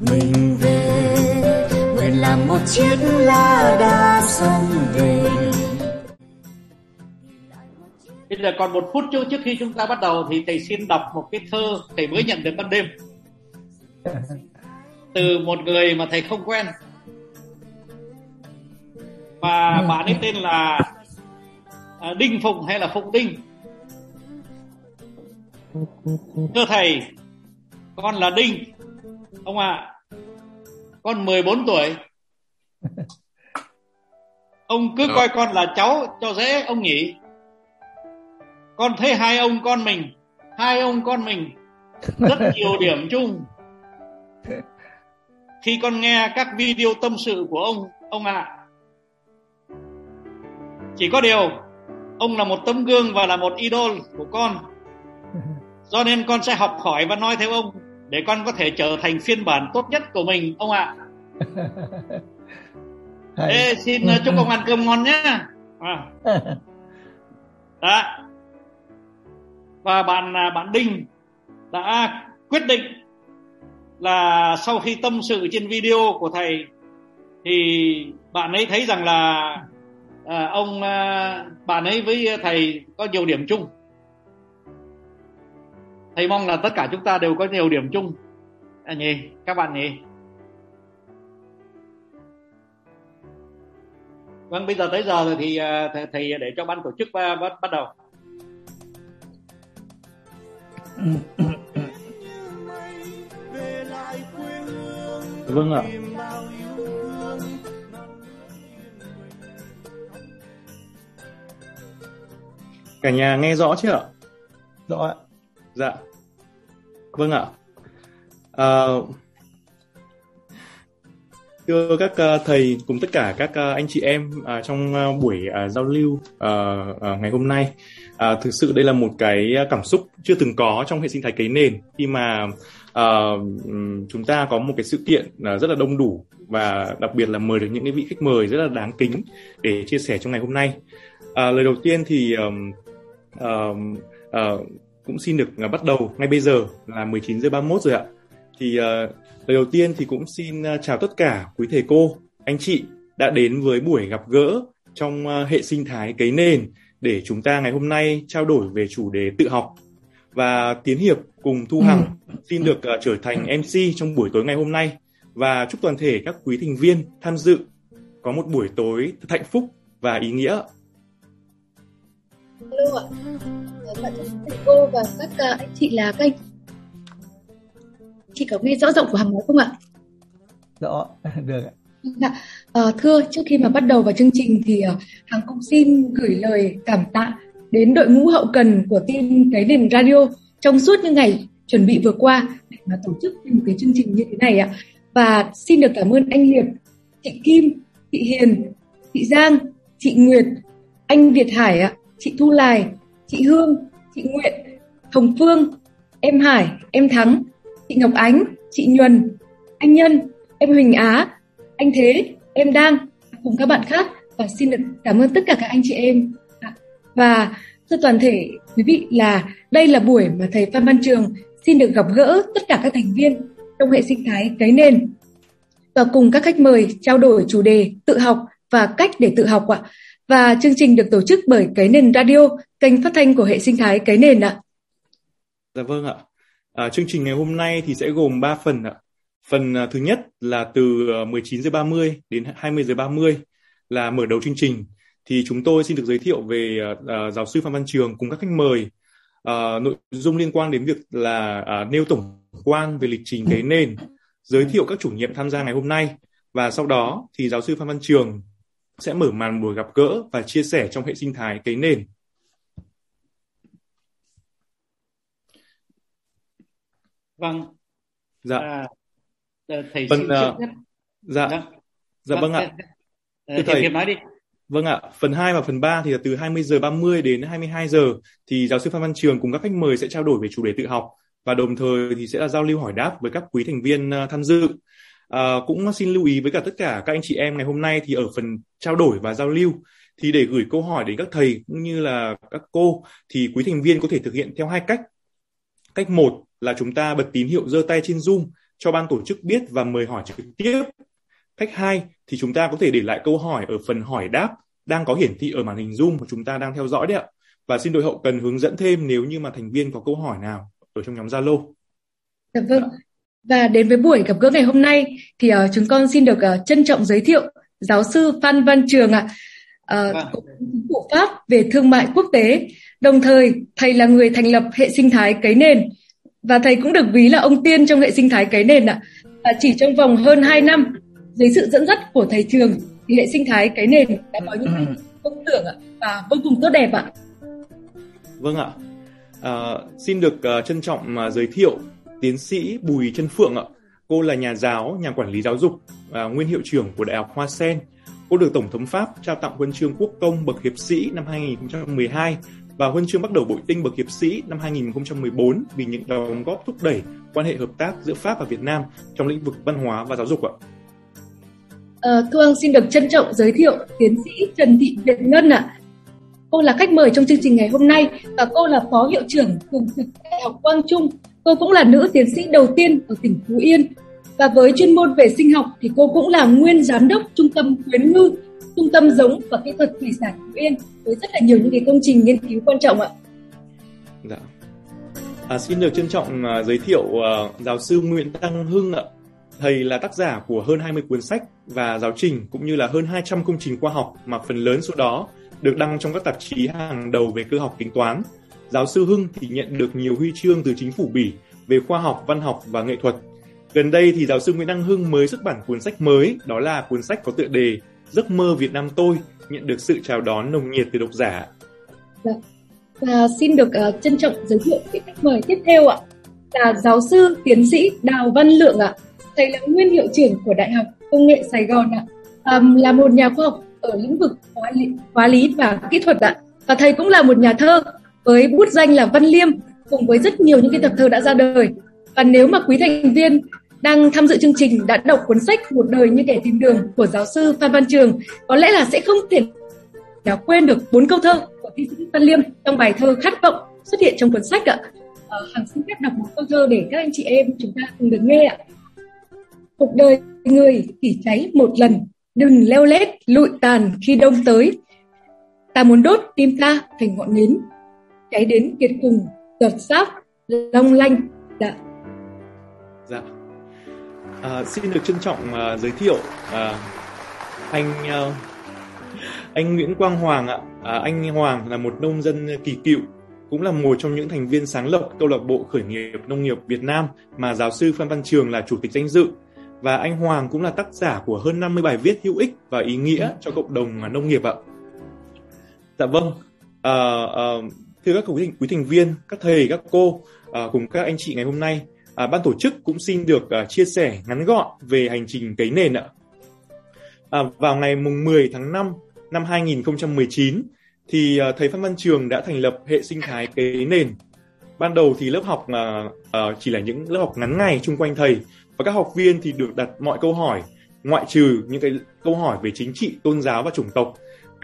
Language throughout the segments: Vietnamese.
mình về, nguyện làm một chiếc lá đa sông về. Bây giờ còn một phút trước trước khi chúng ta bắt đầu thì thầy xin đọc một cái thơ thầy mới nhận được ban đêm. Từ một người mà thầy không quen. Và bạn ấy tên là à, Đinh Phụng hay là Phụng Đinh? Thưa thầy, con là Đinh ông ạ à, con 14 tuổi. Ông cứ coi con là cháu cho dễ ông nhỉ con thấy hai ông con mình hai ông con mình rất nhiều điểm chung. Khi con nghe các video tâm sự của ông ông ạ à, chỉ có điều ông là một tấm gương và là một idol của con. Do nên con sẽ học hỏi và nói theo ông để con có thể trở thành phiên bản tốt nhất của mình ông ạ à. Ê, xin chúc ông ăn cơm ngon nhé à. đó và bạn à, bạn Đinh đã quyết định là sau khi tâm sự trên video của thầy thì bạn ấy thấy rằng là à, ông à, bạn ấy với thầy có nhiều điểm chung thầy mong là tất cả chúng ta đều có nhiều điểm chung. À, nhỉ các bạn nhỉ? Vâng bây giờ tới giờ rồi thì à, thầy, thầy để cho ban tổ chức bắt, bắt đầu. Vâng ạ. Cả nhà nghe rõ chưa ạ? Rõ ạ dạ. Vâng ạ. À, thưa các à, thầy cùng tất cả các à, anh chị em à, trong buổi giao lưu ngày hôm nay. À, thực sự đây là một cái cảm xúc chưa từng có trong hệ sinh thái cấy nền khi mà à, chúng ta có một cái sự kiện rất là đông đủ và đặc biệt là mời được những cái vị khách mời rất là đáng kính để chia sẻ trong ngày hôm nay. À, lời đầu tiên thì um, uh, uh, cũng xin được à, bắt đầu ngay bây giờ là 19 giờ 31 rồi ạ. Thì uh, lời đầu tiên thì cũng xin à, chào tất cả quý thầy cô anh chị đã đến với buổi gặp gỡ trong uh, hệ sinh thái cấy nền để chúng ta ngày hôm nay trao đổi về chủ đề tự học. Và Tiến Hiệp cùng Thu Hằng xin được uh, trở thành MC trong buổi tối ngày hôm nay. Và chúc toàn thể các quý thành viên tham dự có một buổi tối thật hạnh phúc và ý nghĩa. Hello ạ, bạn thầy cô và các uh, anh chị là kênh chị có nghe rõ giọng của Hằng nói không ạ? Rõ, được ạ. À, thưa, trước khi mà bắt đầu vào chương trình thì uh, Hằng cũng xin gửi lời cảm tạ đến đội ngũ hậu cần của team cái nền radio trong suốt những ngày chuẩn bị vừa qua để mà tổ chức một cái chương trình như thế này ạ. Và xin được cảm ơn anh Hiệp, chị Kim, chị Hiền, chị Giang, chị Nguyệt, anh Việt Hải ạ, chị Thu Lài, chị Hương, chị Nguyện, Hồng Phương, em Hải, em Thắng, chị Ngọc Ánh, chị Nhuần, anh Nhân, em Huỳnh Á, anh Thế, em Đang cùng các bạn khác. Và xin được cảm ơn tất cả các anh chị em. Và thưa toàn thể quý vị là đây là buổi mà thầy Phan Văn Trường xin được gặp gỡ tất cả các thành viên trong hệ sinh thái cấy nền. Và cùng các khách mời trao đổi chủ đề tự học và cách để tự học ạ. Và chương trình được tổ chức bởi cái Nền Radio, kênh phát thanh của hệ sinh thái cái Nền ạ. Dạ vâng ạ. À, chương trình ngày hôm nay thì sẽ gồm 3 phần ạ. Phần à, thứ nhất là từ à, 19 giờ 30 đến 20 giờ 30 là mở đầu chương trình thì chúng tôi xin được giới thiệu về uh, giáo sư Phan Văn Trường cùng các khách mời uh, nội dung liên quan đến việc là uh, nêu tổng quan về lịch trình cái nền giới thiệu các chủ nhiệm tham gia ngày hôm nay và sau đó thì giáo sư Phan Văn Trường sẽ mở màn buổi gặp gỡ và chia sẻ trong hệ sinh thái cái nền. Vâng. Dạ. À, thầy vâng, xin uh, dạ. dạ. Dạ vâng, vâng ạ. Thưa thầy, nói đi. Vâng ạ, phần 2 và phần 3 thì là từ 20 giờ 30 đến 22 giờ thì giáo sư Phan Văn Trường cùng các khách mời sẽ trao đổi về chủ đề tự học và đồng thời thì sẽ là giao lưu hỏi đáp với các quý thành viên tham dự. À, cũng xin lưu ý với cả tất cả các anh chị em ngày hôm nay thì ở phần trao đổi và giao lưu thì để gửi câu hỏi đến các thầy cũng như là các cô thì quý thành viên có thể thực hiện theo hai cách. Cách một là chúng ta bật tín hiệu giơ tay trên Zoom cho ban tổ chức biết và mời hỏi trực tiếp. Cách hai thì chúng ta có thể để lại câu hỏi ở phần hỏi đáp đang có hiển thị ở màn hình Zoom mà chúng ta đang theo dõi đấy ạ. Và xin đội hậu cần hướng dẫn thêm nếu như mà thành viên có câu hỏi nào ở trong nhóm Zalo. Dạ vâng. Và đến với buổi gặp gỡ ngày hôm nay thì uh, chúng con xin được uh, trân trọng giới thiệu giáo sư Phan Văn Trường ạ, uh, của Pháp về thương mại quốc tế. Đồng thời, thầy là người thành lập hệ sinh thái cấy nền và thầy cũng được ví là ông tiên trong hệ sinh thái cấy nền ạ. Và chỉ trong vòng hơn 2 năm, dưới sự dẫn dắt của thầy Trường, thì hệ sinh thái cấy nền đã có những công tưởng ạ và vô cùng tốt đẹp ạ. Vâng ạ. À, xin được uh, trân trọng uh, giới thiệu tiến sĩ Bùi Trân Phượng ạ. Cô là nhà giáo, nhà quản lý giáo dục, và nguyên hiệu trưởng của Đại học Hoa Sen. Cô được Tổng thống Pháp trao tặng huân chương quốc công bậc hiệp sĩ năm 2012 và huân chương bắt đầu bội tinh bậc hiệp sĩ năm 2014 vì những đóng góp thúc đẩy quan hệ hợp tác giữa Pháp và Việt Nam trong lĩnh vực văn hóa và giáo dục ạ. À, thưa ông xin được trân trọng giới thiệu tiến sĩ Trần Thị Việt Ngân ạ. À. Cô là khách mời trong chương trình ngày hôm nay và cô là phó hiệu trưởng thường trực Đại học Quang Trung. Cô cũng là nữ tiến sĩ đầu tiên ở tỉnh Phú Yên và với chuyên môn về sinh học thì cô cũng là nguyên giám đốc trung tâm khuyến ngư, trung tâm giống và kỹ thuật thủy sản Phú Yên với rất là nhiều những cái công trình nghiên cứu quan trọng ạ. Dạ. À, xin được trân trọng uh, giới thiệu uh, giáo sư Nguyễn Đăng Hưng ạ. Thầy là tác giả của hơn 20 cuốn sách và giáo trình cũng như là hơn 200 công trình khoa học mà phần lớn số đó được đăng trong các tạp chí hàng đầu về cơ học tính toán. Giáo sư Hưng thì nhận được nhiều huy chương từ chính phủ Bỉ về khoa học, văn học và nghệ thuật. Gần đây thì giáo sư Nguyễn Đăng Hưng mới xuất bản cuốn sách mới, đó là cuốn sách có tựa đề Giấc mơ Việt Nam tôi, nhận được sự chào đón nồng nhiệt từ độc giả. Dạ. Và xin được uh, trân trọng giới thiệu vị khách mời tiếp theo ạ. Là giáo sư tiến sĩ Đào Văn Lượng ạ. Thầy là nguyên hiệu trưởng của Đại học Công nghệ Sài Gòn ạ. Um, là một nhà khoa học ở lĩnh vực hóa lý, hóa lý và kỹ thuật ạ. Và thầy cũng là một nhà thơ với bút danh là Văn Liêm cùng với rất nhiều những cái tập thơ đã ra đời. Và nếu mà quý thành viên đang tham dự chương trình đã đọc cuốn sách Một đời như kẻ tìm đường của giáo sư Phan Văn Trường, có lẽ là sẽ không thể nào quên được bốn câu thơ của thi sĩ Văn Liêm trong bài thơ Khát vọng xuất hiện trong cuốn sách ạ. À, Hằng xin phép đọc một câu thơ để các anh chị em chúng ta cùng được nghe ạ. Cuộc đời người chỉ cháy một lần, đừng leo lét lụi tàn khi đông tới. Ta muốn đốt tim ta thành ngọn nến, cháy đến kiệt cùng giọt sáp long lanh. Dạ. Dạ. À, xin được trân trọng uh, giới thiệu uh, anh uh, anh Nguyễn Quang Hoàng ạ. À, anh Hoàng là một nông dân kỳ cựu, cũng là một trong những thành viên sáng lập câu lạc bộ khởi nghiệp nông nghiệp Việt Nam mà giáo sư Phan Văn Trường là chủ tịch danh dự. Và anh Hoàng cũng là tác giả của hơn 50 bài viết hữu ích và ý nghĩa cho cộng đồng nông nghiệp ạ. Dạ vâng. À, à, thưa các quý, quý thành viên, các thầy, các cô à, cùng các anh chị ngày hôm nay, à, ban tổ chức cũng xin được à, chia sẻ ngắn gọn về hành trình cấy nền ạ. À, vào ngày mùng 10 tháng 5 năm 2019 thì à, thầy Phan Văn Trường đã thành lập hệ sinh thái cấy nền. Ban đầu thì lớp học à, à, chỉ là những lớp học ngắn ngày chung quanh thầy và các học viên thì được đặt mọi câu hỏi ngoại trừ những cái câu hỏi về chính trị, tôn giáo và chủng tộc.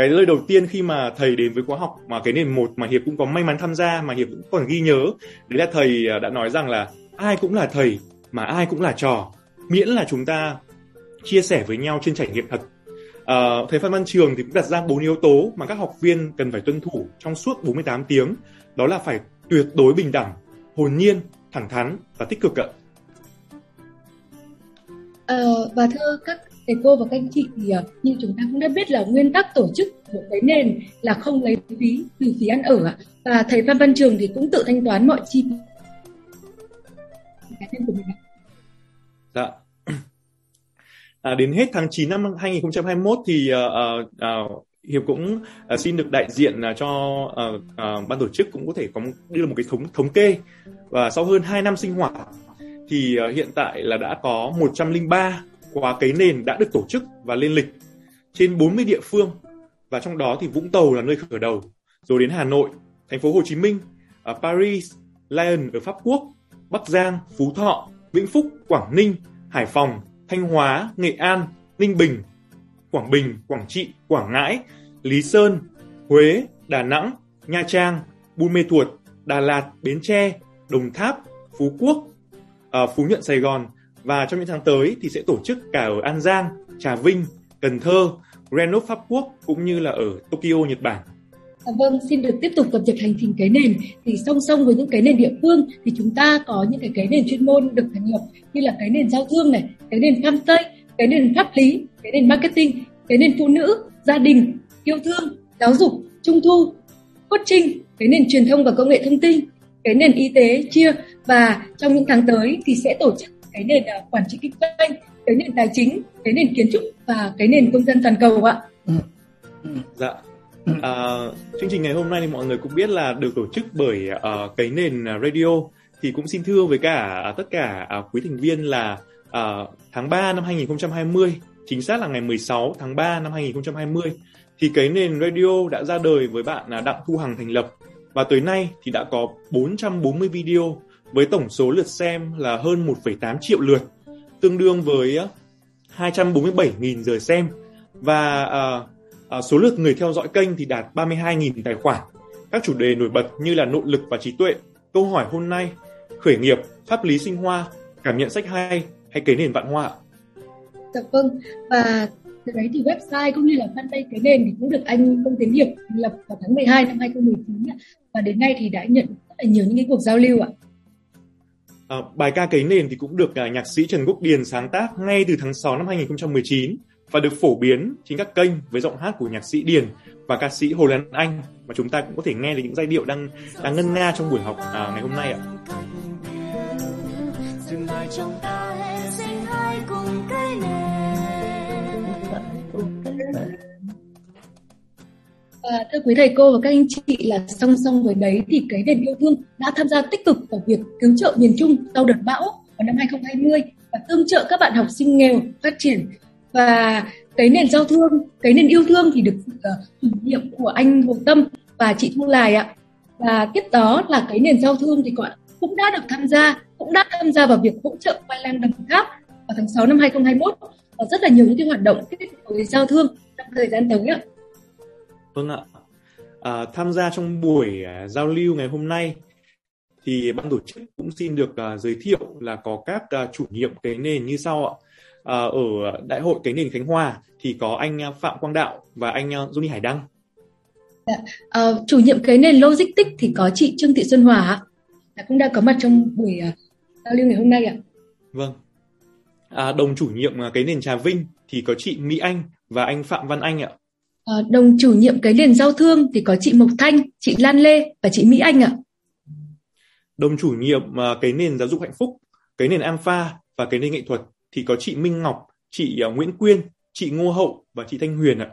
Cái lời đầu tiên khi mà thầy đến với khóa học mà cái nền một mà Hiệp cũng có may mắn tham gia mà Hiệp cũng còn ghi nhớ đấy là thầy à, đã nói rằng là ai cũng là thầy mà ai cũng là trò miễn là chúng ta chia sẻ với nhau trên trải nghiệm thật à, thầy Phan Văn Trường thì cũng đặt ra bốn yếu tố mà các học viên cần phải tuân thủ trong suốt 48 tiếng. Đó là phải tuyệt đối bình đẳng, hồn nhiên, thẳng thắn và tích cực ạ. ờ, và thưa các thầy cô và các anh chị thì à, như chúng ta cũng đã biết là nguyên tắc tổ chức của cái nền là không lấy phí từ phí ăn ở. Và thầy Phan Văn Trường thì cũng tự thanh toán mọi chi phí cá nhân của mình. Dạ, À, đến hết tháng 9 năm 2021 thì uh, uh, Hiệp cũng uh, xin được đại diện uh, cho uh, uh, ban tổ chức cũng có thể có đưa một cái thống thống kê và sau hơn 2 năm sinh hoạt thì uh, hiện tại là đã có 103 quá cấy nền đã được tổ chức và lên lịch trên 40 địa phương và trong đó thì Vũng Tàu là nơi khởi đầu. Rồi đến Hà Nội, thành phố Hồ Chí Minh, ở Paris, Lyon ở Pháp Quốc, Bắc Giang, Phú Thọ, Vĩnh Phúc, Quảng Ninh, Hải Phòng, Thanh Hóa, Nghệ An, Ninh Bình, Quảng Bình, Quảng Trị, Quảng Ngãi, Lý Sơn, Huế, Đà Nẵng, Nha Trang, Buôn Mê Thuột, Đà Lạt, Bến Tre, Đồng Tháp, Phú Quốc, ở Phú Nhuận Sài Gòn và trong những tháng tới thì sẽ tổ chức cả ở An Giang, Trà Vinh, Cần Thơ, Grenoble Pháp Quốc cũng như là ở Tokyo Nhật Bản. À, vâng, xin được tiếp tục cập nhật hành trình cái nền. Thì song song với những cái nền địa phương thì chúng ta có những cái cái nền chuyên môn được thành lập như là cái nền giao thương này, cái nền farmstay, cái nền pháp lý, cái nền marketing, cái nền phụ nữ, gia đình, yêu thương, giáo dục, trung thu, coaching, cái nền truyền thông và công nghệ thông tin, cái nền y tế chia và trong những tháng tới thì sẽ tổ chức cái nền uh, quản trị kinh doanh, cái nền tài chính, cái nền kiến trúc và cái nền công dân toàn cầu ạ. Dạ. À, chương trình ngày hôm nay thì mọi người cũng biết là được tổ chức bởi uh, cái nền radio thì cũng xin thưa với cả uh, tất cả uh, quý thành viên là uh, tháng 3 năm 2020 chính xác là ngày 16 tháng 3 năm 2020 thì cái nền radio đã ra đời với bạn là Đặng Thu Hằng thành lập và tới nay thì đã có 440 video với tổng số lượt xem là hơn 1,8 triệu lượt, tương đương với ờ, 247.000 giờ xem và à, à, số lượt người theo dõi kênh thì đạt 32.000 tài khoản. Các chủ đề nổi bật như là nội lực và trí tuệ, câu hỏi hôm nay, khởi nghiệp, pháp lý sinh hoa, cảm nhận sách hay hay cái nền vạn hoa. Dạ vâng, và từ đấy thì website cũng như là fanpage cái nền thì cũng được anh Công Tiến Hiệp thành lập vào tháng 12 năm 2019 và đến nay thì đã nhận rất là nhiều những cái cuộc giao lưu ạ. À, Ờ, bài ca cấy nền thì cũng được uh, nhạc sĩ Trần Quốc Điền sáng tác ngay từ tháng 6 năm 2019 và được phổ biến trên các kênh với giọng hát của nhạc sĩ Điền và ca sĩ Hồ Lan Anh mà chúng ta cũng có thể nghe được những giai điệu đang đang ngân nga trong buổi học à, ngày hôm nay ạ. Dừng lại trong ta sinh hai cùng À, thưa quý thầy cô và các anh chị là song song với đấy thì cái nền yêu thương đã tham gia tích cực vào việc cứu trợ miền Trung sau đợt bão vào năm 2020 và tương trợ các bạn học sinh nghèo phát triển và cái nền giao thương, cái nền yêu thương thì được ờ, chủ uh, nhiệm của anh Hồ Tâm và chị Thu Lài ạ. Và tiếp đó là cái nền giao thương thì cũng đã được tham gia, cũng đã tham gia vào việc hỗ trợ khoai lang đồng tháp vào tháng 6 năm 2021 và rất là nhiều những cái hoạt động kết nối giao thương trong thời gian tới ạ. Vâng ạ. À, tham gia trong buổi uh, giao lưu ngày hôm nay thì ban tổ chức cũng xin được uh, giới thiệu là có các uh, chủ nhiệm cái nền như sau ạ. À, ở đại hội cái nền Khánh Hòa thì có anh Phạm Quang Đạo và anh Johnny Hải Đăng. Dạ. À, chủ nhiệm cái nền logistics thì có chị Trương Thị Xuân Hòa đã cũng đã có mặt trong buổi uh, giao lưu ngày hôm nay ạ. Vâng. À, đồng chủ nhiệm cái nền Trà Vinh thì có chị Mỹ Anh và anh Phạm Văn Anh ạ. À, đồng chủ nhiệm cái nền giao thương thì có chị Mộc Thanh, chị Lan Lê và chị Mỹ Anh ạ. Đồng chủ nhiệm uh, cái nền giáo dục hạnh phúc, cái nền Alpha và cái nền nghệ thuật thì có chị Minh Ngọc, chị uh, Nguyễn Quyên, chị Ngô Hậu và chị Thanh Huyền ạ.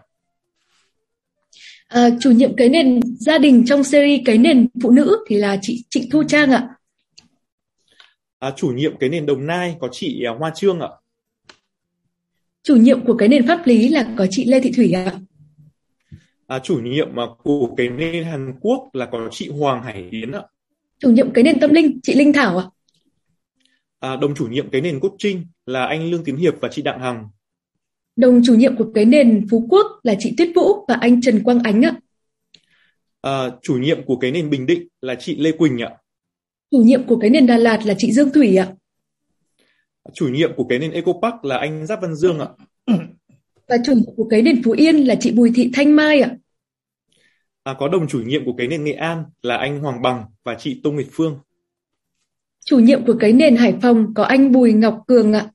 À, chủ nhiệm cái nền gia đình trong series cái nền phụ nữ thì là chị Trịnh Thu Trang ạ. À, chủ nhiệm cái nền Đồng Nai có chị uh, Hoa Trương ạ. Chủ nhiệm của cái nền pháp lý là có chị Lê Thị Thủy ạ. À, chủ nhiệm của cái nền Hàn Quốc là có chị Hoàng Hải Yến ạ. Chủ nhiệm cái nền tâm linh chị Linh Thảo ạ. À, đồng chủ nhiệm cái nền coaching là anh Lương Tiến Hiệp và chị Đặng Hằng. Đồng chủ nhiệm của cái nền Phú Quốc là chị Tuyết Vũ và anh Trần Quang Ánh ạ. À, chủ nhiệm của cái nền Bình Định là chị Lê Quỳnh ạ. Chủ nhiệm của cái nền Đà Lạt là chị Dương Thủy ạ. Chủ nhiệm của cái nền Eco Park là anh Giáp Văn Dương ạ. Và chủ của cái nền Phú Yên là chị Bùi Thị Thanh Mai ạ. À, có đồng chủ nhiệm của cái nền Nghệ An là anh Hoàng Bằng và chị Tô Nguyệt Phương. Chủ nhiệm của cái nền Hải Phòng có anh Bùi Ngọc Cường ạ.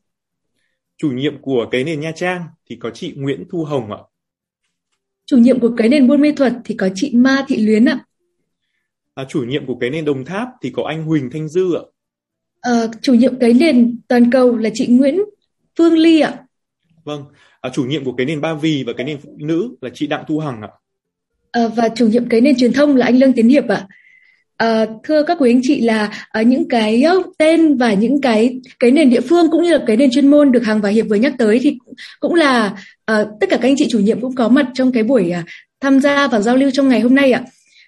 Chủ nhiệm của cái nền Nha Trang thì có chị Nguyễn Thu Hồng ạ. Chủ nhiệm của cái nền Buôn Mê Thuật thì có chị Ma Thị Luyến ạ. À, chủ nhiệm của cái nền Đồng Tháp thì có anh Huỳnh Thanh Dư ạ. À, chủ nhiệm cái nền Toàn Cầu là chị Nguyễn Phương Ly ạ. Vâng, à, chủ nhiệm của cái nền Ba Vì và cái nền Phụ Nữ là chị Đặng Thu Hằng ạ. À, và chủ nhiệm cái nền truyền thông là anh Lương Tiến Hiệp ạ. À, thưa các quý anh chị là à, những cái tên và những cái cái nền địa phương cũng như là cái nền chuyên môn được hàng và hiệp vừa nhắc tới thì cũng là à, tất cả các anh chị chủ nhiệm cũng có mặt trong cái buổi à, tham gia và giao lưu trong ngày hôm nay ạ.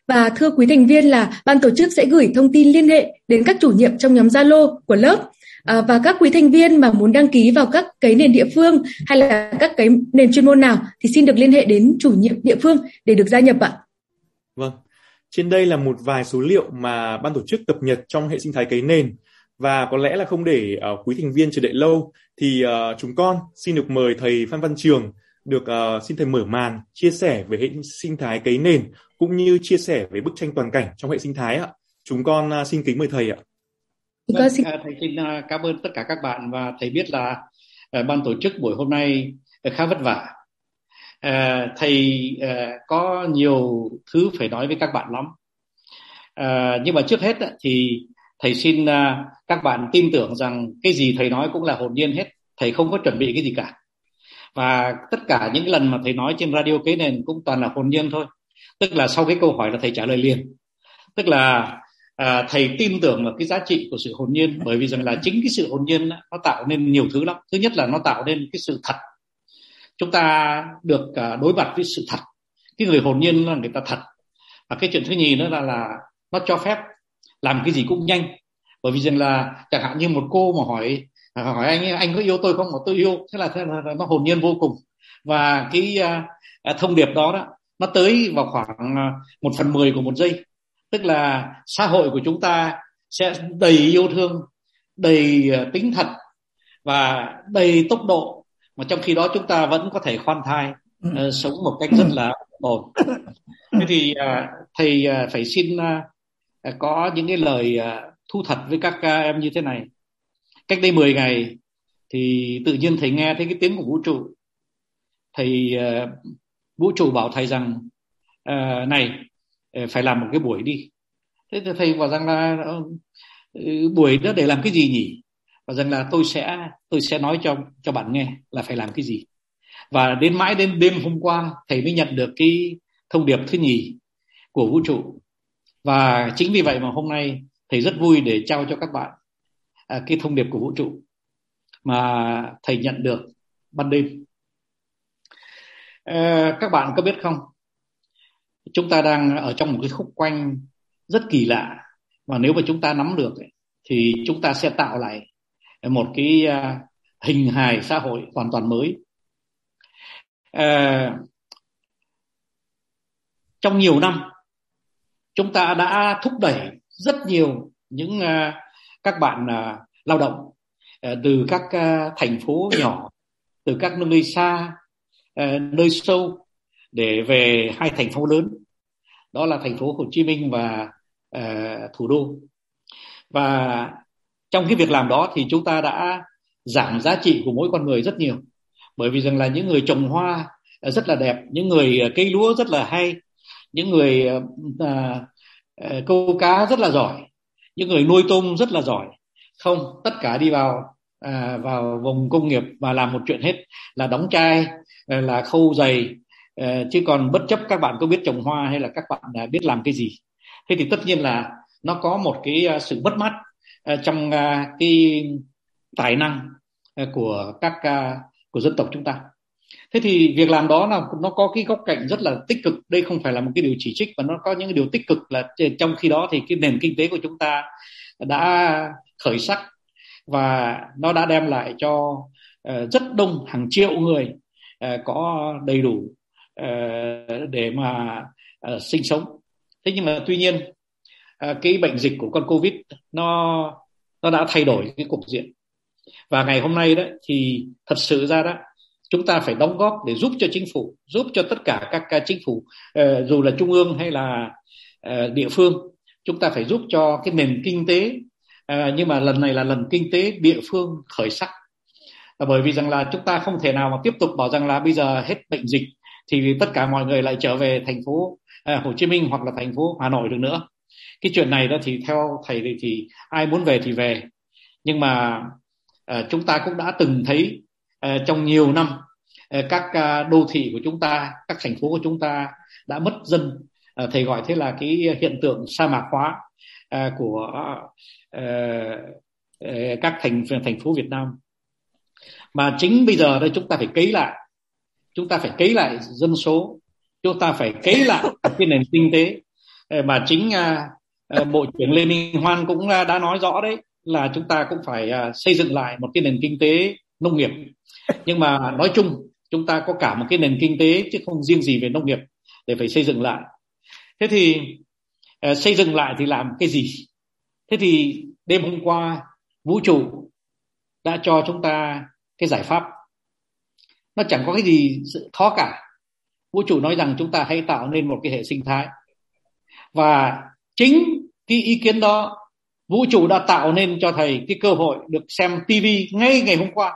Và thưa quý thành viên là ban tổ chức sẽ gửi thông tin liên hệ đến các chủ nhiệm trong nhóm Zalo của lớp à, và các quý thành viên mà muốn đăng ký vào các cái nền địa phương hay là các cái nền chuyên môn nào thì xin được liên hệ đến chủ nhiệm địa phương để được gia nhập ạ. Vâng. Trên đây là một vài số liệu mà ban tổ chức cập nhật trong hệ sinh thái cấy nền và có lẽ là không để uh, quý thành viên chờ đợi lâu thì uh, chúng con xin được mời thầy Phan Văn Trường được uh, xin thầy mở màn chia sẻ về hệ sinh thái cấy nền cũng như chia sẻ về bức tranh toàn cảnh trong hệ sinh thái ạ. Chúng con uh, xin kính mời thầy ạ. Vâng, xin... thầy xin uh, cảm ơn tất cả các bạn và thầy biết là uh, ban tổ chức buổi hôm nay khá vất vả. Thầy có nhiều thứ phải nói với các bạn lắm. Nhưng mà trước hết thì thầy xin các bạn tin tưởng rằng cái gì thầy nói cũng là hồn nhiên hết. Thầy không có chuẩn bị cái gì cả và tất cả những lần mà thầy nói trên radio kế nền cũng toàn là hồn nhiên thôi tức là sau cái câu hỏi là thầy trả lời liền tức là à, thầy tin tưởng vào cái giá trị của sự hồn nhiên bởi vì rằng là chính cái sự hồn nhiên nó tạo nên nhiều thứ lắm. Thứ nhất là nó tạo nên cái sự thật. Chúng ta được à, đối mặt với sự thật. Cái người hồn nhiên là người ta thật. Và cái chuyện thứ nhì nữa là là nó cho phép làm cái gì cũng nhanh. Bởi vì rằng là chẳng hạn như một cô mà hỏi à, hỏi anh anh có yêu tôi không? Mà tôi yêu. Thế là, thế là nó hồn nhiên vô cùng. Và cái uh, thông điệp đó đó nó tới vào khoảng một phần mười của một giây tức là xã hội của chúng ta sẽ đầy yêu thương đầy uh, tính thật và đầy tốc độ mà trong khi đó chúng ta vẫn có thể khoan thai uh, sống một cách rất là ổn. Thế thì uh, thầy uh, phải xin uh, có những cái lời uh, thu thật với các uh, em như thế này. Cách đây 10 ngày thì tự nhiên thầy nghe thấy cái tiếng của vũ trụ. Thầy uh, vũ trụ bảo thầy rằng uh, này Ờ, phải làm một cái buổi đi. Thế thì thầy bảo rằng là ờ, ừ, buổi đó để làm cái gì nhỉ? Và rằng là tôi sẽ tôi sẽ nói cho cho bạn nghe là phải làm cái gì. Và đến mãi đến đêm hôm qua thầy mới nhận được cái thông điệp thứ nhì của vũ trụ. Và chính vì vậy mà hôm nay thầy rất vui để trao cho các bạn à, cái thông điệp của vũ trụ mà thầy nhận được ban đêm. À, các bạn có biết không? Chúng ta đang ở trong một cái khúc quanh rất kỳ lạ. Và nếu mà chúng ta nắm được thì chúng ta sẽ tạo lại một cái à, hình hài xã hội hoàn toàn mới. À, trong nhiều năm chúng ta đã thúc đẩy rất nhiều những à, các bạn à, lao động từ các thành phố nhỏ từ các nơi xa nơi sâu để về hai thành phố lớn. Đó là thành phố Hồ Chí Minh và uh, thủ đô. Và trong cái việc làm đó thì chúng ta đã giảm giá trị của mỗi con người rất nhiều. Bởi vì rằng là những người trồng hoa rất là đẹp những người cây lúa rất là hay những người uh, uh, câu cá rất là giỏi những người nuôi tôm rất là giỏi. Không tất cả đi vào à, vào vùng công nghiệp và làm một chuyện hết là đóng chai là khâu giày Ờ, chứ còn bất chấp các bạn có biết trồng hoa hay là các bạn à, biết làm cái gì. Thế thì tất nhiên là nó có một cái à, sự mất mát à, trong cái tài năng của các của dân tộc chúng ta. Thế thì việc làm đó là nó có cái góc cạnh rất là tích cực. Đây không phải là một cái điều chỉ trích, mà nó có những điều tích cực là trong khi đó thì cái nền kinh tế của chúng ta đã khởi sắc và nó đã đem lại cho ờ, rất đông hàng triệu người ờ, có đầy đủ Ờ, để mà ờ, sinh sống. Thế nhưng mà tuy nhiên ờ, cái bệnh dịch của con covid nó nó đã thay đổi cái cục diện. Và ngày hôm nay đó thì thật sự ra đó chúng ta phải đóng góp để giúp cho chính phủ giúp cho tất cả các, các chính phủ dù là trung ương hay là địa phương. Chúng ta phải giúp cho cái nền kinh tế nhưng mà lần này là lần kinh tế địa phương khởi sắc. Là bởi vì rằng là chúng ta không thể nào mà tiếp tục bảo rằng là bây giờ hết bệnh dịch thì tất cả mọi người lại trở về thành phố à, Hồ Chí Minh hoặc là thành phố Hà Nội được nữa. Cái chuyện này đó thì theo thầy thì, thì ai muốn về thì về. Nhưng mà uh, chúng ta cũng đã từng thấy uh, trong nhiều năm uh, các uh, đô thị của chúng ta các thành phố của chúng ta đã mất dân. Uh, thầy gọi thế là cái hiện tượng sa mạc hóa uh, của uh, các thành thành phố Việt Nam. Mà chính bây giờ đây chúng ta phải cấy lại chúng ta phải cấy lại dân số. Chúng ta phải cấy lại cái nền kinh tế. Ờ, mà chính à, ờ, bộ trưởng Lê Minh Hoan cũng đã nói rõ đấy, là chúng ta cũng phải à, xây dựng lại một cái nền kinh tế nông nghiệp. Nhưng mà nói chung, chúng ta có cả một cái nền kinh tế chứ không riêng gì về nông nghiệp để phải xây dựng lại. Thế thì ờ, xây dựng lại thì làm cái gì? Thế thì đêm hôm qua, vũ trụ đã cho chúng ta cái giải pháp nó chẳng có cái gì sự khó cả. Vũ trụ nói rằng chúng ta hãy tạo nên một cái hệ sinh thái. Và chính cái ý kiến đó vũ trụ đã tạo nên cho thầy cái cơ hội được xem tivi ngay ngày hôm qua.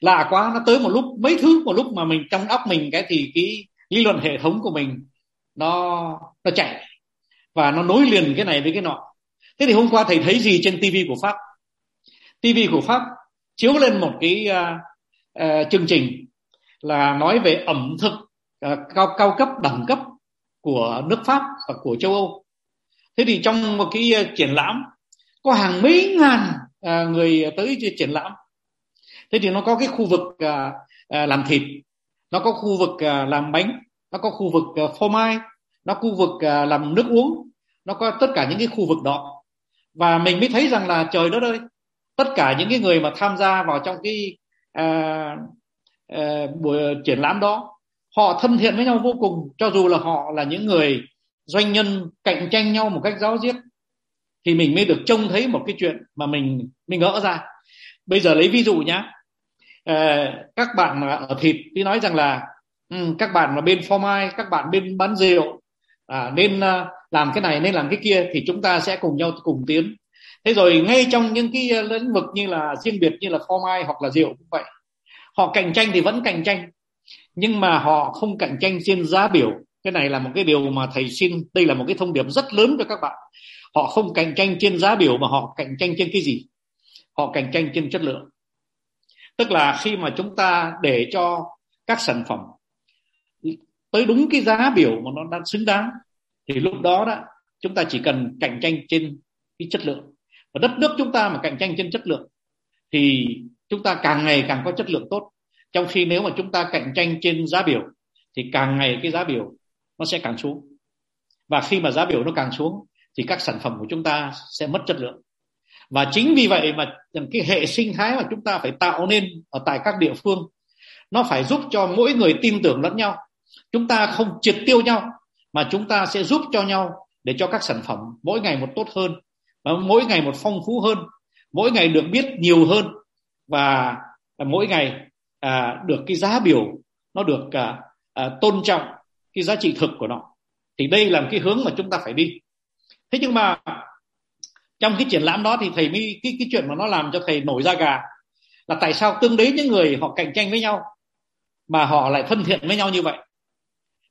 Lạ quá nó tới một lúc mấy thứ một lúc mà mình trong óc mình cái thì cái lý luận hệ thống của mình nó nó chạy. Và nó nối liền cái này với cái nọ. Thế thì hôm qua thầy thấy gì trên tivi của pháp? Tivi của pháp chiếu lên một cái uh, uh, chương trình là nói về ẩm thực uh, cao cao cấp đẳng cấp của nước pháp và của châu âu. Thế thì trong một cái uh, triển lãm có hàng mấy ngàn uh, người tới triển lãm. Thế thì nó có cái khu vực uh, uh, làm thịt nó có khu vực uh, làm bánh nó có khu vực uh, phô mai nó khu vực uh, làm nước uống nó có tất cả những cái khu vực đó. Và mình mới thấy rằng là trời đất ơi tất cả những cái người mà tham gia vào trong cái uh, Ờ, buổi triển lãm đó họ thân thiện với nhau vô cùng cho dù là họ là những người doanh nhân cạnh tranh nhau một cách giáo diết thì mình mới được trông thấy một cái chuyện mà mình mình ngỡ ra. Bây giờ lấy ví dụ nhá. À, các bạn ở thịt đi nói rằng là um, các bạn mà bên phô mai các bạn bên bán rượu à, nên uh, làm cái này nên làm cái kia thì chúng ta sẽ cùng nhau cùng tiến. Thế rồi ngay trong những cái ờ, lĩnh vực như là riêng biệt như là phô mai hoặc là rượu cũng vậy họ cạnh tranh thì vẫn cạnh tranh, nhưng mà họ không cạnh tranh trên giá biểu. Cái này là một cái điều mà thầy xin, đây là một cái thông điệp rất lớn cho các bạn. Họ không cạnh tranh trên giá biểu mà họ cạnh tranh trên cái gì? Họ cạnh tranh trên chất lượng. Tức là khi mà chúng ta để cho các sản phẩm tới đúng cái giá biểu mà nó đang xứng đáng, thì lúc đó đó, chúng ta chỉ cần cạnh tranh trên cái chất lượng. Và đất nước chúng ta mà cạnh tranh trên chất lượng, thì chúng ta càng ngày càng có chất lượng tốt. Trong khi nếu mà chúng ta cạnh tranh trên giá biểu, thì càng ngày cái giá biểu nó sẽ càng xuống. Và khi mà giá biểu nó càng xuống, thì các sản phẩm của chúng ta sẽ mất chất lượng. Và chính vì vậy mà cái hệ sinh thái mà chúng ta phải tạo nên ở tại các địa phương, nó phải giúp cho mỗi người tin tưởng lẫn nhau. Chúng ta không triệt tiêu nhau, mà chúng ta sẽ giúp cho nhau để cho các sản phẩm mỗi ngày một tốt hơn, và mỗi ngày một phong phú hơn, mỗi ngày được biết nhiều hơn và à, mỗi ngày à, được cái giá biểu nó được à, à, tôn trọng cái giá trị thực của nó. Thì đây là một cái hướng mà chúng ta phải đi. Thế nhưng mà trong cái triển lãm đó thì thầy mới cái cái chuyện mà nó làm cho thầy nổi da gà là tại sao tương đối những người họ cạnh tranh với nhau mà họ lại thân thiện với nhau như vậy?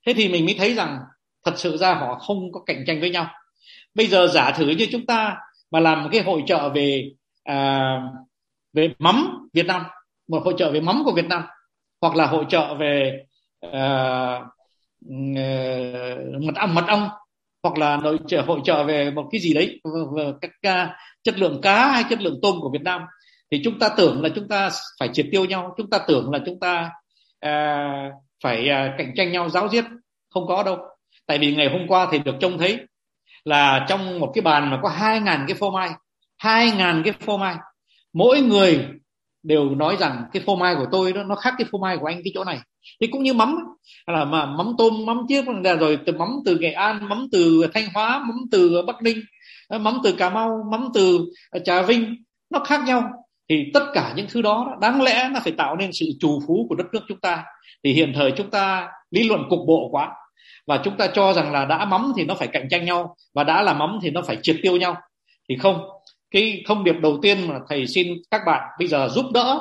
Thế thì mình mới thấy rằng thật sự ra họ không có cạnh tranh với nhau. Bây giờ giả thử như chúng ta mà làm một cái hội trợ về à, về mắm Việt Nam một hội trợ về mắm của Việt Nam hoặc là hội trợ về uh, mật ong mật ong hoặc là hội trợ hội trợ về một cái gì đấy về các chất lượng cá hay chất lượng tôm của Việt Nam. Thì chúng ta tưởng là chúng ta phải triệt tiêu nhau chúng ta tưởng là chúng ta uh, phải uh, cạnh tranh nhau giáo diết. Không có đâu. Tại vì ngày hôm qua thì được trông thấy là trong một cái bàn mà có hai ngàn cái phô mai hai ngàn cái phô mai mỗi người đều nói rằng cái phô mai của tôi đó, nó khác cái phô mai của anh cái chỗ này. Thì cũng như mắm, là mà mắm tôm, mắm chiếc rồi từ mắm từ nghệ an, mắm từ thanh hóa, mắm từ bắc ninh, mắm từ cà mau, mắm từ trà vinh, nó khác nhau. Thì tất cả những thứ đó, đáng lẽ nó phải tạo nên sự trù phú của đất nước chúng ta. Thì hiện thời chúng ta, lý luận cục bộ quá. Và chúng ta cho rằng là đã mắm thì nó phải cạnh tranh nhau, và đã là mắm thì nó phải triệt tiêu nhau. Thì không cái thông điệp đầu tiên mà thầy xin các bạn bây giờ giúp đỡ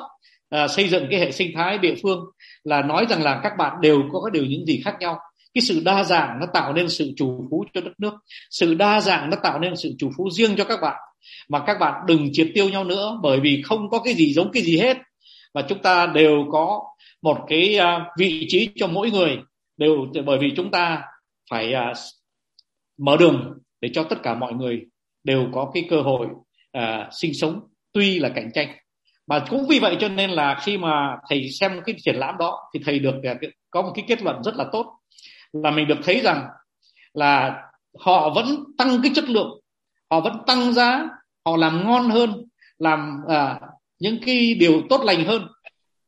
à, xây dựng cái hệ sinh thái địa phương là nói rằng là các bạn đều có cái điều những gì khác nhau. Cái sự đa dạng nó tạo nên sự chủ phú cho đất nước. Sự đa dạng nó tạo nên sự chủ phú riêng cho các bạn. Mà các bạn đừng triệt tiêu nhau nữa bởi vì không có cái gì giống cái gì hết. Và chúng ta đều có một cái uh, vị trí cho mỗi người. Đều bởi vì chúng ta phải uh, mở đường để cho tất cả mọi người đều có cái cơ hội uh, sinh sống tuy là cạnh tranh. Mà cũng vì vậy cho nên là khi mà thầy xem cái triển lãm đó thì thầy được uh, có một cái kết luận rất là tốt là mình được thấy rằng là họ vẫn tăng cái chất lượng họ vẫn tăng giá họ làm ngon hơn làm uh, những cái điều tốt lành hơn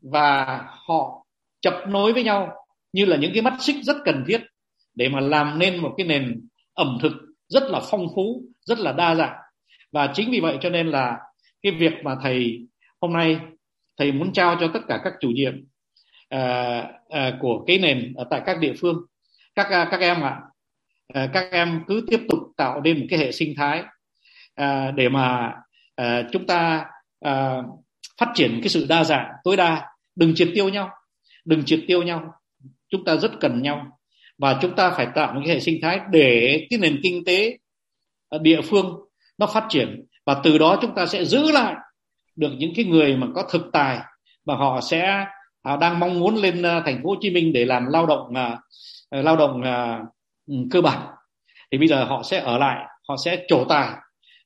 và họ chập nối với nhau như là những cái mắt xích rất cần thiết để mà làm nên một cái nền ẩm thực rất là phong phú rất là đa dạng và chính vì vậy cho nên là cái việc mà thầy hôm nay thầy muốn trao cho tất cả các chủ nhiệm uh, uh, của cái nền ở tại các địa phương các uh, các em ạ uh, các em cứ tiếp tục tạo nên một cái hệ sinh thái uh, để mà uh, chúng ta uh, phát triển cái sự đa dạng tối đa đừng triệt tiêu nhau đừng triệt tiêu nhau chúng ta rất cần nhau. Và chúng ta phải tạo một cái hệ sinh thái để cái nền kinh tế địa phương nó phát triển. Và từ đó chúng ta sẽ giữ lại được những cái người mà có thực tài. Và họ sẽ họ đang mong muốn lên à, thành phố Hồ Chí Minh để làm lao động uh, lao động uh, cơ bản. Thì bây giờ họ sẽ ở lại họ sẽ trổ tài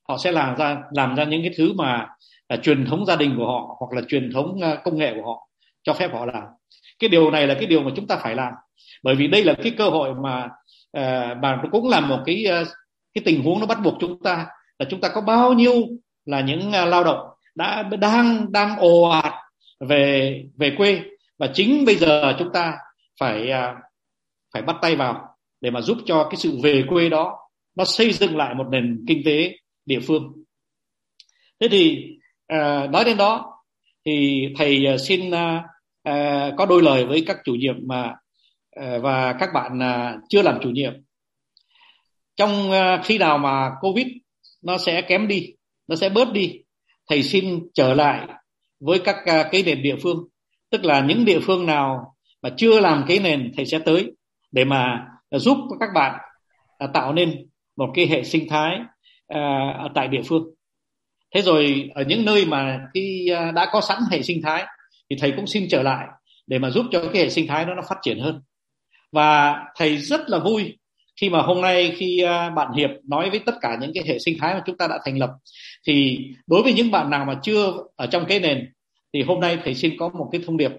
họ sẽ làm ra làm ra những cái thứ mà uh, truyền thống gia đình của họ hoặc là truyền thống công nghệ của họ cho phép họ làm. Cái điều này là cái điều mà chúng ta phải làm. Bởi vì đây là cái cơ hội mà uh, mà cũng là một cái cái tình huống nó bắt buộc chúng ta là chúng ta có bao nhiêu là những uh, lao động đã đang đang ồ ạt về về quê. Và chính bây giờ chúng ta phải uh, phải bắt tay vào để mà giúp cho cái sự về quê đó nó xây dựng lại một nền kinh tế địa phương. Thế thì uh, nói đến đó thì thầy uh, xin uh, uh, có đôi lời với các chủ nhiệm mà uh, và các bạn uh, chưa làm chủ nhiệm. Trong uh, khi nào mà covid nó sẽ kém đi, nó sẽ bớt đi. Thầy xin trở lại với các à, cái nền địa phương. Tức là những địa phương nào mà chưa làm cái nền, thầy sẽ tới để mà giúp các bạn à, tạo nên một cái hệ sinh thái à, ở tại địa phương. Thế rồi ở những nơi mà khi đã có sẵn hệ sinh thái thì thầy cũng xin trở lại để mà giúp cho cái hệ sinh thái đó nó phát triển hơn. Và thầy rất là vui khi mà hôm nay khi à, bạn hiệp nói với tất cả những cái hệ sinh thái mà chúng ta đã thành lập thì đối với những bạn nào mà chưa ở trong cái nền thì hôm nay thầy xin có một cái thông điệp.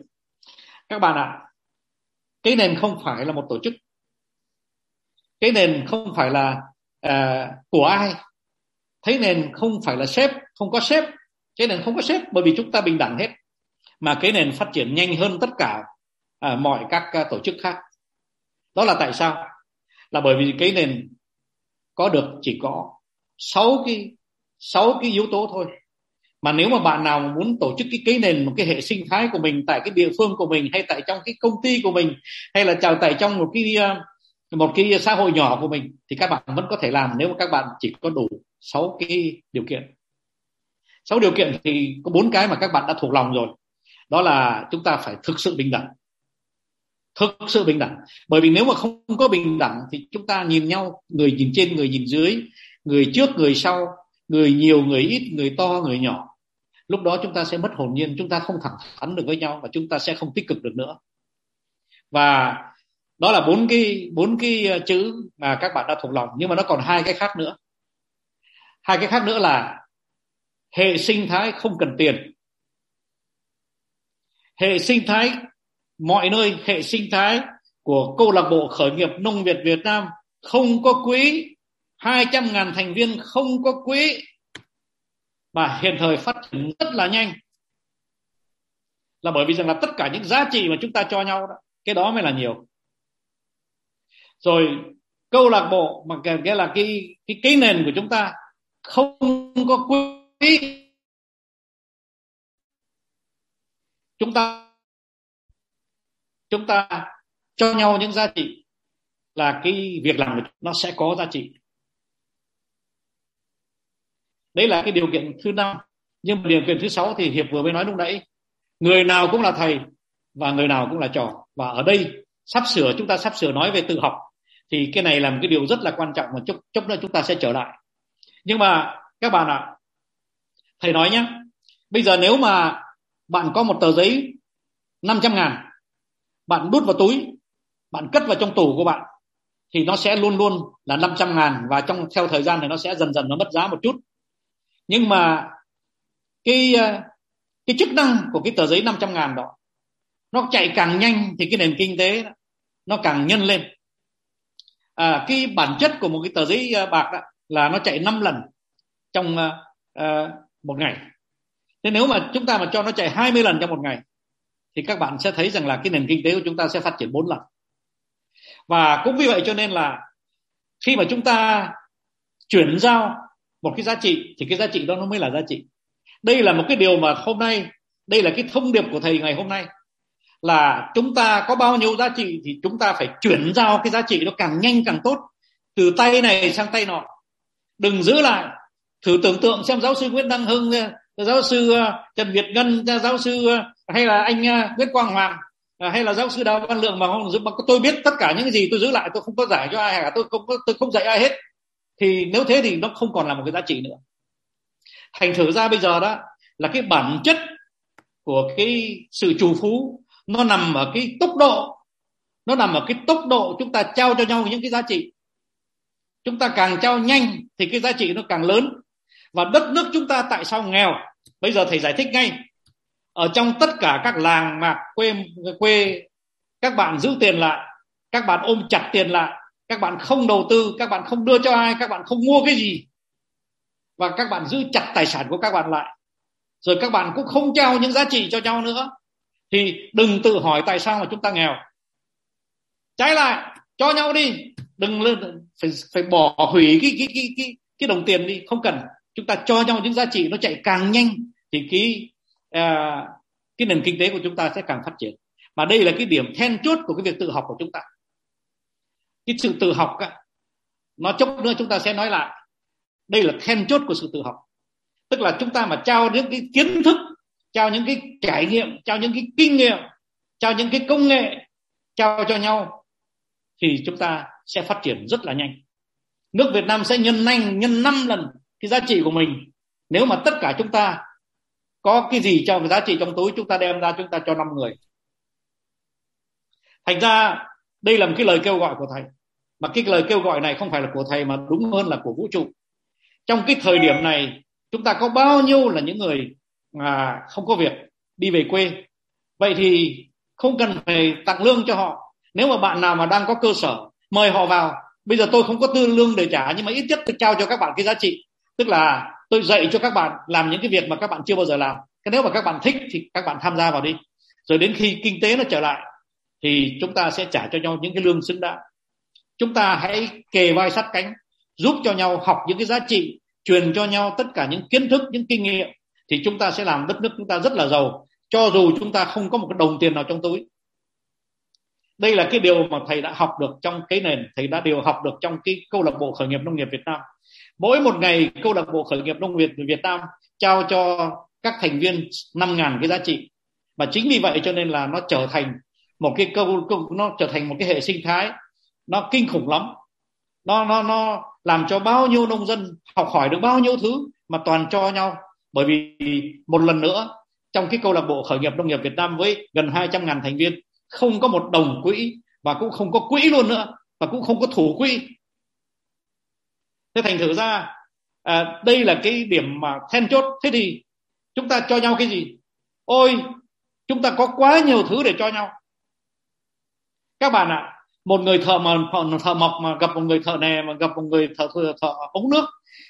Các bạn ạ cái nền không phải là một tổ chức. Cái nền không phải là uh, của ai. Thấy nền không phải là sếp không có sếp. Cái nền không có sếp bởi vì chúng ta bình đẳng hết. Mà cái nền phát triển nhanh hơn tất cả uh, mọi các uh, tổ chức khác. Đó là tại sao? Là bởi vì cái nền có được chỉ có sáu cái sáu cái yếu tố thôi. Mà nếu mà bạn nào muốn tổ chức cái cái nền, một cái hệ sinh thái của mình tại cái địa phương của mình hay tại trong cái công ty của mình hay là chào tại trong một cái ờ, một cái xã hội nhỏ của mình thì các bạn vẫn có thể làm nếu mà các bạn chỉ có đủ sáu cái điều kiện. Sáu điều kiện thì có bốn cái mà các bạn đã thuộc lòng rồi. Đó là chúng ta phải thực sự bình đẳng thực sự bình đẳng. Bởi vì nếu mà không có bình đẳng thì chúng ta nhìn nhau, người nhìn trên, người nhìn dưới, người trước, người sau, người nhiều, người ít, người to, người nhỏ. Lúc đó chúng ta sẽ mất hồn nhiên, chúng ta không thẳng thắn được với nhau và chúng ta sẽ không tích cực được nữa. Và đó là bốn cái bốn cái ờ, chữ mà các bạn đã thuộc lòng, nhưng mà nó còn hai cái khác nữa. Hai cái khác nữa là hệ sinh thái không cần tiền. Hệ sinh thái mọi nơi hệ sinh thái của câu lạc bộ khởi nghiệp nông Việt Việt Nam không có quỹ. 200 ngàn thành viên không có quỹ. Mà hiện thời phát triển rất là nhanh. Là bởi vì rằng là tất cả những giá trị mà chúng ta cho nhau đó, cái đó mới là nhiều. Rồi, câu lạc bộ mà cái là cái cái cái nền của chúng ta không có quỹ. Chúng ta chúng ta cho nhau những giá trị là cái việc làm nó sẽ có giá trị. Đấy là cái điều kiện thứ năm. Nhưng mà điều kiện thứ sáu thì hiệp vừa mới nói lúc nãy người nào cũng là thầy và người nào cũng là trò. Và ở đây sắp sửa chúng ta sắp sửa nói về tự học thì cái này là một cái điều rất là quan trọng mà chút chút nữa chúng ta sẽ trở lại. Nhưng mà các bạn ạ à, thầy nói nhé bây giờ nếu mà bạn có một tờ giấy 500 ngàn bạn đút vào túi bạn cất vào trong tủ của bạn thì nó sẽ luôn luôn là 500 ngàn và trong theo thời gian thì nó sẽ dần dần nó mất giá một chút. Nhưng mà cái ờ, cái chức năng của cái tờ giấy 500 ngàn đó nó chạy càng nhanh thì cái nền kinh tế nó càng nhân lên. À, cái bản chất của một cái tờ giấy ờ, bạc đó là nó chạy 5 lần trong uh, một ngày. Thế nếu mà chúng ta mà cho nó chạy 20 lần trong một ngày thì các bạn sẽ thấy rằng là cái nền kinh tế của chúng ta sẽ phát triển bốn lần. Và cũng vì vậy cho nên là khi mà chúng ta chuyển giao một cái giá trị thì cái giá trị đó nó mới là giá trị. Đây là một cái điều mà hôm nay, đây là cái thông điệp của thầy ngày hôm nay là chúng ta có bao nhiêu giá trị thì chúng ta phải chuyển giao cái giá trị nó càng nhanh càng tốt, từ tay này sang tay nọ. Đừng giữ lại, thử tưởng tượng xem giáo sư Nguyễn Đăng Hưng giáo sư ờ, Trần Việt Ngân giáo sư ờ, hay là anh ờ, Nguyễn Quang Hoàng hay là giáo sư Đào Văn Lượng mà không mà tôi biết tất cả những gì tôi giữ lại, tôi không có giải cho ai cả tôi không tôi không dạy ai hết. Thì nếu thế thì nó không còn là một cái giá trị nữa. Thành thử ra bây giờ đó, là cái bản chất của cái sự trù phú, nó nằm ở cái tốc độ. Nó nằm ở cái tốc độ chúng ta trao cho nhau những cái giá trị. Chúng ta càng trao nhanh thì cái giá trị nó càng lớn và đất nước chúng ta tại sao nghèo? Bây giờ thầy giải thích ngay. Ở trong tất cả các làng mạc quê quê các bạn giữ tiền lại, các bạn ôm chặt tiền lại, các bạn không đầu tư, các bạn không đưa cho ai, các bạn không mua cái gì. Và các bạn giữ chặt tài sản của các bạn lại. Rồi các bạn cũng không trao những giá trị cho nhau nữa. Thì đừng tự hỏi tại sao mà chúng ta nghèo. Trái lại, cho nhau đi. Đừng lên, phải phải bỏ hủy cái cái cái cái cái đồng tiền đi. Không cần chúng ta cho nhau những giá trị nó chạy càng nhanh thì cái à, cái nền kinh tế của chúng ta sẽ càng phát triển. Mà đây là cái điểm then chốt của cái việc tự học của chúng ta. Cái sự tự học á, nó chốc nữa chúng ta sẽ nói lại. Đây là then chốt của sự tự học. Tức là chúng ta mà trao những cái kiến thức trao những cái trải nghiệm trao những cái kinh nghiệm trao những cái công nghệ trao cho nhau thì chúng ta sẽ phát triển rất là nhanh. Nước Việt Nam sẽ nhân nhanh nhân năm lần cái giá trị của mình. Nếu mà tất cả chúng ta có cái gì trong giá trị trong túi, chúng ta đem ra, chúng ta cho năm người. Thành ra, đây là một cái lời kêu gọi của thầy. Mà cái lời kêu gọi này không phải là của thầy, mà đúng hơn là của vũ trụ. Trong cái thời điểm này, chúng ta có bao nhiêu là những người mà không có việc, đi về quê. Vậy thì không cần phải tặng lương cho họ. Nếu mà bạn nào mà đang có cơ sở, mời họ vào. Bây giờ tôi không có tư lương để trả, nhưng mà ít nhất tôi trao cho các bạn cái giá trị tức là tôi dạy cho các bạn làm những cái việc mà các bạn chưa bao giờ làm. Cái nếu mà các bạn thích thì các bạn tham gia vào đi. Rồi đến khi kinh tế nó trở lại thì chúng ta sẽ trả cho nhau những cái lương xứng đáng. Chúng ta hãy kề vai sát cánh, giúp cho nhau học những cái giá trị, truyền cho nhau tất cả những kiến thức, những kinh nghiệm thì chúng ta sẽ làm đất nước chúng ta rất là giàu. Cho dù chúng ta không có một cái đồng tiền nào trong túi. Đây là cái điều mà thầy đã học được trong cái nền, thầy đã điều học được trong cái câu lạc bộ khởi nghiệp nông nghiệp Việt Nam mỗi một ngày câu lạc bộ khởi nghiệp nông nghiệp Việt Nam trao cho các thành viên 5.000 cái giá trị. Và chính vì vậy cho nên là nó trở thành một cái câu, câu nó trở thành một cái hệ sinh thái nó kinh khủng lắm. Nó nó nó làm cho bao nhiêu nông dân học hỏi được bao nhiêu thứ mà toàn cho nhau. Bởi vì một lần nữa trong cái câu lạc bộ khởi nghiệp nông nghiệp Việt Nam với gần 200 ngàn thành viên không có một đồng quỹ và cũng không có quỹ luôn nữa và cũng không có thủ quỹ thế thành thử ra à, đây là cái điểm mà then chốt. Thế thì chúng ta cho nhau cái gì? Ôi chúng ta có quá nhiều thứ để cho nhau. Các bạn ạ à, một người thợ mà thợ mộc mà gặp một người thợ nè mà gặp một người thợ thợ, thợ ống nước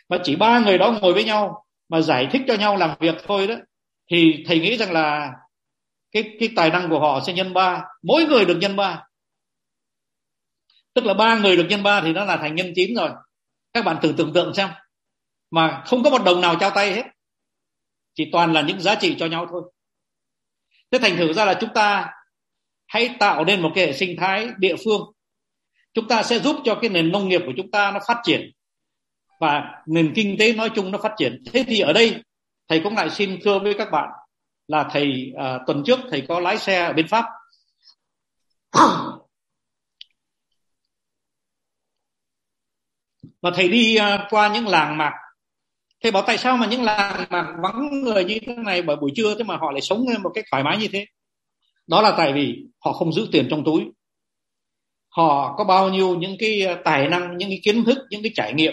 mà chỉ ba người đó ngồi với nhau mà giải thích cho nhau làm việc thôi đó thì thầy nghĩ rằng là cái cái tài năng của họ sẽ nhân ba. Mỗi người được nhân ba. Tức là ba người được nhân ba thì nó là thành nhân chín rồi các bạn thử tưởng tượng xem mà không có một đồng nào trao tay hết. Chỉ toàn là những giá trị cho nhau thôi. Thế thành thử ra là chúng ta hãy tạo nên một cái hệ sinh thái địa phương. Chúng ta sẽ giúp cho cái nền nông nghiệp của chúng ta nó phát triển và nền kinh tế nói chung nó phát triển. Thế thì ở đây thầy cũng lại xin thưa với các bạn là thầy à, tuần trước thầy có lái xe ở bên pháp. Và thầy đi à, qua những làng mạc. Thầy bảo tại sao mà những làng mạc vắng người như thế này bởi buổi trưa thế mà họ lại sống một cách thoải mái như thế? Đó là tại vì họ không giữ tiền trong túi. Họ có bao nhiêu những cái à, tài năng, những cái kiến thức, những cái trải nghiệm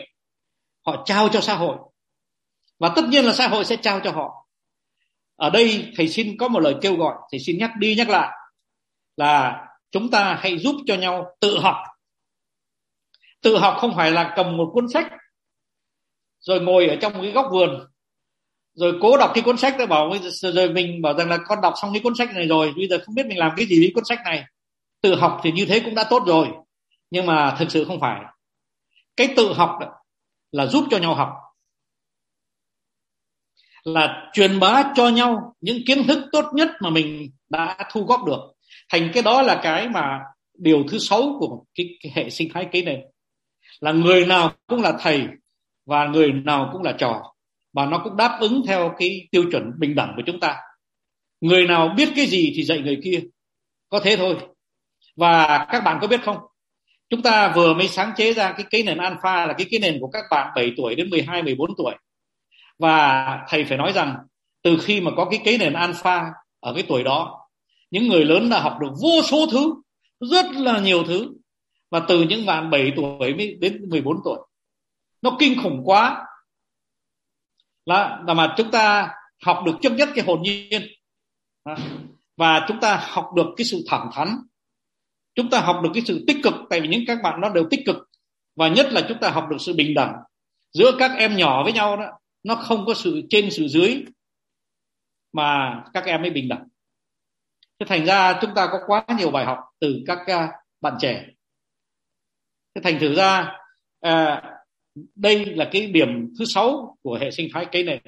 họ trao cho xã hội. Và tất nhiên là xã hội sẽ trao cho họ. Ở đây thầy xin có một lời kêu gọi. Thầy xin nhắc đi nhắc lại là chúng ta hãy giúp cho nhau tự học tự học không phải là cầm một cuốn sách rồi ngồi ở trong cái góc vườn rồi cố đọc cái cuốn sách đó bảo rồi mình bảo rằng là con đọc xong cái cuốn sách này rồi bây giờ không biết mình làm cái gì với cuốn sách này. Tự học thì như thế cũng đã tốt rồi nhưng mà thực sự không phải. Cái tự học đó là giúp cho nhau học là truyền bá cho nhau những kiến thức tốt nhất mà mình đã thu góp được. Thành cái đó là cái mà điều thứ sáu của cái, cái hệ sinh thái kế nền là người nào cũng là thầy và người nào cũng là trò, và nó cũng đáp ứng theo cái tiêu chuẩn bình đẳng của chúng ta. Người nào biết cái gì thì dạy người kia, có thế thôi. Và các bạn có biết không? Chúng ta vừa mới sáng chế ra cái cái nền alpha là cái cái nền của các bạn 7 tuổi đến 12 14 tuổi. Và thầy phải nói rằng, từ khi mà có cái cái nền alpha ở cái tuổi đó, những người lớn đã học được vô số thứ, rất là nhiều thứ và từ những bạn 7 tuổi đến 14 tuổi. Nó kinh khủng quá. Là, là mà chúng ta học được chấp nhất cái hồn nhiên. Và chúng ta học được cái sự thẳng thắn. Chúng ta học được cái sự tích cực tại vì những các bạn nó đều tích cực. Và nhất là chúng ta học được sự bình đẳng. Giữa các em nhỏ với nhau đó nó không có sự trên sự dưới mà các em mới bình đẳng. Thế thành ra chúng ta có quá nhiều bài học từ các à, bạn trẻ thế thành thử ra à, đây là cái điểm thứ sáu của hệ sinh thái cây này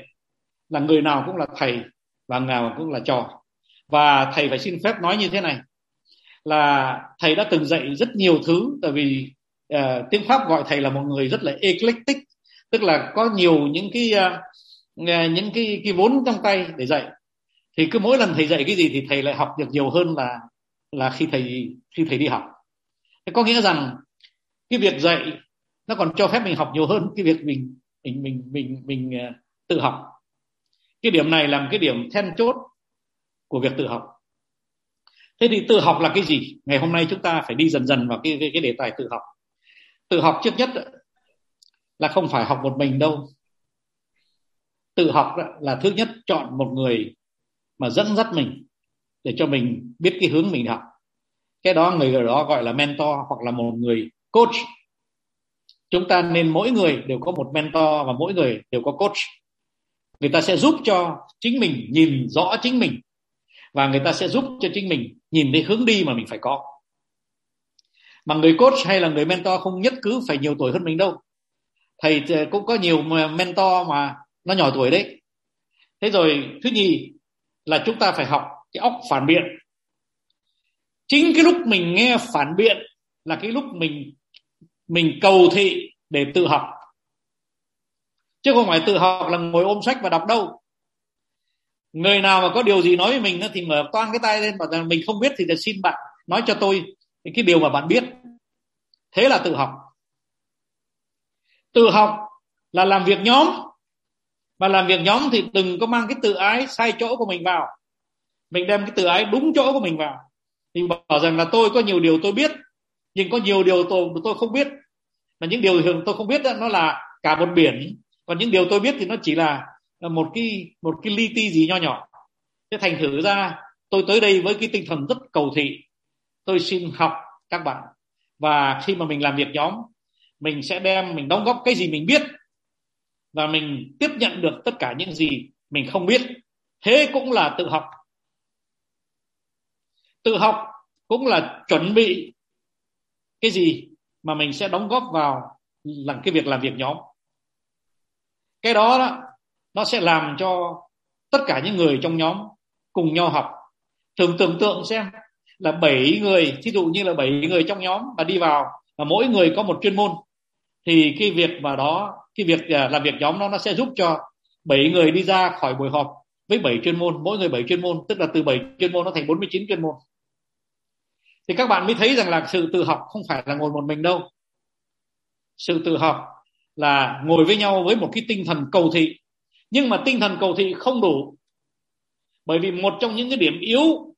là người nào cũng là thầy và nào cũng là trò. Và thầy phải xin phép nói như thế này. Là thầy đã từng dạy rất nhiều thứ tại vì uh, tiếng pháp gọi thầy là một người rất là eclectic. Tức là có nhiều những cái uh, những cái cái vốn trong tay để dạy. Thì cứ mỗi lần thầy dạy cái gì thì thầy lại học được nhiều hơn là là khi thầy khi thầy đi học. Thế có nghĩa rằng cái việc dạy nó còn cho phép mình học nhiều hơn cái việc mình mình mình mình mình uh, tự học. Cái điểm này làm cái điểm then chốt của việc tự học. Thế thì tự học là cái gì? Ngày hôm nay chúng ta phải đi dần dần vào cái cái, cái đề tài tự học. Tự học trước nhất là không phải học một mình đâu. Tự học là thứ nhất chọn một người mà dẫn dắt mình để cho mình biết cái hướng mình học. Cái đó người đó gọi là mentor hoặc là một người coach. Chúng ta nên mỗi người đều có một mentor và mỗi người đều có coach. Người ta sẽ giúp cho chính mình nhìn rõ chính mình và người ta sẽ giúp cho chính mình nhìn thấy hướng đi mà mình phải có. Mà người coach hay là người mentor không nhất cứ phải nhiều tuổi hơn mình đâu. Thầy ờ, cũng có nhiều mentor mà nó nhỏ tuổi đấy. Thế rồi, thứ nhì là chúng ta phải học cái óc phản biện. Chính cái lúc mình nghe phản biện là cái lúc mình mình cầu thị để tự học. Chứ không phải tự học là ngồi ôm sách và đọc đâu. Người nào mà có điều gì nói với mình thì mở toan cái tay lên bảo rằng mình không biết thì xin bạn nói cho tôi cái điều mà bạn biết. Thế là tự học. Tự học là làm việc nhóm. Và làm việc nhóm thì đừng có mang cái tự ái sai chỗ của mình vào. Mình đem cái tự ái đúng chỗ của mình vào. Mình bảo rằng là tôi có nhiều điều tôi biết, nhưng có nhiều điều tôi tôi không biết mà những điều thường tôi không biết đó, nó là cả một biển. Còn những điều tôi biết thì nó chỉ là một cái một cái li ti gì nho nhỏ. Thế thành thử ra tôi tới đây với cái tinh thần rất cầu thị. Tôi xin học các bạn. Và khi mà mình làm việc nhóm mình sẽ đem mình đóng góp cái gì mình biết. Và mình tiếp nhận được tất cả những gì mình không biết. Thế cũng là tự học. Tự học cũng là chuẩn bị cái gì mà mình sẽ đóng góp vào làm cái việc làm việc nhóm. Cái đó, đó nó sẽ làm cho tất cả những người trong nhóm cùng nhau học. Thường tưởng tượng xem là bảy người thí dụ như là bảy người trong nhóm mà đi vào và mỗi người có một chuyên môn thì cái việc mà đó cái việc à, làm việc nhóm nó nó sẽ giúp cho bảy người đi ra khỏi buổi họp với bảy chuyên môn mỗi người bảy chuyên môn tức là từ bảy chuyên môn nó thành 49 chuyên môn thì các bạn mới thấy rằng là sự tự học không phải là ngồi một mình đâu. Sự tự học là ngồi với nhau với một cái tinh thần cầu thị. Nhưng mà tinh thần cầu thị không đủ. Bởi vì một trong những cái điểm yếu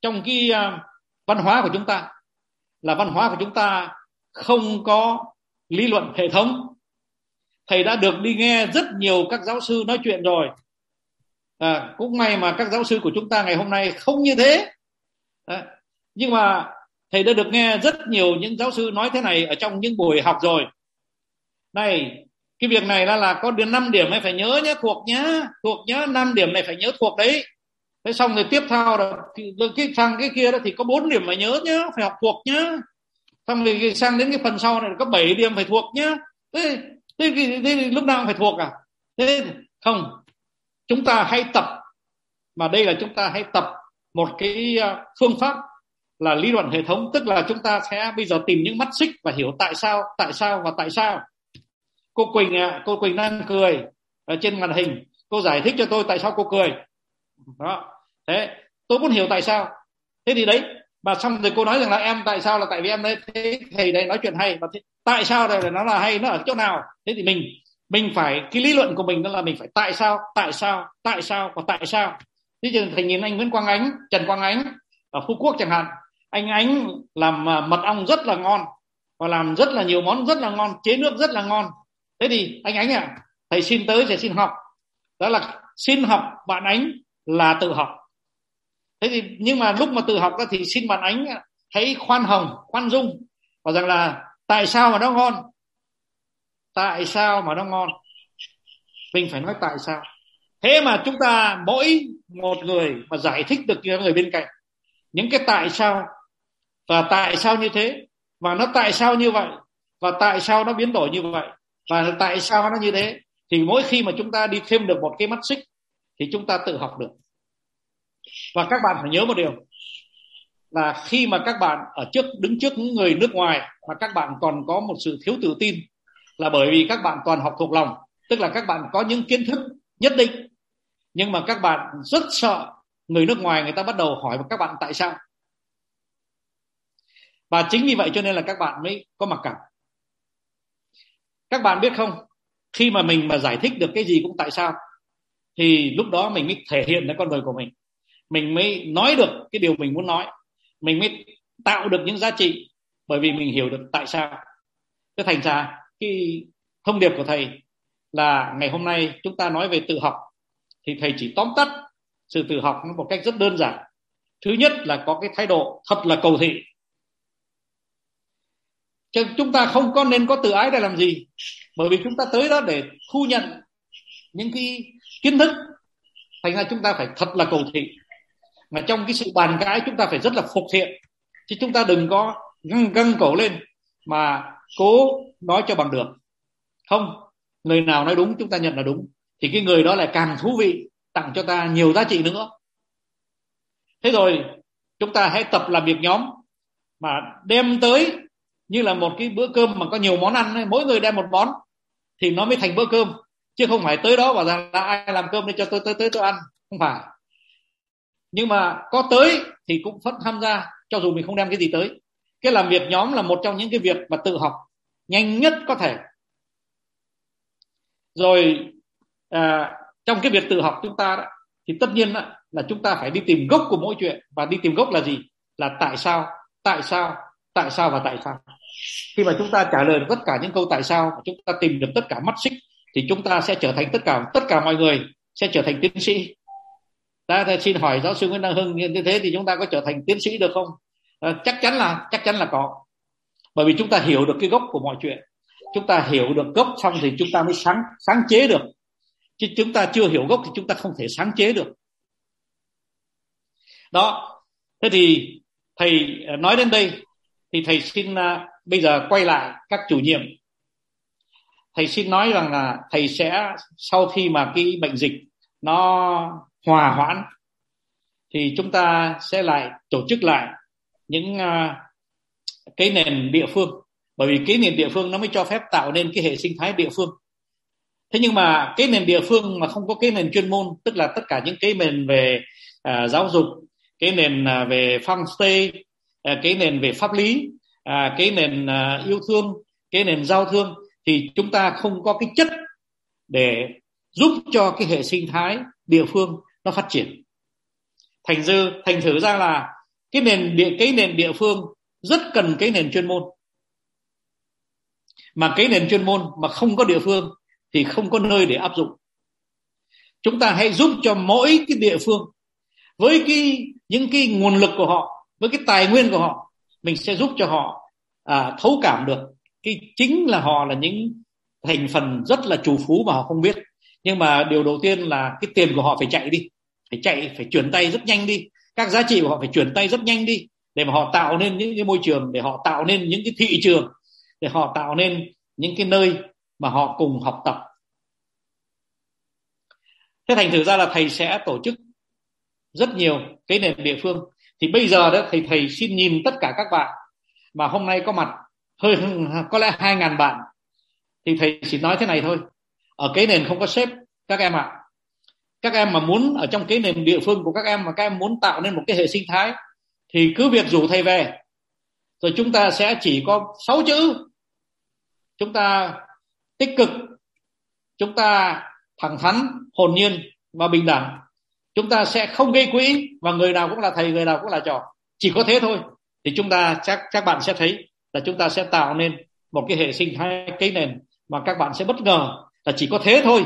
trong cái à, văn hóa của chúng ta là văn hóa của chúng ta không có lý luận hệ thống. Thầy đã được đi nghe rất nhiều các giáo sư nói chuyện rồi. À, cũng may mà các giáo sư của chúng ta ngày hôm nay không như thế. À, nhưng mà thầy đã được nghe rất nhiều những giáo sư nói thế này ở trong những buổi học rồi. Này cái việc này là là có đến 5 điểm này phải nhớ nhé thuộc nhá thuộc nhá 5 điểm này phải nhớ thuộc đấy. Thế xong rồi tiếp theo là cái sang cái kia đó thì có bốn điểm phải nhớ nhá phải học thuộc nhá. Xong rồi sang đến cái phần sau này có 7 điểm phải thuộc nhá. Thế, thế, thế, thế lúc nào cũng phải thuộc à? Thế không chúng ta hãy tập. Mà đây là chúng ta hãy tập một cái à, phương pháp là lý luận hệ thống tức là chúng ta sẽ bây giờ tìm những mắt xích và hiểu tại sao tại sao và tại sao. Cô Quỳnh ạ à, cô Quỳnh đang cười ở trên màn hình. Cô giải thích cho tôi tại sao cô cười. Đó. Thế tôi muốn hiểu tại sao. Thế thì đấy mà xong rồi cô nói rằng là em tại sao là tại vì em đấy thế thầy đây nói chuyện hay. Và thế, tại sao đây là nó là hay nó ở chỗ nào? Thế thì mình mình phải cái lý luận của mình đó là mình phải tại sao tại sao tại sao và tại sao. Thế thì thầy nhìn anh Nguyễn Quang Ánh Trần Quang Ánh ở Phú Quốc chẳng hạn anh Ánh làm à, mật ong rất là ngon và làm rất là nhiều món rất là ngon, chế nước rất là ngon. Thế thì anh Ánh à thầy xin tới sẽ xin học. Đó là xin học bạn Ánh là tự học. Thế thì nhưng mà lúc mà tự học thì xin bạn Ánh hãy khoan hồng, khoan dung và rằng là tại sao mà nó ngon? Tại sao mà nó ngon? Mình phải nói tại sao. Thế mà chúng ta mỗi một người mà giải thích được cho người bên cạnh, những cái tại sao và tại sao như thế? Và nó tại sao như vậy? Và tại sao nó biến đổi như vậy? Và tại sao nó như thế? Thì mỗi khi mà chúng ta đi thêm được một cái mắt xích, thì chúng ta tự học được. Và các bạn phải nhớ một điều, là khi mà các bạn ở trước, đứng trước những người nước ngoài, mà các bạn còn có một sự thiếu tự tin, là bởi vì các bạn toàn học thuộc lòng. Tức là các bạn có những kiến thức nhất định, nhưng mà các bạn rất sợ người nước ngoài, người ta bắt đầu hỏi các bạn tại sao và chính vì vậy cho nên là các bạn mới có mặc cảm. Các bạn biết không, khi mà mình mà giải thích được cái gì cũng tại sao, thì lúc đó mình mới thể hiện ra con người của mình. Mình mới nói được cái điều mình muốn nói. Mình mới tạo được những giá trị bởi vì mình hiểu được tại sao. Cái thành ra, cái thông điệp của thầy là ngày hôm nay chúng ta nói về tự học, thì thầy chỉ tóm tắt sự tự học một cách rất đơn giản. Thứ nhất là có cái thái độ thật là cầu thị chứ chúng ta không có nên có tự ái để làm gì. Bởi vì chúng ta tới đó để thu nhận những cái kiến thức. Thành ra chúng ta phải thật là cầu thị. Mà trong cái sự bàn cãi chúng ta phải rất là phục thiện. Chứ chúng ta đừng có găng găng cổ lên mà cố nói cho bằng được. Không người nào nói đúng, chúng ta nhận là đúng. Thì cái người đó lại càng thú vị, tặng cho ta nhiều giá trị nữa. Thế rồi, chúng ta hãy tập làm việc nhóm mà đem tới như là một cái bữa cơm mà có nhiều món ăn mỗi người đem một món thì nó mới thành bữa cơm. Chứ không phải tới đó bảo rằng là ai làm cơm để cho tôi tới tới tôi ăn. Không phải. Nhưng mà có tới thì cũng vẫn tham gia cho dù mình không đem cái gì tới. Cái làm việc nhóm là một trong những cái việc mà tự học nhanh nhất có thể. Rồi à, trong cái việc tự học chúng ta đó, thì tất nhiên đó, là chúng ta phải đi tìm gốc của mỗi chuyện. Và đi tìm gốc là gì? Là tại sao? Tại sao tại sao và tại sao? Khi mà chúng ta trả lời được tất cả những câu tại sao và chúng ta tìm được tất cả mắt xích thì chúng ta sẽ trở thành tất cả tất cả mọi người sẽ trở thành tiến sĩ. Ta thì xin hỏi giáo sư Nguyễn Đăng Hưng như thế thì chúng ta có trở thành tiến sĩ được không? À, chắc chắn là chắc chắn là có. Bởi vì chúng ta hiểu được cái gốc của mọi chuyện. Chúng ta hiểu được gốc xong thì chúng ta mới sáng sáng chế được. Chứ chúng ta chưa hiểu gốc thì chúng ta không thể sáng chế được. Đó. Thế thì thầy ờ, nói đến đây thì thầy xin uh, bây giờ quay lại các chủ nhiệm. Thầy xin nói rằng là thầy sẽ sau khi mà cái bệnh dịch nó hòa hoãn thì chúng ta sẽ lại tổ chức lại những uh, cái nền địa phương. Bởi vì cái nền địa phương nó mới cho phép tạo nên cái hệ sinh thái địa phương. Thế nhưng mà cái nền địa phương mà không có cái nền chuyên môn tức là tất cả những cái nền về uh, giáo dục cái nền uh, về farm stay Ờ, cái nền về pháp lý à, cái nền à, yêu thương cái nền giao thương thì chúng ta không có cái chất để giúp cho cái hệ sinh thái địa phương nó phát triển. Thành dư thành thử ra là cái nền địa cái nền địa phương rất cần cái nền chuyên môn. Mà cái nền chuyên môn mà không có địa phương thì không có nơi để áp dụng. Chúng ta hãy giúp cho mỗi cái địa phương với cái những cái nguồn lực của họ với cái tài nguyên của họ mình sẽ giúp cho họ à, thấu cảm được. Cái chính là họ là những thành phần rất là trù phú mà họ không biết. Nhưng mà điều đầu tiên là cái tiền của họ phải chạy đi. Phải chạy phải chuyển tay rất nhanh đi. Các giá trị của họ phải chuyển tay rất nhanh đi để mà họ tạo nên những cái môi trường để họ tạo nên những cái thị trường để họ tạo nên những cái nơi mà họ cùng học tập. Thế thành thử ra là thầy sẽ tổ chức rất nhiều cái nền địa phương thì bây giờ đó, thầy thầy xin nhìn tất cả các bạn. Mà hôm nay có mặt hơi, có lẽ hai ngàn bạn. Thì thầy chỉ nói thế này thôi. Ở cái nền không có sếp, các em ạ. À. các em mà muốn ở trong cái nền địa phương của các em mà các em muốn tạo nên một cái hệ sinh thái, thì cứ việc rủ thầy về. Rồi chúng ta sẽ chỉ có sáu chữ. Chúng ta tích cực. Chúng ta thẳng thắn, hồn nhiên và bình đẳng chúng ta sẽ không gây quỹ và người nào cũng là thầy người nào cũng là trò. Chỉ có thế thôi. Thì chúng ta chắc các bạn sẽ thấy là chúng ta sẽ tạo nên một cái hệ sinh thái cái nền mà các bạn sẽ bất ngờ là chỉ có thế thôi.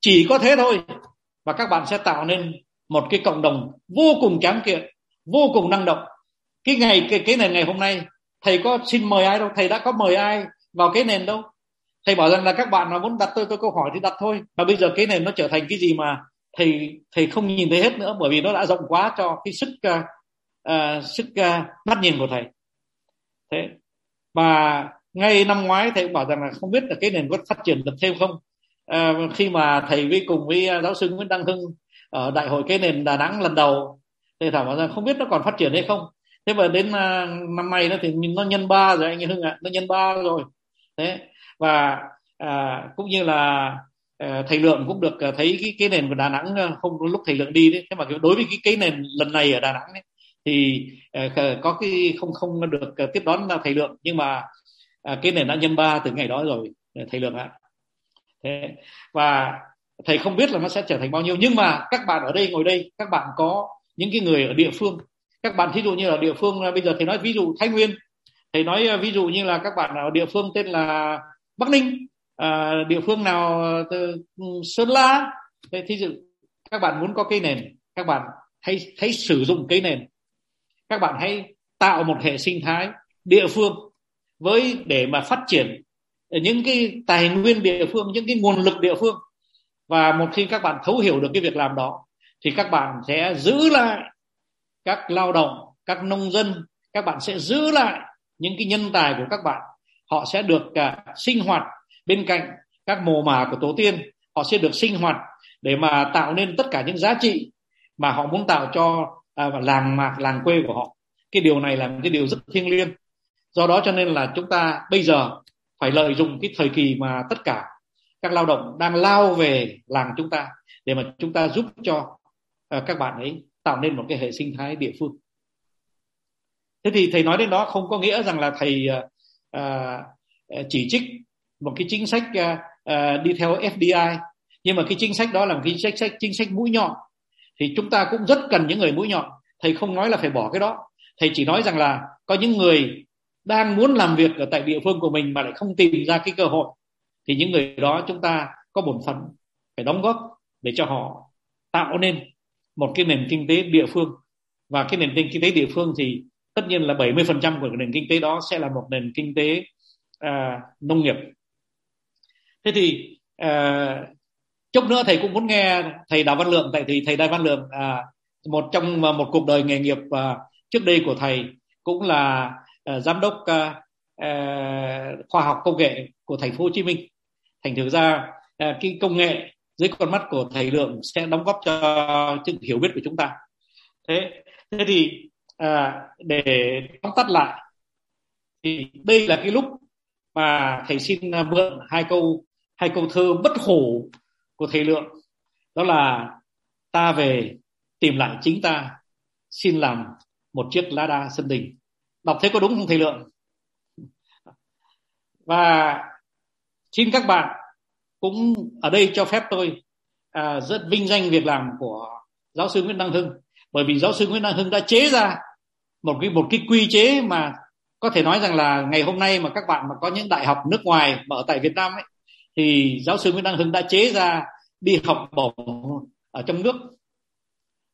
Chỉ có thế thôi. Và các bạn sẽ tạo nên một cái cộng đồng vô cùng tráng kiện vô cùng năng động. Cái ngày cái, cái nền ngày hôm nay thầy có xin mời ai đâu? Thầy đã có mời ai vào cái nền đâu? Thầy bảo rằng là các bạn mà muốn đặt tôi, tôi câu hỏi thì đặt thôi. Và bây giờ cái nền nó trở thành cái gì mà thầy thầy không nhìn thấy hết nữa bởi vì nó đã rộng quá cho cái sức uh, uh, sức uh, mắt nhìn của thầy. Thế và ngay năm ngoái thầy cũng bảo rằng là không biết là cái nền có phát triển được thêm không. À, khi mà thầy với cùng với giáo sư Nguyễn Đăng Hưng ở đại hội cái nền Đà Nẵng lần đầu thầy thảo bảo rằng không biết nó còn phát triển hay không. Thế mà đến uh, năm nay nó thì nó nhân ba rồi anh Hưng ạ à, nó nhân ba rồi. Thế và à, cũng như là Ờ, thầy lượng cũng được ờ, thấy cái cái nền của Đà Nẵng ờ, không lúc thầy lượng đi đấy. Thế mà đối với cái cái nền lần này ở Đà Nẵng ấy, thì có cái không không được tiếp đón thầy lượng. Nhưng mà à, cái nền đã nhân ba từ ngày đó rồi thầy lượng ạ. Thế và thầy không biết là nó sẽ trở thành bao nhiêu. Nhưng mà các bạn ở đây ngồi đây các bạn có những cái người ở địa phương. Các bạn thí dụ như ở địa phương bây giờ thầy nói ví dụ Thái Nguyên. Thầy nói ví dụ như là các bạn ở địa phương tên là Bắc Ninh à, địa phương nào từ Sơn La thế thí dụ các bạn muốn có cây nền các bạn hãy hãy sử dụng cây nền. Các bạn hãy tạo một hệ sinh thái địa phương với để mà phát triển những cái tài nguyên địa phương những cái nguồn lực địa phương. Và một khi các bạn thấu hiểu được cái việc làm đó thì các bạn sẽ giữ lại các lao động các nông dân các bạn sẽ giữ lại những cái nhân tài của các bạn. Họ sẽ được uh, sinh hoạt bên cạnh các mồ mả của tổ tiên họ sẽ được sinh hoạt để mà tạo nên tất cả những giá trị mà họ muốn tạo cho à, làng mạc làng quê của họ. Cái điều này là một cái điều rất thiêng liêng. Do đó cho nên là chúng ta bây giờ phải lợi dụng cái thời kỳ mà tất cả các lao động đang lao về làng chúng ta để mà chúng ta giúp cho à, các bạn ấy tạo nên một cái hệ sinh thái địa phương. Thế thì thầy nói đến đó không có nghĩa rằng là thầy à, à chỉ trích một cái chính sách uh, uh, đi theo FDI nhưng mà cái chính sách đó là một cái chính sách chính sách mũi nhọn. Thì chúng ta cũng rất cần những người mũi nhọn. Thầy không nói là phải bỏ cái đó. Thầy chỉ nói rằng là có những người đang muốn làm việc ở tại địa phương của mình mà lại không tìm ra cái cơ hội. Thì những người đó chúng ta có bổn phận phải đóng góp để cho họ tạo nên một cái nền kinh tế địa phương. Và cái nền kinh tế địa phương thì tất nhiên là 70% của nền kinh tế đó sẽ là một nền kinh tế à, nông nghiệp thế thì ờ, uh, chút nữa thầy cũng muốn nghe thầy đào văn lượng. Tại thì thầy đào văn lượng à, một trong à, một cuộc đời nghề nghiệp à, trước đây của thầy cũng là à, giám đốc à, à, khoa học công nghệ của thành phố Hồ Chí Minh. Thành thử ra à, cái công nghệ dưới con mắt của thầy lượng sẽ đóng góp cho sự hiểu biết của chúng ta. Thế thế thì à, để tóm tắt lại thì đây là cái lúc mà thầy xin à, mượn hai câu hai câu thơ bất hủ của thầy lượng? Đó là ta về tìm lại chính ta xin làm một chiếc lá đa sân đình. Đọc thế có đúng không thầy lượng? Và xin các bạn cũng ở đây cho phép tôi à, rất vinh danh việc làm của giáo sư Nguyễn Đăng Hưng. Bởi vì giáo sư Nguyễn Đăng Hưng đã chế ra một cái một cái quy chế mà có thể nói rằng là ngày hôm nay mà các bạn mà có những đại học nước ngoài mà ở tại Việt Nam ấy thì giáo sư Nguyễn Đăng Hưng đã chế ra đi học bổng ở trong nước.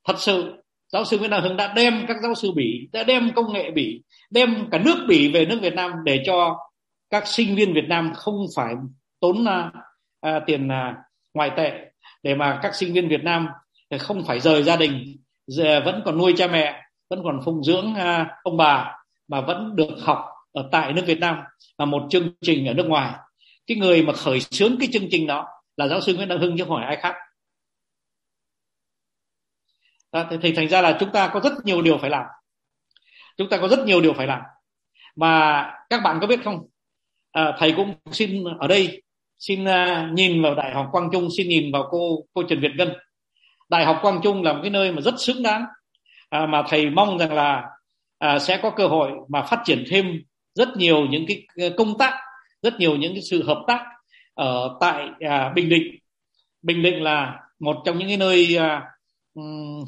Thật sự giáo sư Nguyễn Đăng Hưng đã đem các giáo sư Bỉ đã đem công nghệ Bỉ đem cả nước Bỉ về nước Việt Nam để cho các sinh viên Việt Nam không phải tốn à, à, tiền à, ngoại tệ để mà các sinh viên Việt Nam không phải rời gia đình vẫn còn nuôi cha mẹ vẫn còn phụng dưỡng à, ông bà mà vẫn được học ở tại nước Việt Nam là một chương trình ở nước ngoài cái người mà khởi xướng cái chương trình đó là giáo sư Nguyễn Đăng Hưng chứ không phải ai khác. Đó, thì, thì thành ra là chúng ta có rất nhiều điều phải làm. Chúng ta có rất nhiều điều phải làm. Mà các bạn có biết không? À, thầy cũng xin ở đây xin uh, nhìn vào đại học quang trung xin nhìn vào cô cô trần việt ngân. Đại học quang trung là một cái nơi mà rất xứng đáng à, mà thầy mong rằng là à, sẽ có cơ hội mà phát triển thêm rất nhiều những cái công tác rất nhiều những cái sự hợp tác ở tại à, bình định. Bình định là một trong những cái nơi à,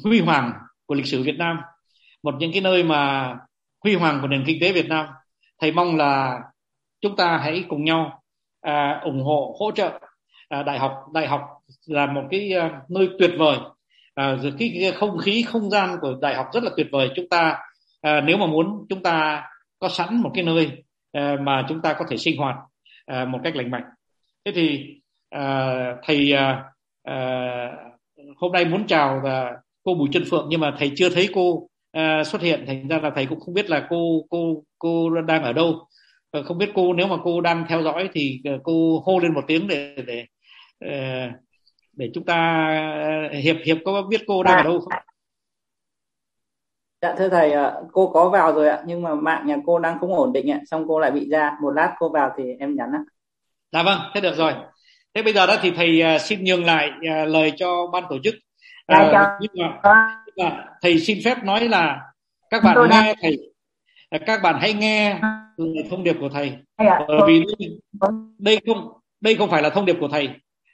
huy hoàng của lịch sử việt nam một những cái nơi mà huy hoàng của nền kinh tế việt nam. Thầy mong là chúng ta hãy cùng nhau à, ủng hộ hỗ trợ à, đại học. Đại học là một cái à, nơi tuyệt vời. À, cái, cái không khí không gian của đại học rất là tuyệt vời. Chúng ta à, nếu mà muốn chúng ta có sẵn một cái nơi mà chúng ta có thể sinh hoạt à, một cách lành mạnh. Thế thì à, thầy hôm nay muốn chào à, cô Bùi Trân Phượng nhưng mà thầy chưa thấy cô xuất hiện. Thành ra là thầy cũng không biết là cô cô cô đang ở đâu. Không biết cô nếu mà cô đang theo dõi thì cô hô lên một tiếng để để để chúng ta hiệp hiệp có biết cô đang à, ở đâu không? Dạ thưa thầy, cô có vào rồi ạ, nhưng mà mạng nhà cô đang không ổn định ạ, xong cô lại bị ra. Một lát cô vào thì em nhắn ạ. Dạ vâng, thế được rồi. Thế bây giờ đó thì thầy xin nhường lại lời cho ban tổ chức. Dạ, à, mà thầy xin phép nói là các bạn nghe thầy, các bạn hãy nghe thông điệp của thầy. Bởi vì đây, đây không đây không phải là thông điệp của thầy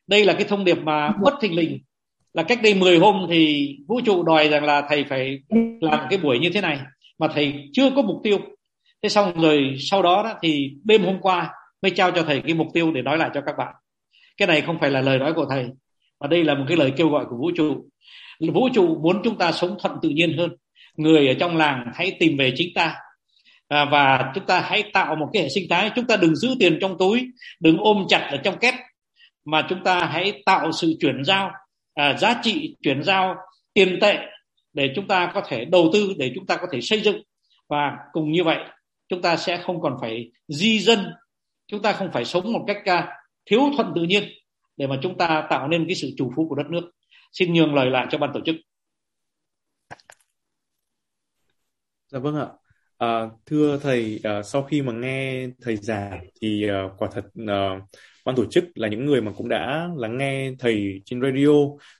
đây là cái thông điệp mà bất thình lình là cách đây 10 hôm thì vũ trụ đòi rằng là thầy phải làm cái buổi như thế này mà thầy chưa có mục tiêu. Thế xong rồi sau đó, đó thì đêm hôm qua mới trao cho thầy cái mục tiêu để nói lại cho các bạn. Cái này không phải là lời nói của thầy mà đây là một cái lời kêu gọi của vũ trụ. Vũ trụ muốn chúng ta sống thuận tự nhiên hơn. Người ở trong làng hãy tìm về chính ta. À, và chúng ta hãy tạo một cái hệ sinh thái. Chúng ta đừng giữ tiền trong túi đừng ôm chặt ở trong két mà chúng ta hãy tạo sự chuyển giao à, giá trị chuyển giao tiền tệ để chúng ta có thể đầu tư để chúng ta có thể xây dựng. Và cùng như vậy chúng ta sẽ không còn phải di dân chúng ta không phải sống một cách à, thiếu thuận tự nhiên để mà chúng ta tạo nên cái sự chủ phú của đất nước. Xin nhường lời lại cho ban tổ chức. Dạ vâng ạ à, thưa thầy à, sau khi mà nghe thầy giảng thì à, quả thật à, ban tổ chức là những người mà cũng đã lắng nghe thầy trên radio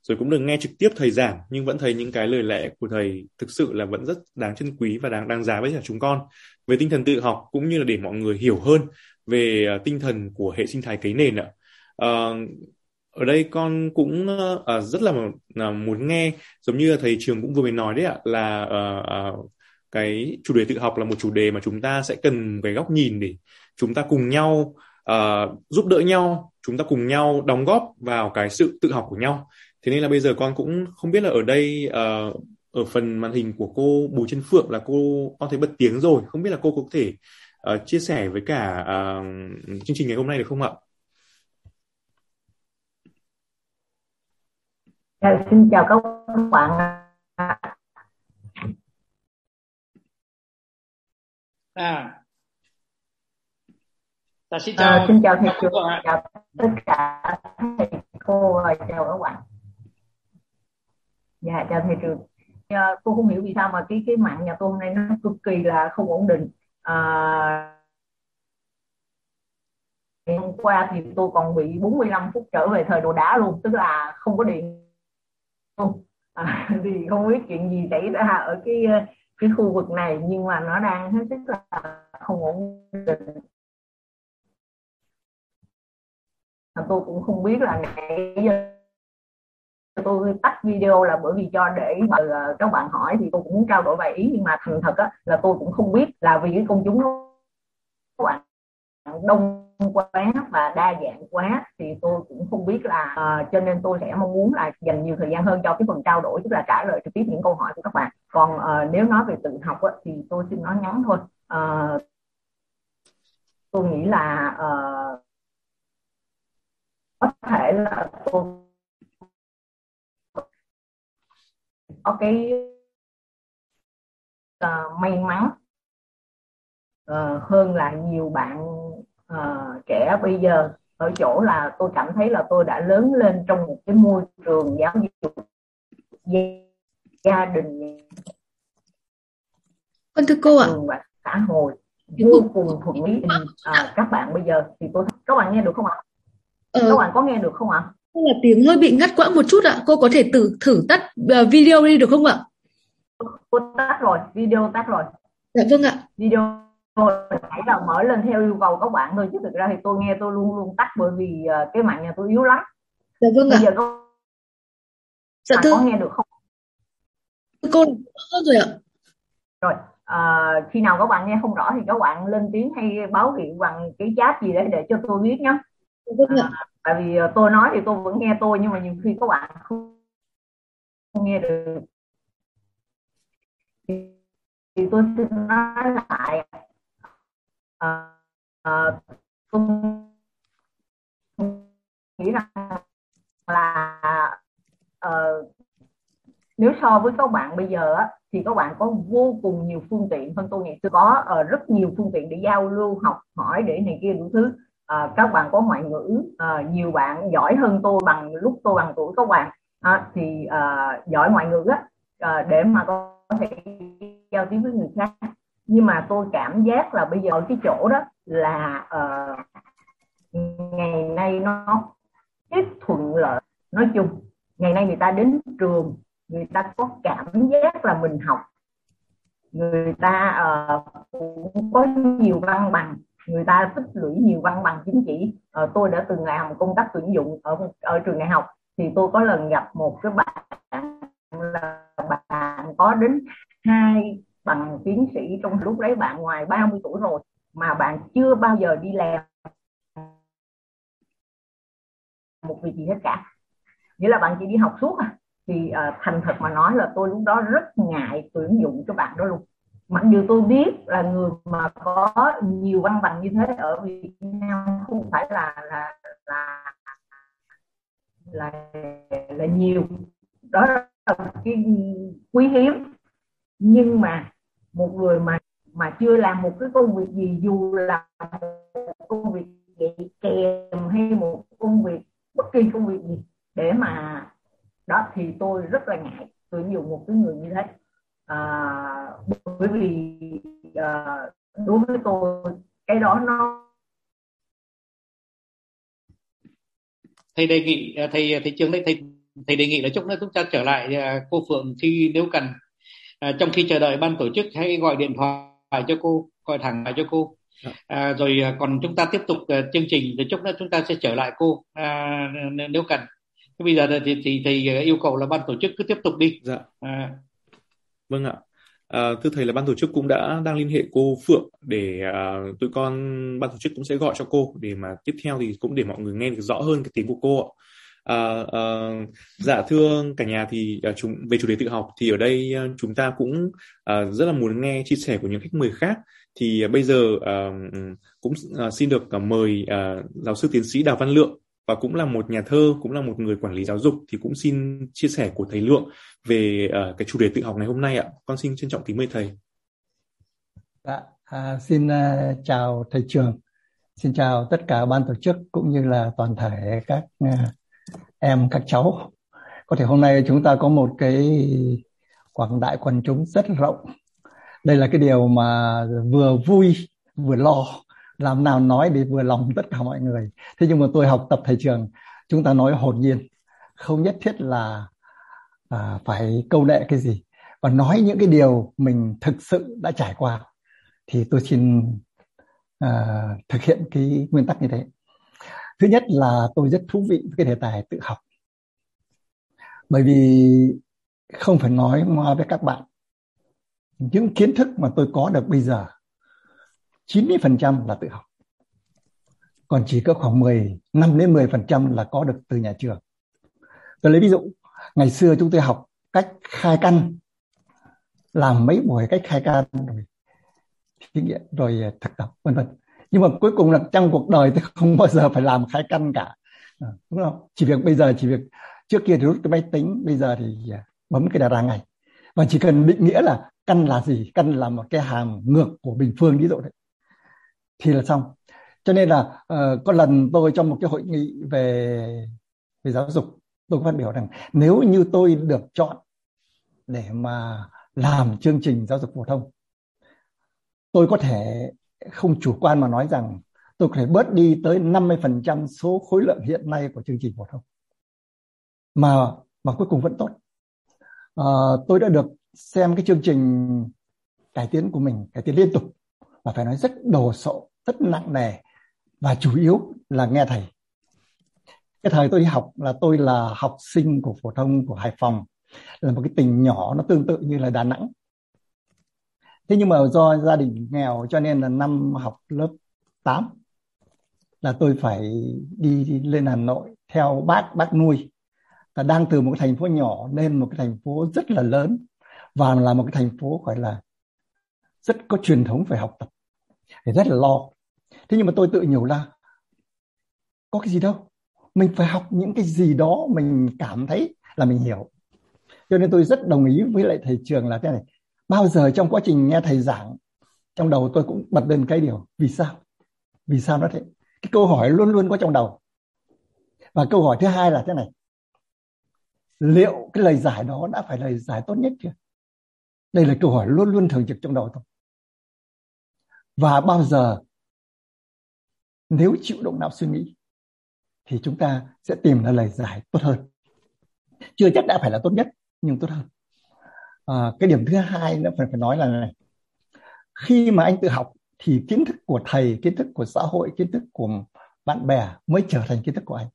rồi cũng được nghe trực tiếp thầy giảng nhưng vẫn thấy những cái lời lẽ của thầy thực sự là vẫn rất đáng trân quý và đáng đáng giá với cả chúng con về tinh thần tự học cũng như là để mọi người hiểu hơn về à, tinh thần của hệ sinh thái cấy nền ạ. À, ở đây con cũng uh, rất là uh, muốn nghe giống như là thầy trường cũng vừa mới nói đấy ạ là uh, uh, cái chủ đề tự học là một chủ đề mà chúng ta sẽ cần cái góc nhìn để chúng ta cùng nhau uh, giúp đỡ nhau chúng ta cùng nhau đóng góp vào cái sự tự học của nhau. Thế nên là bây giờ con cũng không biết là ở đây uh, ở phần màn hình của cô Bùi Trân Phượng là cô con thấy bật tiếng rồi. Không biết là cô có thể uh, chia sẻ với cả uh, chương trình ngày hôm nay được không ạ? Dạ, xin chào các bạn à Ta xin ờ, chào. À, xin chào thầy trường, chào tất cả thầy cô chào các bạn. Dạ chào thầy trường. À, cô không hiểu vì sao mà cái cái mạng nhà tôi hôm nay nó cực kỳ là không ổn định. À, hôm qua thì tôi còn bị 45 phút trở về thời đồ đá luôn, tức là không có điện luôn. À, thì không biết chuyện gì xảy ra ở cái cái khu vực này nhưng mà nó đang hết sức là không ổn định. Tôi cũng không biết là nãy giờ tôi tắt video là bởi vì cho để mà ờ, các bạn hỏi thì tôi cũng muốn trao đổi vài ý. Nhưng mà thành thật á, là tôi cũng không biết là vì cái công chúng các bạn đông quá và đa dạng quá thì tôi cũng không biết là uh, cho nên tôi sẽ mong muốn là dành nhiều thời gian hơn cho cái phần trao đổi tức là trả lời trực tiếp những câu hỏi của các bạn. Còn uh, nếu nói về tự học á, thì tôi xin nói ngắn thôi. Uh, tôi nghĩ là uh, có thể là tôi có cái uh, may mắn uh, hơn là nhiều bạn uh, trẻ bây giờ ở chỗ là tôi cảm thấy là tôi đã lớn lên trong một cái môi trường giáo dục gia đình Vâng thưa cô ạ. và xã hội vô cùng thuận lý à, các bạn bây giờ thì tôi các bạn nghe được không ạ? Ờ, các bạn có nghe được không ạ? là tiếng hơi bị ngắt quãng một chút ạ. Cô có thể thử thử tắt uh, video đi được không ạ? Cô tắt rồi, video tắt rồi. Dạ vâng ạ. Video nãy là mở lên theo yêu cầu các bạn thôi chứ thực ra thì tôi nghe tôi luôn luôn tắt bởi vì uh, cái mạng nhà tôi yếu lắm. Dạ vâng Bây ạ. giờ các Dạ thưa có nghe được không? cô hơn rồi ạ. Rồi, à, khi nào các bạn nghe không rõ thì các bạn lên tiếng hay báo hiệu bằng cái chat gì đấy để cho tôi biết nhé. Dạ vâng ạ. À, tại vì ờ, tôi nói thì tôi vẫn nghe tôi nhưng mà nhiều khi các bạn không, không nghe được thì, thì tôi xin nói lại à, à, tôi nghĩ rằng là uh, nếu so với các bạn bây giờ á, thì các bạn có vô cùng nhiều phương tiện hơn tôi ngày xưa có uh, rất nhiều phương tiện để giao lưu học hỏi để này kia đủ thứ. Uh, các bạn có ngoại ngữ uh, nhiều bạn giỏi hơn tôi bằng lúc tôi bằng tuổi các bạn. Uh, thì uh, giỏi ngoại ngữ á, uh, để mà có thể giao tiếp với người khác nhưng mà tôi cảm giác là bây giờ ở cái chỗ đó là uh, ngày nay nó ít thuận lợi nói chung ngày nay người ta đến trường người ta có cảm giác là mình học người ta uh, cũng có nhiều văn bằng người ta tích lũy nhiều văn bằng chính trị ờ, uh, tôi đã từng làm công tác tuyển dụng ở ở trường đại học thì tôi có lần gặp một cái bạn là bạn có đến hai bằng tiến sĩ trong lúc đấy bạn ngoài 30 tuổi rồi mà bạn chưa bao giờ đi làm một việc gì hết cả. Nghĩa là bạn chỉ đi học suốt à. Thì uh, thành thật mà nói là tôi lúc đó rất ngại tuyển dụng cho bạn đó luôn. Mặc dù tôi biết là người mà có nhiều văn bằng như thế ở Việt Nam không phải là là là là, là nhiều. Đó là cái quý hiếm. Nhưng mà một người mà mà chưa làm một cái công việc gì dù là một công việc dạy kèm hay một công việc bất kỳ công việc gì để mà đó thì tôi rất là ngại. Tôi nhiều một cái người như thế. À, bởi vì à, đối với tôi cái đó nó thầy đề nghị à, thầy thầy trường đây thầy thầy đề nghị là chúc nữa chúng ta trở lại à, cô Phượng khi nếu cần à, trong khi chờ đợi ban tổ chức hãy gọi điện thoại cho cô gọi thẳng lại cho cô dạ. à, rồi còn chúng ta tiếp tục uh, chương trình rồi chúc nữa chúng ta sẽ trở lại cô à, nếu cần thế bây giờ thì, thì thầy yêu cầu là ban tổ chức cứ tiếp tục đi dạ à. vâng ạ À, thưa thầy là ban tổ chức cũng đã đang liên hệ cô Phượng để uh, tụi con ban tổ chức cũng sẽ gọi cho cô để mà tiếp theo thì cũng để mọi người nghe được rõ hơn cái tiếng của cô ạ. À, à, dạ thưa cả nhà thì à, chúng về chủ đề tự học thì ở đây à, chúng ta cũng à, rất là muốn nghe chia sẻ của những khách mời khác. Thì à, bây giờ à, cũng à, xin được à, mời à, giáo sư tiến sĩ Đào Văn Lượng và cũng là một nhà thơ cũng là một người quản lý giáo dục thì cũng xin chia sẻ của thầy Lượng về à, cái chủ đề tự học ngày hôm nay ạ. Con xin trân trọng kính mời thầy. Dạ, à, xin à, chào thầy trường. Xin chào tất cả ban tổ chức cũng như là toàn thể các em các cháu. Có thể hôm nay chúng ta có một cái quảng đại quần chúng rất rộng. Đây là cái điều mà vừa vui vừa lo. Làm nào nói để vừa lòng tất cả mọi người. Thế nhưng mà tôi học tập thầy trường chúng ta nói hồn nhiên. Không nhất thiết là à, phải câu nệ cái gì. Và nói những cái điều mình thực sự đã trải qua thì tôi xin à, thực hiện cái nguyên tắc như thế thứ nhất là tôi rất thú vị với cái đề tài tự học bởi vì không phải nói ngoa với các bạn những kiến thức mà tôi có được bây giờ 90% là tự học. Còn chỉ có khoảng 10, 5 đến 10% là có được từ nhà trường. Tôi lấy ví dụ, ngày xưa chúng tôi học cách khai căn, làm mấy buổi cách khai căn rồi thí nghiệm rồi thực tập vân vân. Nhưng mà cuối cùng là trong cuộc đời tôi không bao giờ phải làm khai căn cả. À, đúng không? Chỉ việc bây giờ chỉ việc trước kia thì rút cái máy tính, bây giờ thì à, bấm cái đà ra ngày. Và chỉ cần định nghĩa là căn là gì? Căn là một cái hàm ngược của bình phương ví dụ đấy thì là xong cho nên là uh, có lần tôi trong một cái hội nghị về về giáo dục tôi phát biểu rằng nếu như tôi được chọn để mà làm chương trình giáo dục phổ thông tôi có thể không chủ quan mà nói rằng tôi có thể bớt đi tới 50% số khối lượng hiện nay của chương trình phổ thông. Mà mà cuối cùng vẫn tốt. À, tôi đã được xem cái chương trình cải tiến của mình cải tiến liên tục và phải nói rất đồ sộ rất nặng nề và chủ yếu là nghe thầy. Cái thời tôi đi học là tôi là học sinh của phổ thông của Hải Phòng. Là một cái tỉnh nhỏ nó tương tự như là Đà Nẵng thế nhưng mà do gia đình nghèo cho nên là năm học lớp 8 là tôi phải đi, đi lên Hà Nội theo bác bác nuôi. Và đang từ một cái thành phố nhỏ lên một cái thành phố rất là lớn và là một cái thành phố gọi là rất có truyền thống về học tập. Thì rất là lo. Thế nhưng mà tôi tự nhủ là có cái gì đâu. Mình phải học những cái gì đó mình cảm thấy là mình hiểu. Cho nên tôi rất đồng ý với lại thầy trường là thế này bao giờ trong quá trình nghe thầy giảng, trong đầu tôi cũng bật lên cái điều, vì sao? Vì sao nó thế? Cái câu hỏi luôn luôn có trong đầu. Và câu hỏi thứ hai là thế này. Liệu cái lời giải đó đã phải lời giải tốt nhất chưa? Đây là câu hỏi luôn luôn thường trực trong đầu tôi. Và bao giờ, nếu chịu động não suy nghĩ, thì chúng ta sẽ tìm ra lời giải tốt hơn. Chưa chắc đã phải là tốt nhất, nhưng tốt hơn à, cái điểm thứ hai nữa phải phải nói là này. Khi mà anh tự học thì kiến thức của thầy kiến thức của xã hội kiến thức của bạn bè mới trở thành kiến thức của anh.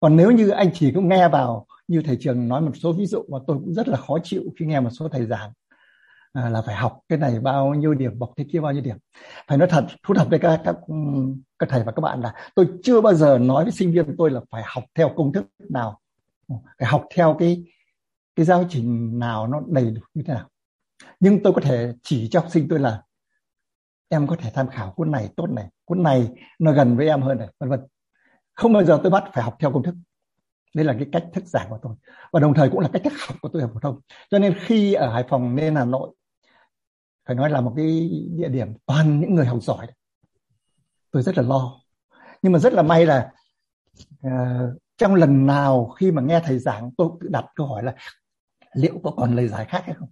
Còn nếu như anh chỉ có nghe vào như thầy trường nói một số ví dụ mà tôi cũng rất là khó chịu khi nghe một số thầy giảng à, là phải học cái này bao nhiêu điểm bọc thế kia bao nhiêu điểm. Phải nói thật thú thật với các, các các thầy và các bạn là tôi chưa bao giờ nói với sinh viên tôi là phải học theo công thức nào. Phải học theo cái cái giáo trình nào nó đầy đủ như thế nào. Nhưng tôi có thể chỉ cho học sinh tôi là em có thể tham khảo cuốn này tốt này cuốn này nó gần với em hơn này vân vân. Không bao giờ tôi bắt phải học theo công thức. Đây là cái cách thức giảng của tôi. Và đồng thời cũng là cách thức học của tôi ở phổ thông. Cho nên khi ở hải phòng nên hà nội phải nói là một cái địa điểm toàn những người học giỏi. Tôi rất là lo. Nhưng mà rất là may là uh, trong lần nào khi mà nghe thầy giảng tôi tự đặt câu hỏi là liệu có còn lời giải khác hay không?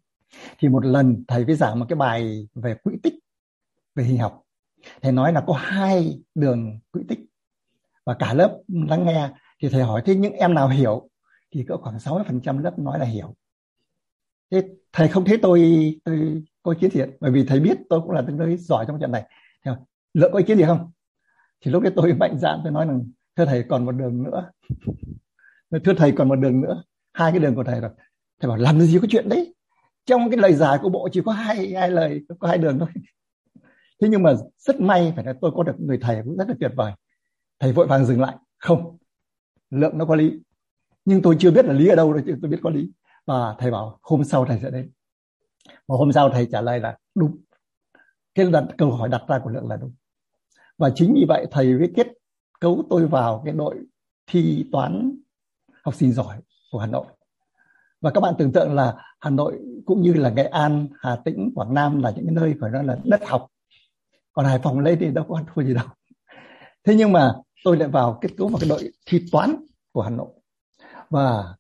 Thì một lần thầy với giảng một cái bài về quỹ tích về hình học. Thầy nói là có hai đường quỹ tích. Và cả lớp lắng nghe. Thì thầy hỏi, thế những em nào hiểu? Thì cỡ khoảng 60% lớp nói là hiểu. Thế thầy không thấy tôi tôi có ý kiến thiện bởi vì thầy biết tôi cũng là tương đối giỏi trong chuyện này. Lượng có ý kiến gì không? Thì lúc đấy tôi mạnh dạn, tôi nói rằng, thưa thầy, còn một đường nữa. Thưa thầy, còn một đường nữa. Hai cái đường của thầy rồi thầy bảo, làm gì có chuyện đấy? Trong cái lời giải của bộ chỉ có hai hai lời, có hai đường thôi. Thế nhưng mà rất may phải là tôi có được người thầy cũng rất là tuyệt vời. Thầy vội vàng dừng lại. Không, lượng nó có lý. Nhưng tôi chưa biết là lý ở đâu rồi chứ tôi biết có lý. Và thầy bảo, hôm sau thầy sẽ đến. Và hôm sau thầy trả lời là, đúng. Cái đặt câu hỏi đặt ra của lượng là đúng. Và chính vì vậy thầy mới kết cấu tôi vào cái đội thi toán học sinh giỏi của Hà Nội và các bạn tưởng tượng là Hà Nội cũng như là Nghệ An, Hà Tĩnh, Quảng Nam là những nơi phải nói là đất học. Còn Hải Phòng lên thì đâu có ăn thua gì đâu. Thế nhưng mà tôi lại vào kết cấu vào cái đội thi toán của Hà Nội. Và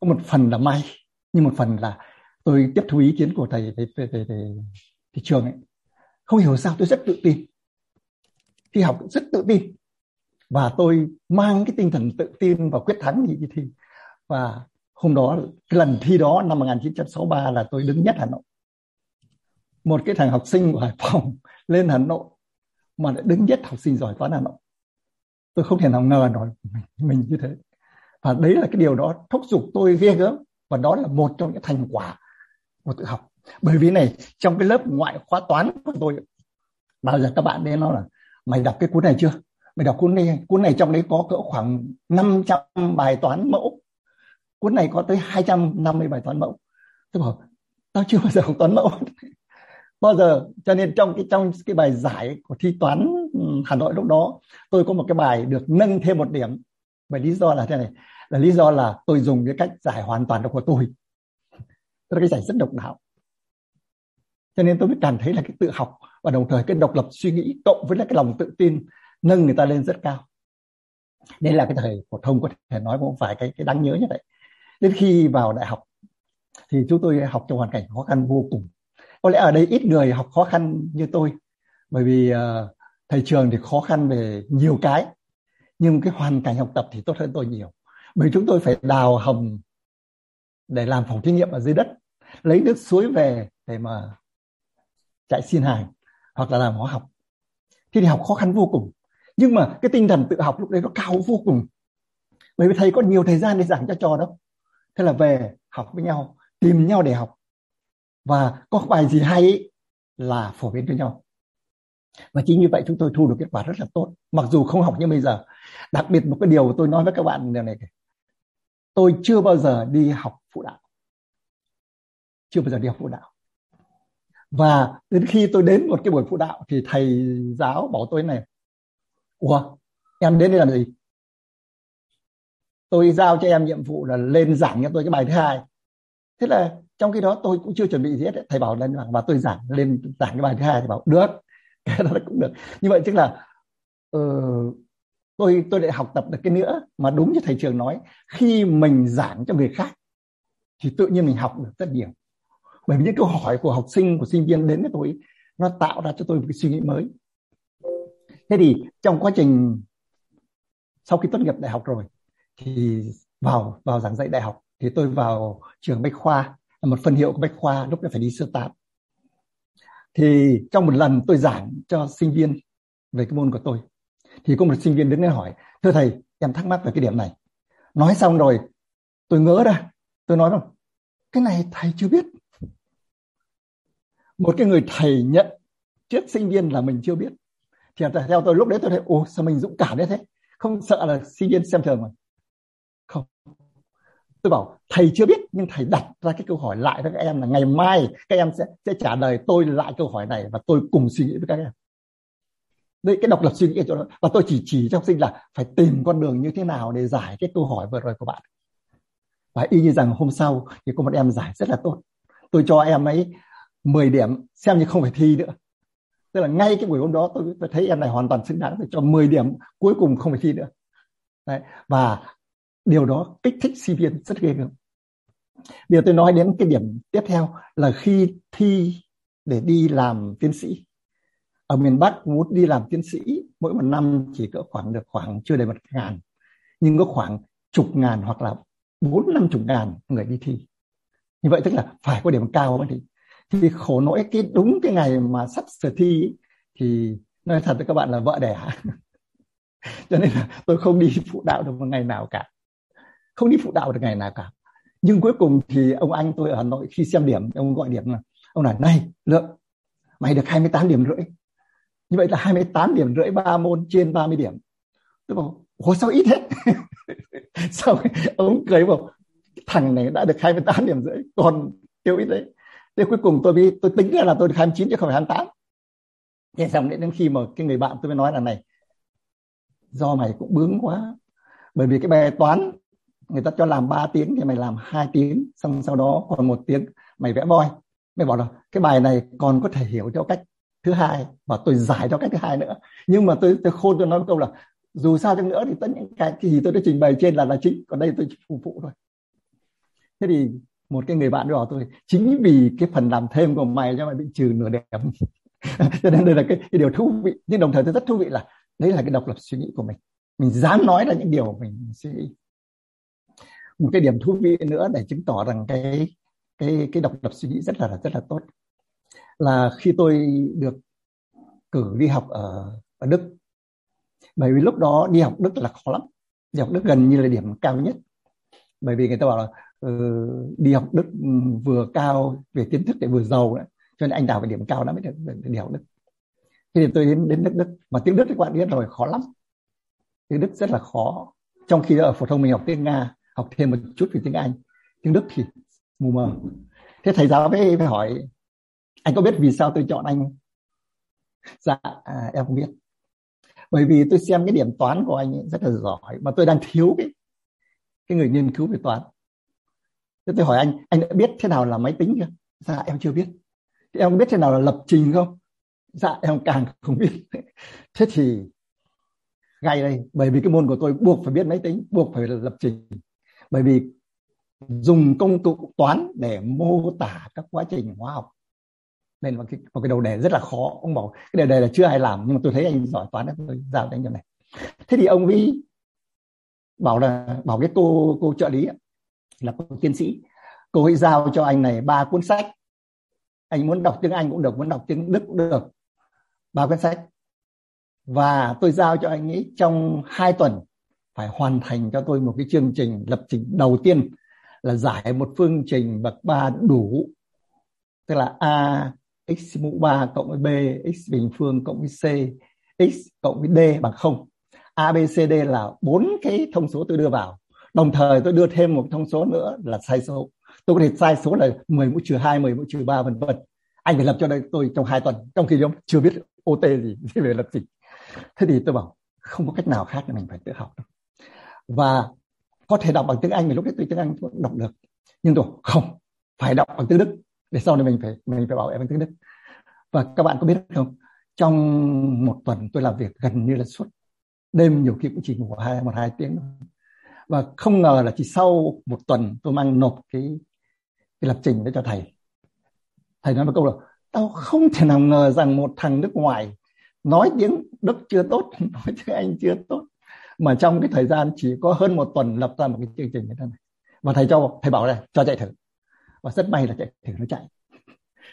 có một phần là may nhưng một phần là tôi tiếp thu ý kiến của thầy về về về, về thị trường ấy. Không hiểu sao tôi rất tự tin. Thi học rất tự tin. Và tôi mang cái tinh thần tự tin và quyết thắng đi thi. Và hôm đó cái lần thi đó năm 1963 là tôi đứng nhất Hà Nội. Một cái thằng học sinh của Hải Phòng lên Hà Nội mà lại đứng nhất học sinh giỏi toán Hà Nội. Tôi không thể nào ngờ nổi mình, mình như thế. Và đấy là cái điều đó thúc giục tôi ghê gớm. Và đó là một trong những thành quả của tự học. Bởi vì này trong cái lớp ngoại khóa toán của tôi bao giờ các bạn đến nó là mày đọc cái cuốn này chưa? Mày đọc cuốn này cuốn này trong đấy có cỡ khoảng 500 bài toán mẫu cuốn này có tới 250 bài toán mẫu. Tôi bảo, tao chưa bao giờ học toán mẫu. Bao giờ, cho nên trong cái trong cái bài giải của thi toán ừ, Hà Nội lúc đó, tôi có một cái bài được nâng thêm một điểm. Bởi lý do là thế này, là lý do là tôi dùng cái cách giải hoàn toàn của tôi. Tức là cái giải rất độc đáo cho nên tôi mới cảm thấy là cái tự học và đồng thời cái độc lập suy nghĩ cộng với là cái lòng tự tin nâng người ta lên rất cao. Đây là cái thời phổ thông có thể nói cũng phải cái cái đáng nhớ như vậy đến khi vào đại học thì chúng tôi học trong hoàn cảnh khó khăn vô cùng. Có lẽ ở đây ít người học khó khăn như tôi bởi vì uh, thầy trường thì khó khăn về nhiều cái nhưng cái hoàn cảnh học tập thì tốt hơn tôi nhiều. Bởi chúng tôi phải đào hầm để làm phòng thí nghiệm ở dưới đất lấy nước suối về để mà chạy xin hàng hoặc là làm hóa học. Thì học khó khăn vô cùng. Nhưng mà cái tinh thần tự học lúc đấy nó cao vô cùng. Bởi vì thầy có nhiều thời gian để giảng cho trò đâu thế là về học với nhau, tìm nhau để học. Và có bài gì hay là phổ biến cho nhau. Và chính như vậy chúng tôi thu được kết quả rất là tốt. Mặc dù không học như bây giờ. Đặc biệt một cái điều tôi nói với các bạn điều này tôi chưa bao giờ đi học phụ đạo. Chưa bao giờ đi học phụ đạo. Và đến khi tôi đến một cái buổi phụ đạo thì thầy giáo bảo tôi này, ủa, em đến đây làm gì? Tôi giao cho em nhiệm vụ là lên giảng cho tôi cái bài thứ hai. Thế là trong khi đó tôi cũng chưa chuẩn bị gì hết thầy bảo lên và tôi giảng lên giảng cái bài thứ hai. Thì bảo được. Cái đó cũng được. Như vậy tức là uh, tôi tôi lại học tập được cái nữa. Mà đúng như thầy trường nói khi mình giảng cho người khác thì tự nhiên mình học được rất nhiều. Bởi vì những câu hỏi của học sinh của sinh viên đến với tôi nó tạo ra cho tôi một cái suy nghĩ mới. Thế thì trong quá trình sau khi tốt nghiệp đại học rồi thì vào vào giảng dạy đại học thì tôi vào trường bách khoa, là một phân hiệu của bách khoa, lúc đó phải đi sơ tán. Thì trong một lần tôi giảng cho sinh viên về cái môn của tôi, thì có một sinh viên đứng lên hỏi, thưa thầy, em thắc mắc về cái điểm này. Nói xong rồi, tôi ngỡ ra, tôi nói rằng cái này thầy chưa biết. Một cái người thầy nhận trước sinh viên là mình chưa biết. Thì theo tôi, lúc đấy tôi thấy, ồ, sao mình dũng cảm như thế? Không sợ là sinh viên xem thường mà không. Tôi bảo thầy chưa biết nhưng thầy đặt ra cái câu hỏi lại với các em là ngày mai các em sẽ sẽ trả lời tôi lại câu hỏi này và tôi cùng suy nghĩ với các em. Đây cái độc lập suy nghĩ ở chỗ đó. Và tôi chỉ chỉ cho học sinh là phải tìm con đường như thế nào để giải cái câu hỏi vừa rồi của bạn. Và y như rằng hôm sau thì có một em giải rất là tốt. Tôi cho em ấy 10 điểm xem như không phải thi nữa. Tức là ngay cái buổi hôm đó tôi, tôi thấy em này hoàn toàn xứng đáng để cho 10 điểm cuối cùng không phải thi nữa. Đấy. và điều đó kích thích sinh viên rất ghê gớm. Điều tôi nói đến cái điểm tiếp theo là khi thi để đi làm tiến sĩ. Ở miền Bắc, muốn đi làm tiến sĩ, mỗi một năm chỉ có khoảng được khoảng chưa đầy một ngàn, nhưng có khoảng chục ngàn hoặc là bốn năm chục ngàn người đi thi. Như vậy tức là phải có điểm cao mới thi. Thì khổ nỗi cái đúng cái ngày mà sắp sửa thi thì nói thật với các bạn là vợ đẻ. Cho nên là tôi không đi phụ đạo được một ngày nào cả không đi phụ đạo được ngày nào cả. Nhưng cuối cùng thì ông anh tôi ở Hà Nội khi xem điểm, ông gọi điểm là, ông nói, này, lượng, mày được 28 điểm rưỡi. Như vậy là 28 điểm rưỡi ba môn trên 30 điểm. Tôi bảo, ủa, sao ít thế? Sao ông cười bảo, thằng này đã được 28 điểm rưỡi, còn tiêu ít đấy. Thế cuối cùng tôi mới, tôi tính ra là tôi được 29 chứ không phải 28 thế xong đến khi mà cái người bạn tôi mới nói là, này, do mày cũng bướng quá, bởi vì cái bài toán người ta cho làm 3 tiếng thì mày làm 2 tiếng xong sau đó còn một tiếng mày vẽ voi. Mày bảo là cái bài này còn có thể hiểu theo cách thứ hai và tôi giải theo cách thứ hai nữa. Nhưng mà tôi tôi khôn tôi nói một câu là dù sao chăng nữa thì tất những cái, cái gì tôi đã trình bày trên là là chính còn đây tôi chỉ phục vụ thôi. Thế thì một cái người bạn đó bảo tôi chính vì cái phần làm thêm của mày cho mày bị trừ nửa điểm. Cho nên đây là cái, cái điều thú vị. Nhưng đồng thời tôi rất thú vị là đấy là cái độc lập suy nghĩ của mình. Mình dám nói ra những điều mình suy nghĩ một cái điểm thú vị nữa để chứng tỏ rằng cái cái cái độc lập suy nghĩ rất là rất là tốt. Là khi tôi được cử đi học ở ở Đức bởi vì lúc đó đi học Đức là khó lắm. Đi học Đức gần như là điểm cao nhất. Bởi vì người ta bảo là uh, đi học Đức ừ, vừa cao về kiến thức để vừa giàu đấy cho nên anh đào phải điểm cao lắm mới được đi học Đức. Khi thì tôi đến đến nước Đức. Mà tiếng Đức các bạn biết rồi khó lắm. Tiếng Đức rất là khó. Trong khi ở phổ thông mình học tiếng Nga học thêm một chút về tiếng Anh tiếng Đức thì mù mờ. Thế thầy giáo mới phải hỏi anh có biết vì sao tôi chọn anh? Dạ à, em không biết. Bởi vì tôi xem cái điểm toán của anh ấy rất là giỏi mà tôi đang thiếu cái cái người nghiên cứu về toán. Thế tôi hỏi anh anh đã biết thế nào là máy tính chưa? Dạ em chưa biết. Thế em biết thế nào là lập trình không? Dạ em càng không biết. Thế thì ngay đây bởi vì cái môn của tôi buộc phải biết máy tính buộc phải lập trình bởi vì dùng công cụ toán để mô tả các quá trình hóa học nên một cái, một cái đầu đề rất là khó. Ông bảo cái đề đề là chưa ai làm nhưng mà tôi thấy anh giỏi toán nên tôi giao cho anh cho này. Thế thì ông ấy bảo là bảo cái cô cô trợ lý là cô tiến sĩ cô ấy giao cho anh này ba cuốn sách. Anh muốn đọc tiếng anh cũng được muốn đọc tiếng đức cũng được ba cuốn sách. Và tôi giao cho anh ấy trong hai tuần phải hoàn thành cho tôi một cái chương trình lập trình đầu tiên là giải một phương trình bậc ba đủ. Tức là a x mũ 3 cộng với b x bình phương cộng với c x cộng với d bằng không. A b c d là bốn cái thông số tôi đưa vào. Đồng thời tôi đưa thêm một thông số nữa là sai số. Tôi có thể sai số là 10 mũ trừ 2, 10 mũ trừ 3 vân vân. Anh phải lập cho đây tôi trong hai tuần. Trong khi đó chưa biết OT gì về lập trình. Thế thì tôi bảo không có cách nào khác là mình phải tự học đâu và có thể đọc bằng tiếng Anh thì lúc đấy tôi tiếng Anh cũng đọc được. Nhưng tôi không, phải đọc bằng tiếng Đức. Để sau này mình phải mình phải bảo vệ bằng tiếng Đức. Và các bạn có biết không, trong một tuần tôi làm việc gần như là suốt đêm, nhiều khi cũng chỉ ngủ hai, một, hai tiếng và không ngờ là chỉ sau một tuần tôi mang nộp cái cái lập trình để cho thầy. Thầy nói một câu là, tao không thể nào ngờ rằng một thằng nước ngoài nói tiếng đức chưa tốt, nói tiếng anh chưa tốt mà trong cái thời gian chỉ có hơn một tuần lập ra một cái chương trình như thế này. Và thầy cho thầy bảo là cho chạy thử. Và rất may là chạy thử nó chạy.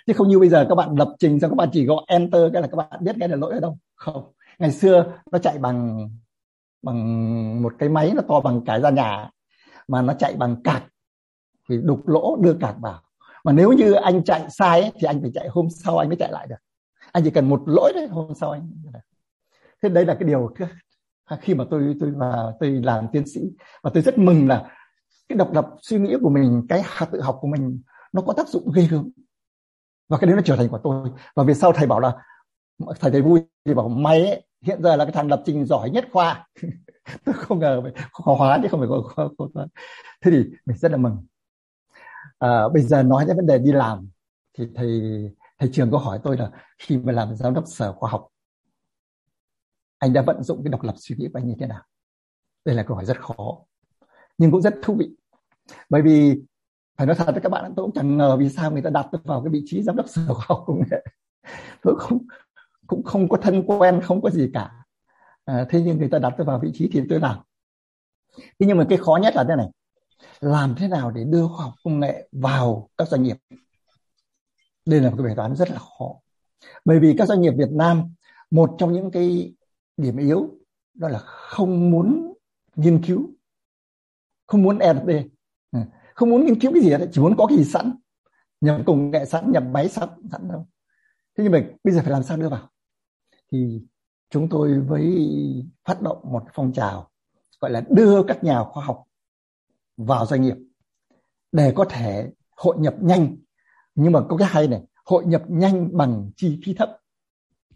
Chứ không như bây giờ các bạn lập trình xong các bạn chỉ gọi enter cái là các bạn biết cái là lỗi ở đâu. Không. Ngày xưa nó chạy bằng bằng một cái máy nó to bằng cái ra nhà. Mà nó chạy bằng cạc. Thì đục lỗ đưa cạc vào. Mà nếu như anh chạy sai ấy, thì anh phải chạy hôm sau anh mới chạy lại được. Anh chỉ cần một lỗi đấy hôm sau anh thế đây là cái điều khi mà tôi tôi và tôi làm tiến sĩ và tôi rất mừng là cái độc lập suy nghĩ của mình cái tự học của mình nó có tác dụng ghê gớm. Và cái đấy nó trở thành của tôi. Và về sau thầy bảo là thầy thầy vui thì bảo mày ấy, hiện giờ là cái thằng lập trình giỏi nhất khoa. Tôi không ngờ phải khoa hóa chứ không phải khoa, khoa, khoa. thế thì mình rất là mừng. À, bây giờ nói đến vấn đề đi làm thì thầy thầy trường có hỏi tôi là khi mà làm giám đốc sở khoa học anh đã vận dụng cái độc lập suy nghĩ của anh như thế nào? Đây là câu hỏi rất khó nhưng cũng rất thú vị. Bởi vì phải nói thật với các bạn tôi cũng chẳng ngờ vì sao người ta đặt tôi vào cái vị trí giám đốc sở khoa học công nghệ. Tôi không cũng không có thân quen không có gì cả. À, thế nhưng người ta đặt tôi vào vị trí thì tôi làm. Thế nhưng mà cái khó nhất là thế này làm thế nào để đưa khoa học công nghệ vào các doanh nghiệp? Đây là một cái bài toán rất là khó. Bởi vì các doanh nghiệp Việt Nam một trong những cái điểm yếu, đó là không muốn nghiên cứu, không muốn R&D ừ, không muốn nghiên cứu cái gì hết, chỉ muốn có cái gì sẵn, nhập công nghệ sẵn, nhập máy sẵn sẵn đâu thế nhưng mà bây giờ phải làm sao đưa vào? Thì chúng tôi với phát động một phong trào, gọi là đưa các nhà khoa học vào doanh nghiệp để có thể hội nhập nhanh. Nhưng mà có cái hay này, hội nhập nhanh bằng chi phí thấp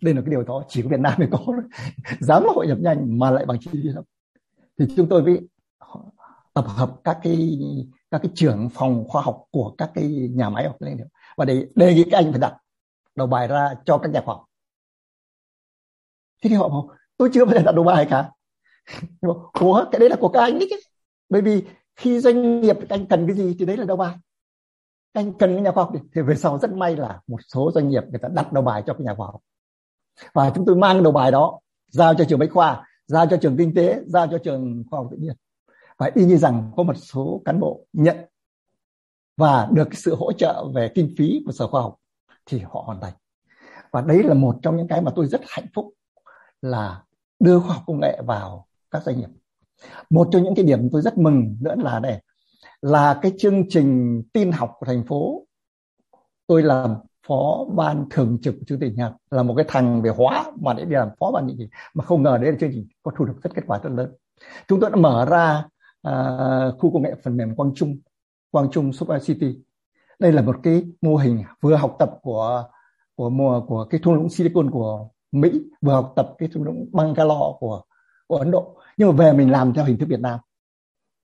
đây là cái điều đó chỉ có Việt Nam mới có dám hội nhập nhanh mà lại bằng chi phí thấp thì chúng tôi với tập hợp các cái các cái trưởng phòng khoa học của các cái nhà máy học lên và để đề nghị các anh phải đặt đầu bài ra cho các nhà khoa học. Thế thì họ bảo, tôi chưa bao giờ đặt đầu bài cả. Ủa, cái đấy là của các anh đấy chứ. Bởi vì khi doanh nghiệp anh cần cái gì thì đấy là đầu bài. Anh cần cái nhà khoa học thì về sau rất may là một số doanh nghiệp người ta đặt đầu bài cho cái nhà khoa học và chúng tôi mang đầu bài đó giao cho trường bách khoa, giao cho trường kinh tế, giao cho trường khoa học tự nhiên. Và y như rằng có một số cán bộ nhận và được sự hỗ trợ về kinh phí của sở khoa học thì họ hoàn thành. Và đấy là một trong những cái mà tôi rất hạnh phúc là đưa khoa học công nghệ vào các doanh nghiệp. Một trong những cái điểm tôi rất mừng nữa là này là cái chương trình tin học của thành phố tôi làm phó ban thường trực của chương trình nhật là một cái thằng về hóa mà để đi làm phó ban gì mà không ngờ đấy là chương trình có thu được rất kết quả rất lớn. Chúng tôi đã mở ra uh, khu công nghệ phần mềm Quang Trung Quang Trung Super City. Đây là một cái mô hình vừa học tập của của mùa của cái thung lũng Silicon của Mỹ vừa học tập cái thung lũng Bangalore của của Ấn Độ. Nhưng mà về mình làm theo hình thức Việt Nam.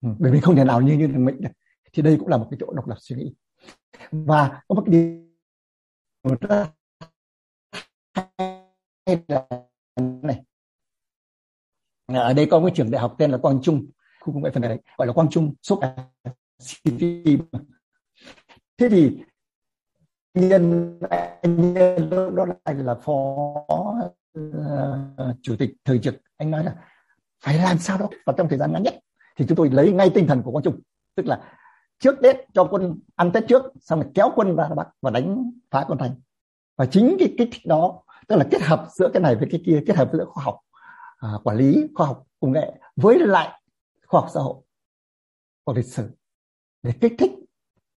Ừ, bởi vì không thể nào như như thằng Mỹ được. Thì đây cũng là một cái chỗ độc lập suy nghĩ. Và có một cái điều rất hay là này. Ở đây có một trường đại học tên là Quang Trung. Khu công nghệ phần mềm gọi là Quang Trung Sốc CV thế thì nhân anh nhân đó là anh là phó uh, chủ tịch thường trực. Anh nói là phải làm sao đó và trong thời gian ngắn nhất. Thì chúng tôi lấy ngay tinh thần của quang trung. Tức là trước tết cho quân ăn tết trước xong rồi kéo quân ra bắc và đánh phá quân thành. Và chính cái kích thích đó tức là kết hợp giữa cái này với cái kia kết hợp giữa khoa học à, quản lý khoa học công nghệ với lại khoa học xã hội của lịch sử để kích thích.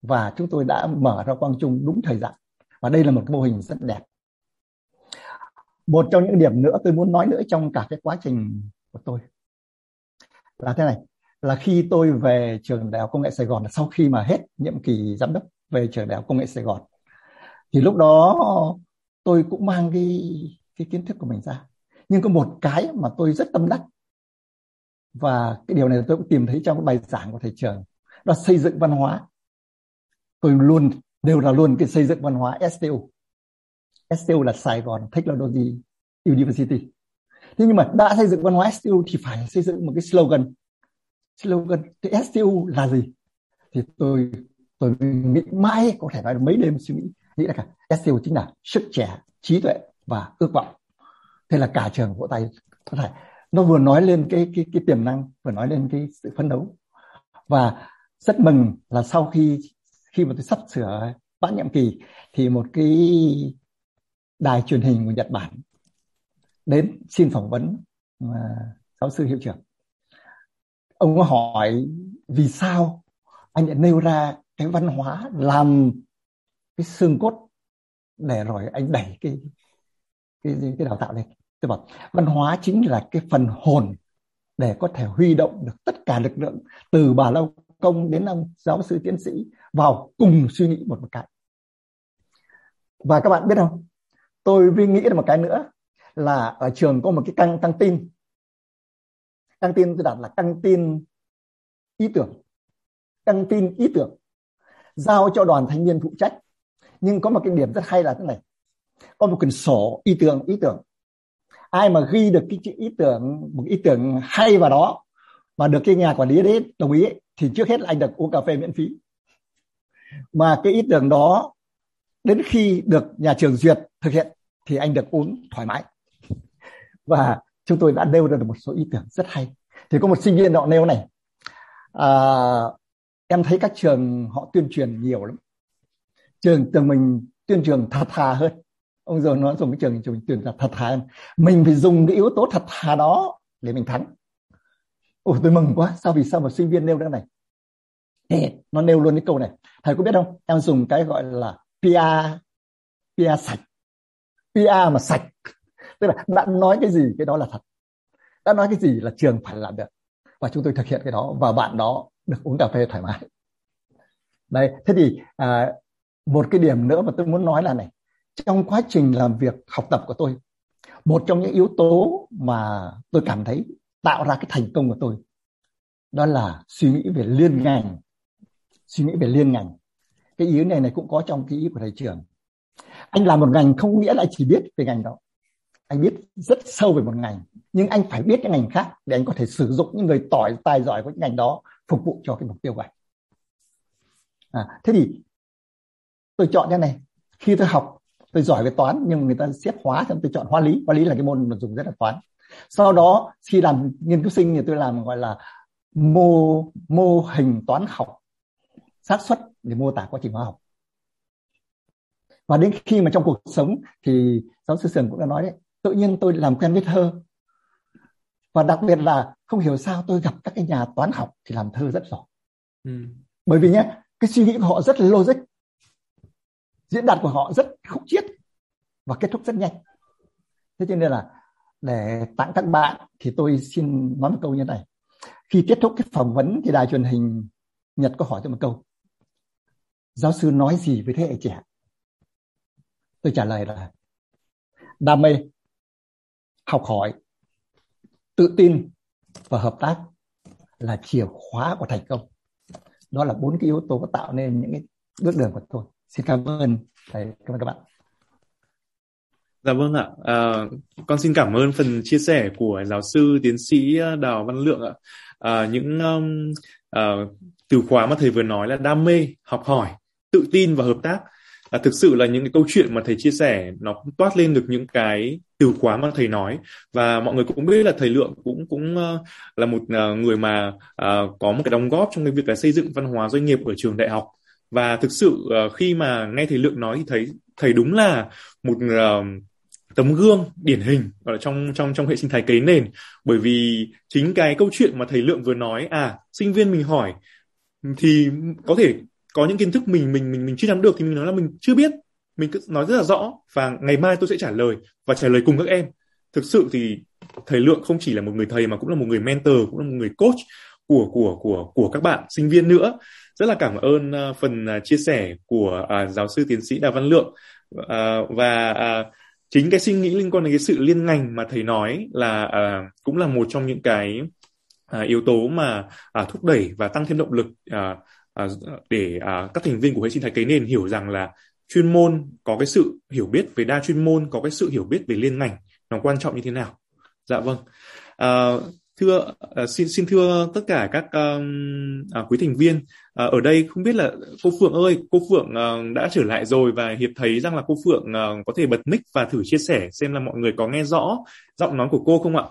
Và chúng tôi đã mở ra quang trung đúng thời gian. Và đây là một mô hình rất đẹp. Một trong những điểm nữa tôi muốn nói nữa trong cả cái quá trình của tôi là thế này là khi tôi về trường đại học công nghệ Sài Gòn là sau khi mà hết nhiệm kỳ giám đốc về trường đại học công nghệ Sài Gòn. Thì lúc đó tôi cũng mang cái cái kiến thức của mình ra. Nhưng có một cái mà tôi rất tâm đắc. Và cái điều này tôi cũng tìm thấy trong cái bài giảng của thầy trường. Đó xây dựng văn hóa. Tôi luôn, đều là luôn cái xây dựng văn hóa STU STU là Sài Gòn Technology University. Thế nhưng mà đã xây dựng văn hóa STU thì phải xây dựng một cái slogan slogan, cái STU là gì? Thì tôi tôi nghĩ mãi có thể nói mấy đêm suy nghĩ nghĩ là cả STU chính là sức trẻ, trí tuệ và ước vọng. Thế là cả trường vỗ tay. Có thể nó vừa nói lên cái cái cái tiềm năng, vừa nói lên cái sự phấn đấu. Và rất mừng là sau khi khi mà tôi sắp sửa bán nhiệm kỳ thì một cái đài truyền hình của Nhật Bản đến xin phỏng vấn mà giáo sư hiệu trưởng ông có hỏi, vì sao anh lại nêu ra cái văn hóa làm cái xương cốt để rồi anh đẩy cái cái cái đào tạo lên tôi bảo, văn hóa chính là cái phần hồn để có thể huy động được tất cả lực lượng, từ bà lâu công đến ông giáo sư tiến sĩ, vào cùng suy nghĩ một một cái. Và các bạn biết không? Tôi vi nghĩ được một cái nữa là ở trường có một cái căng tăng tin căng tin, tôi đặt là căng tin ý tưởng. Căng tin ý tưởng. Giao cho đoàn thanh niên phụ trách. Nhưng có một cái điểm rất hay là thế này. Có một quyển sổ ý tưởng ý tưởng. Ai mà ghi được cái chữ ý tưởng, một ý tưởng hay vào đó, mà được cái nhà quản lý đấy đồng ý, thì trước hết là anh được uống cà phê miễn phí. Mà cái ý tưởng đó, đến khi được nhà trường duyệt thực hiện, thì anh được uống thoải mái. Và chúng tôi đã nêu ra được một số ý tưởng rất hay. Thì có một sinh viên họ nêu này. À, em thấy các trường họ tuyên truyền nhiều lắm. Trường trường mình tuyên truyền thật thà hơn. Ông giờ nói dùng cái trường trường tuyên là thật thà hơn. Mình phải dùng cái yếu tố thật thà đó để mình thắng. Ôi tôi mừng quá. Sao vì sao mà sinh viên nêu ra này? Ê, nó nêu luôn cái câu này. Thầy có biết không? Em dùng cái gọi là PR PR sạch. PR mà sạch tức là đã nói cái gì cái đó là thật. Đã nói cái gì là trường phải làm được. Và chúng tôi thực hiện cái đó và bạn đó được uống cà phê thoải mái. Đây thế thì à, một cái điểm nữa mà tôi muốn nói là này trong quá trình làm việc học tập của tôi một trong những yếu tố mà tôi cảm thấy tạo ra cái thành công của tôi đó là suy nghĩ về liên ngành. Suy nghĩ về liên ngành. Cái ý này này cũng có trong cái ý của thầy trưởng anh làm một ngành không nghĩa là chỉ biết về ngành đó anh biết rất sâu về một ngành nhưng anh phải biết cái ngành khác để anh có thể sử dụng những người tỏi tài giỏi của những ngành đó phục vụ cho cái mục tiêu của anh. À, thế thì tôi chọn như này. Khi tôi học tôi giỏi về toán nhưng người ta xếp hóa thì tôi chọn hóa lý. Hóa lý là cái môn mà dùng rất là toán. Sau đó khi làm nghiên cứu sinh thì tôi làm gọi là mô mô hình toán học xác suất để mô tả quá trình hóa học. Và đến khi mà trong cuộc sống thì giáo sư Sườn cũng đã nói đấy tự nhiên tôi làm quen với thơ. Và đặc biệt là không hiểu sao tôi gặp các cái nhà toán học thì làm thơ rất giỏi. Ừ. bởi vì nhé cái suy nghĩ của họ rất là logic. Diễn đạt của họ rất khúc chiết và kết thúc rất nhanh. Thế cho nên là để tặng các bạn thì tôi xin nói một câu như này. Khi kết thúc cái phỏng vấn thì đài truyền hình nhật có hỏi tôi một câu. Giáo sư nói gì với thế hệ trẻ? Tôi trả lời là đam mê học hỏi tự tin và hợp tác là chìa khóa của thành công. Đó là bốn cái yếu tố tạo nên những cái bước đường của tôi. Xin cảm ơn thầy cảm ơn các bạn. Dạ vâng ạ, à, con xin cảm ơn phần chia sẻ của giáo sư tiến sĩ à, Đào Văn Lượng ạ. À, những um, uh, từ khóa mà thầy vừa nói là đam mê học hỏi tự tin và hợp tác à, thực sự là những cái câu chuyện mà thầy chia sẻ nó cũng toát lên được những cái từ khóa mà thầy nói. Và mọi người cũng biết là thầy lượng cũng cũng uh, là một uh, người mà uh, có một cái đóng góp trong cái việc là xây dựng văn hóa doanh nghiệp ở trường đại học. Và thực sự uh, khi mà nghe thầy lượng nói thì thấy thầy đúng là một uh, tấm gương điển hình ở trong trong trong hệ sinh thái cấy nền. Bởi vì chính cái câu chuyện mà thầy lượng vừa nói à sinh viên mình hỏi thì có thể có những kiến thức mình mình mình mình chưa nắm được thì mình nói là mình chưa biết. Mình cứ nói rất là rõ và ngày mai tôi sẽ trả lời và trả lời cùng các em. Thực sự thì thầy lượng không chỉ là một người thầy mà cũng là một người mentor cũng là một người coach của của của của các bạn sinh viên nữa. Rất là cảm ơn uh, phần uh, chia sẻ của uh, giáo sư tiến sĩ đào văn lượng. Uh, và uh, chính cái suy nghĩ liên quan đến cái sự liên ngành mà thầy nói là uh, cũng là một trong những cái uh, yếu tố mà uh, thúc đẩy và tăng thêm động lực uh, À, để à, các thành viên của hệ sinh thái cấy nền hiểu rằng là chuyên môn có cái sự hiểu biết về đa chuyên môn có cái sự hiểu biết về liên ngành nó quan trọng như thế nào? Dạ vâng. À, thưa à, xin xin thưa tất cả các um, à, quý thành viên à, ở đây không biết là cô Phượng ơi cô Phượng uh, đã trở lại rồi và hiệp thấy rằng là cô Phượng uh, có thể bật mic và thử chia sẻ xem là mọi người có nghe rõ giọng nói của cô không ạ?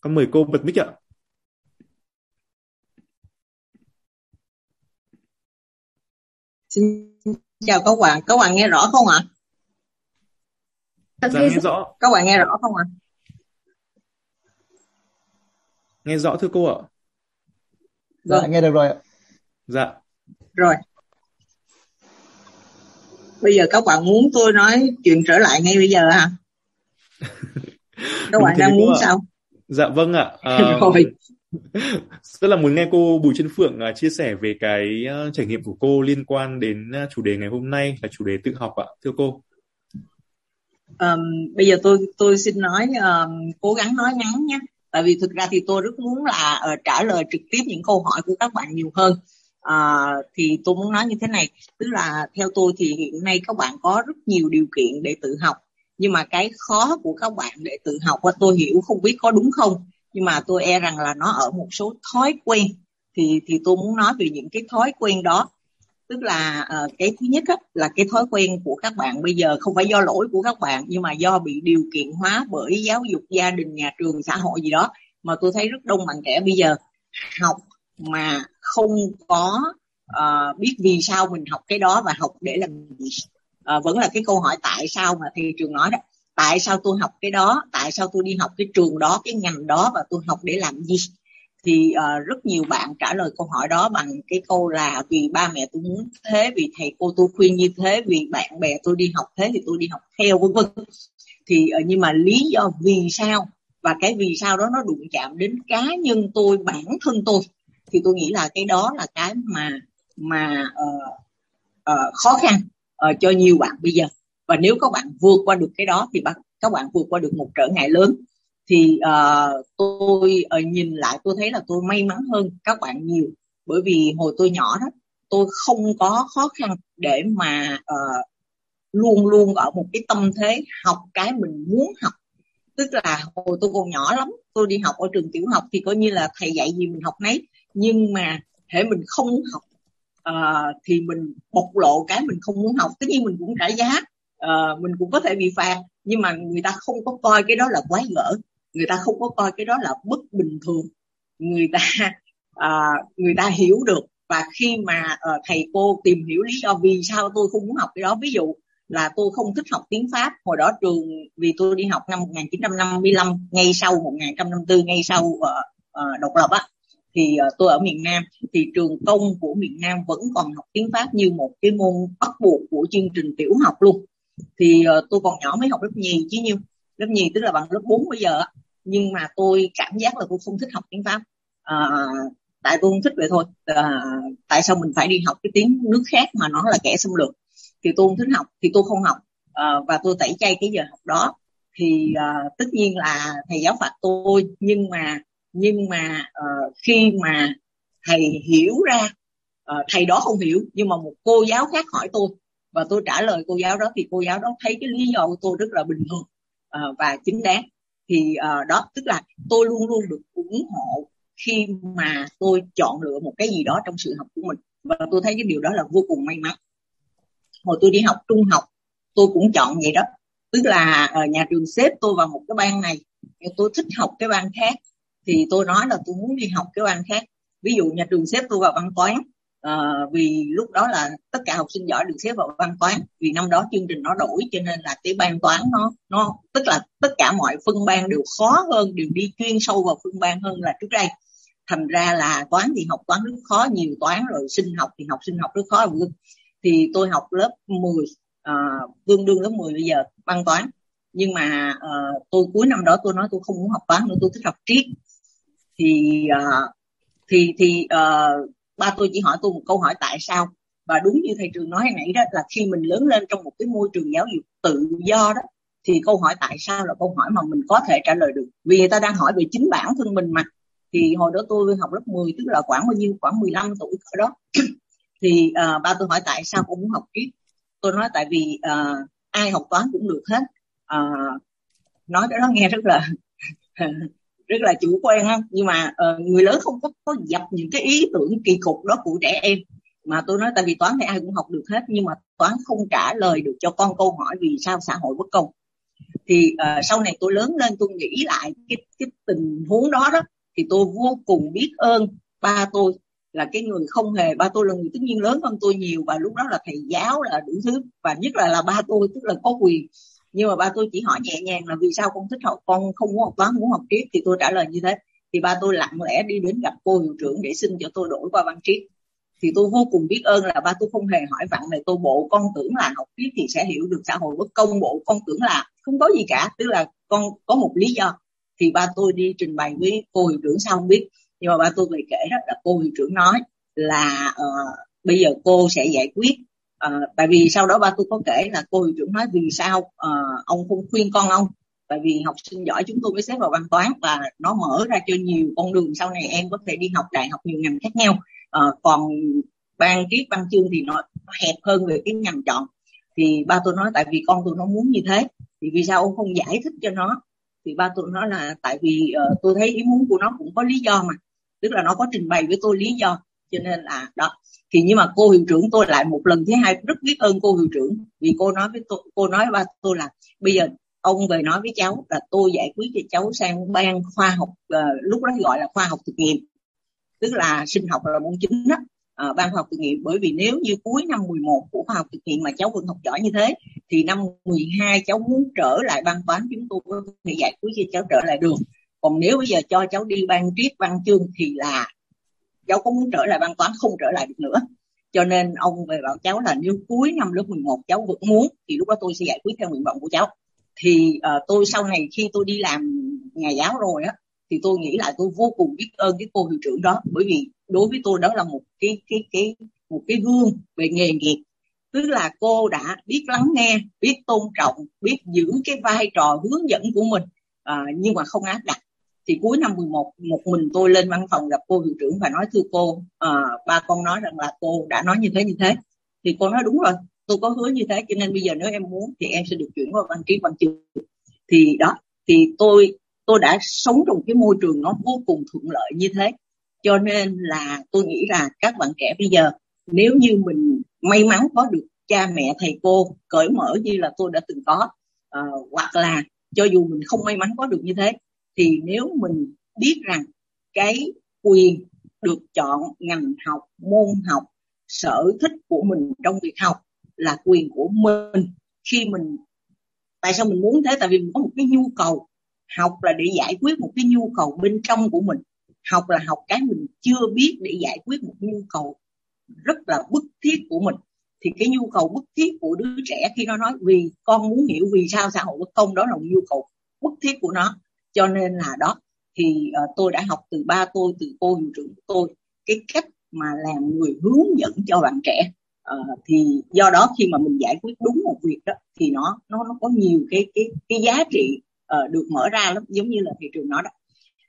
Con mời cô bật mic ạ. Xin chào các bạn các bạn nghe rõ không ạ? Dạ nghe rõ. Các bạn nghe rõ không ạ? Nghe rõ thưa cô ạ. Dạ vâng. nghe được rồi ạ. Dạ. Rồi. Bây giờ các bạn muốn tôi nói chuyện trở lại ngay bây giờ hả? Các bạn đang muốn sao? Dạ vâng ạ. À, rồi rất là muốn nghe cô Bùi Trân Phượng à, chia sẻ về cái à, trải nghiệm của cô liên quan đến à, chủ đề ngày hôm nay là chủ đề tự học ạ. Thưa cô. Um, bây giờ tôi tôi xin nói um, cố gắng nói ngắn nhé. Tại vì thực ra thì tôi rất muốn là uh, trả lời trực tiếp những câu hỏi của các bạn nhiều hơn. Uh, thì tôi muốn nói như thế này tức là theo tôi thì hiện nay các bạn có rất nhiều điều kiện để tự học. Nhưng mà cái khó của các bạn để tự học tôi hiểu không biết có đúng không nhưng mà tôi e rằng là nó ở một số thói quen. Thì thì tôi muốn nói về những cái thói quen đó. Tức là uh, cái thứ nhất á, là cái thói quen của các bạn. Bây giờ không phải do lỗi của các bạn nhưng mà do bị điều kiện hóa bởi giáo dục gia đình nhà trường xã hội gì đó mà tôi thấy rất đông bạn trẻ bây giờ học mà không có uh, biết vì sao mình học cái đó và học để làm gì. Uh, vẫn là cái câu hỏi tại sao mà thị trường nói đó tại sao tôi học cái đó? Tại sao tôi đi học cái trường đó cái ngành đó và tôi học để làm gì? Thì uh, rất nhiều bạn trả lời câu hỏi đó bằng cái câu là vì ba mẹ tôi muốn thế vì thầy cô tôi khuyên như thế vì bạn bè tôi đi học thế thì tôi đi học theo vân vân. Thì uh, nhưng mà lý do vì sao và cái vì sao đó nó đụng chạm đến cá nhân tôi bản thân tôi thì tôi nghĩ là cái đó là cái mà mà uh, uh, khó khăn uh, cho nhiều bạn bây giờ và nếu các bạn vượt qua được cái đó thì các bạn vượt qua được một trở ngại lớn. Thì uh, tôi uh, nhìn lại tôi thấy là tôi may mắn hơn các bạn nhiều. Bởi vì hồi tôi nhỏ đó tôi không có khó khăn để mà uh, luôn luôn ở một cái tâm thế học cái mình muốn học. Tức là hồi tôi còn nhỏ lắm tôi đi học ở trường tiểu học thì coi như là thầy dạy gì mình học nấy. Nhưng mà thể mình không học uh, thì mình bộc lộ cái mình không muốn học. Tất nhiên mình cũng trả giá uh, mình cũng có thể bị phạt nhưng mà người ta không có coi cái đó là quái gở. Người ta không có coi cái đó là bất bình thường. Người ta uh, người ta hiểu được. Và khi mà uh, thầy cô tìm hiểu lý do vì sao tôi không muốn học cái đó ví dụ là tôi không thích học tiếng Pháp hồi đó trường vì tôi đi học năm 1955 ngay sau 1954 ngay sau uh, uh, độc lập á thì uh, tôi ở miền Nam thì trường công của miền Nam vẫn còn học tiếng Pháp như một cái môn bắt buộc của chương trình tiểu học luôn thì uh, tôi còn nhỏ mới học lớp nhì chứ nhiêu lớp nhì tức là bằng lớp 4 bây giờ nhưng mà tôi cảm giác là tôi không thích học tiếng Pháp. À, tại tôi không thích vậy thôi. À, tại sao mình phải đi học cái tiếng nước khác mà nó là kẻ xâm lược? Thì tôi không thích học thì tôi không học. À, và tôi tẩy chay cái giờ học đó. Thì à, tất nhiên là thầy giáo phạt tôi nhưng mà nhưng mà uh, khi mà thầy hiểu ra uh, thầy đó không hiểu nhưng mà một cô giáo khác hỏi tôi và tôi trả lời cô giáo đó thì cô giáo đó thấy cái lý do của tôi rất là bình thường uh, và chính đáng. Thì uh, đó tức là tôi luôn luôn được ủng hộ khi mà tôi chọn lựa một cái gì đó trong sự học của mình. Và tôi thấy cái điều đó là vô cùng may mắn. Hồi tôi đi học trung học tôi cũng chọn vậy đó. Tức là ở nhà trường xếp tôi vào một cái ban này nhưng tôi thích học cái ban khác. Thì tôi nói là tôi muốn đi học cái ban khác. Ví dụ nhà trường xếp tôi vào văn toán à, vì lúc đó là tất cả học sinh giỏi được xếp vào văn toán vì năm đó chương trình nó đổi cho nên là cái ban toán nó nó tức là tất cả mọi phân ban đều khó hơn đều đi chuyên sâu vào phân ban hơn là trước đây. Thành ra là toán thì học toán rất khó nhiều toán rồi sinh học thì học sinh học rất khó luôn. Thì tôi học lớp 10 à, ờ, tương đương lớp 10 bây giờ văn toán. Nhưng mà à, tôi cuối năm đó tôi nói tôi không muốn học toán nữa tôi thích học triết. Thì à, thì thì uh, ba tôi chỉ hỏi tôi một câu hỏi tại sao? Và đúng như thầy trường nói nãy đó là khi mình lớn lên trong một cái môi trường giáo dục tự do đó thì câu hỏi tại sao là câu hỏi mà mình có thể trả lời được? Vì người ta đang hỏi về chính bản thân mình mà. Thì hồi đó tôi học lớp 10 tức là khoảng bao nhiêu? Khoảng 15 tuổi ở đó. Thì uh, ba tôi hỏi tại sao cũng muốn học triết tôi nói tại vì uh, ai học toán cũng được hết. Uh, nói cái đó nghe rất là rất là chủ quan không nhưng mà uh, người lớn không có có dập những cái ý tưởng kỳ cục đó của trẻ em. Mà tôi nói tại vì toán thì ai cũng học được hết nhưng mà toán không trả lời được cho con câu hỏi vì sao xã hội bất công. Thì uh, sau này tôi lớn lên tôi nghĩ lại cái cái tình huống đó đó thì tôi vô cùng biết ơn ba tôi là cái người không hề ba tôi là người tất nhiên lớn hơn tôi nhiều và lúc đó là thầy giáo là đủ thứ. Và nhất là là ba tôi tức là có quyền nhưng mà ba tôi chỉ hỏi nhẹ nhàng là vì sao con thích học con không muốn học toán muốn học triết? Thì tôi trả lời như thế. Thì ba tôi lặng lẽ đi đến gặp cô hiệu trưởng để xin cho tôi đổi qua văn triết. Thì tôi vô cùng biết ơn là ba tôi không hề hỏi vặn này tôi bộ con tưởng là học triết thì sẽ hiểu được xã hội bất công bộ con tưởng là không có gì cả tức là con có một lý do. Thì ba tôi đi trình bày với cô hiệu trưởng sao không biết. Nhưng mà ba tôi về kể đó là cô hiệu trưởng nói là uh, bây giờ cô sẽ giải quyết à, tại vì sau đó ba tôi có kể là cô hiệu trưởng nói vì sao à, ông không khuyên con ông. Tại vì học sinh giỏi chúng tôi mới xếp vào văn toán và nó mở ra cho nhiều con đường sau này em có thể đi học đại học nhiều ngành khác nhau. À, còn ban triết văn chương thì nó hẹp hơn về cái ngành chọn. Thì ba tôi nói tại vì con tôi nó muốn như thế thì vì sao ông không giải thích cho nó? Thì ba tôi nói là tại vì uh, tôi thấy ý muốn của nó cũng có lý do mà. Tức là nó có trình bày với tôi lý do cho nên là đó. Thì nhưng mà cô hiệu trưởng tôi lại một lần thứ hai rất biết ơn cô hiệu trưởng vì cô nói với tôi cô nói với tôi là bây giờ ông về nói với cháu là tôi giải quyết cho cháu sang ban khoa học uh, lúc đó gọi là khoa học thực nghiệm. Tức là sinh học là môn chính đó. Uh, ban khoa học thực nghiệm bởi vì nếu như cuối năm 11 của khoa học thực nghiệm mà cháu vẫn học giỏi như thế thì năm 12 cháu muốn trở lại ban toán chúng tôi có thể giải quyết cho cháu trở lại được. Còn nếu bây giờ cho cháu đi ban triết văn chương thì là cháu có muốn trở lại ban toán? Không trở lại được nữa. Cho nên ông về bảo cháu là nếu cuối năm lớp 11 cháu vẫn muốn thì lúc đó tôi sẽ giải quyết theo nguyện vọng của cháu. Thì uh, tôi sau này khi tôi đi làm nhà giáo rồi á thì tôi nghĩ lại tôi vô cùng biết ơn cái cô hiệu trưởng đó. Bởi vì đối với tôi đó là một cái cái cái một cái gương về nghề nghiệp. Tức là cô đã biết lắng nghe biết tôn trọng biết giữ cái vai trò hướng dẫn của mình. Uh, nhưng mà không áp đặt thì cuối năm 11 một mình tôi lên văn phòng gặp cô hiệu trưởng và nói thưa cô à, ba con nói rằng là cô đã nói như thế như thế. Thì cô nói đúng rồi tôi có hứa như thế cho nên bây giờ nếu em muốn thì em sẽ được chuyển qua văn trí văn trường. Thì đó thì tôi tôi đã sống trong cái môi trường nó vô cùng thuận lợi như thế. Cho nên là tôi nghĩ là các bạn trẻ bây giờ nếu như mình may mắn có được cha mẹ thầy cô cởi mở như là tôi đã từng có uh, hoặc là cho dù mình không may mắn có được như thế thì nếu mình biết rằng cái quyền được chọn ngành học, môn học, sở thích của mình trong việc học là quyền của mình, khi mình, tại sao mình muốn thế? Tại vì mình có một cái nhu cầu. Học là để giải quyết một cái nhu cầu bên trong của mình. Học là học cái mình chưa biết để giải quyết một nhu cầu rất là bức thiết của mình. Thì cái nhu cầu bức thiết của đứa trẻ khi nó nói, vì con muốn hiểu vì sao xã hội bất công đó là một nhu cầu bức thiết của nó cho nên là đó thì uh, tôi đã học từ ba tôi từ cô hiệu trưởng của tôi cái cách mà làm người hướng dẫn cho bạn trẻ. Uh, thì do đó khi mà mình giải quyết đúng một việc đó thì nó nó nó có nhiều cái cái cái giá trị uh, được mở ra lắm giống như là thị trường nói đó.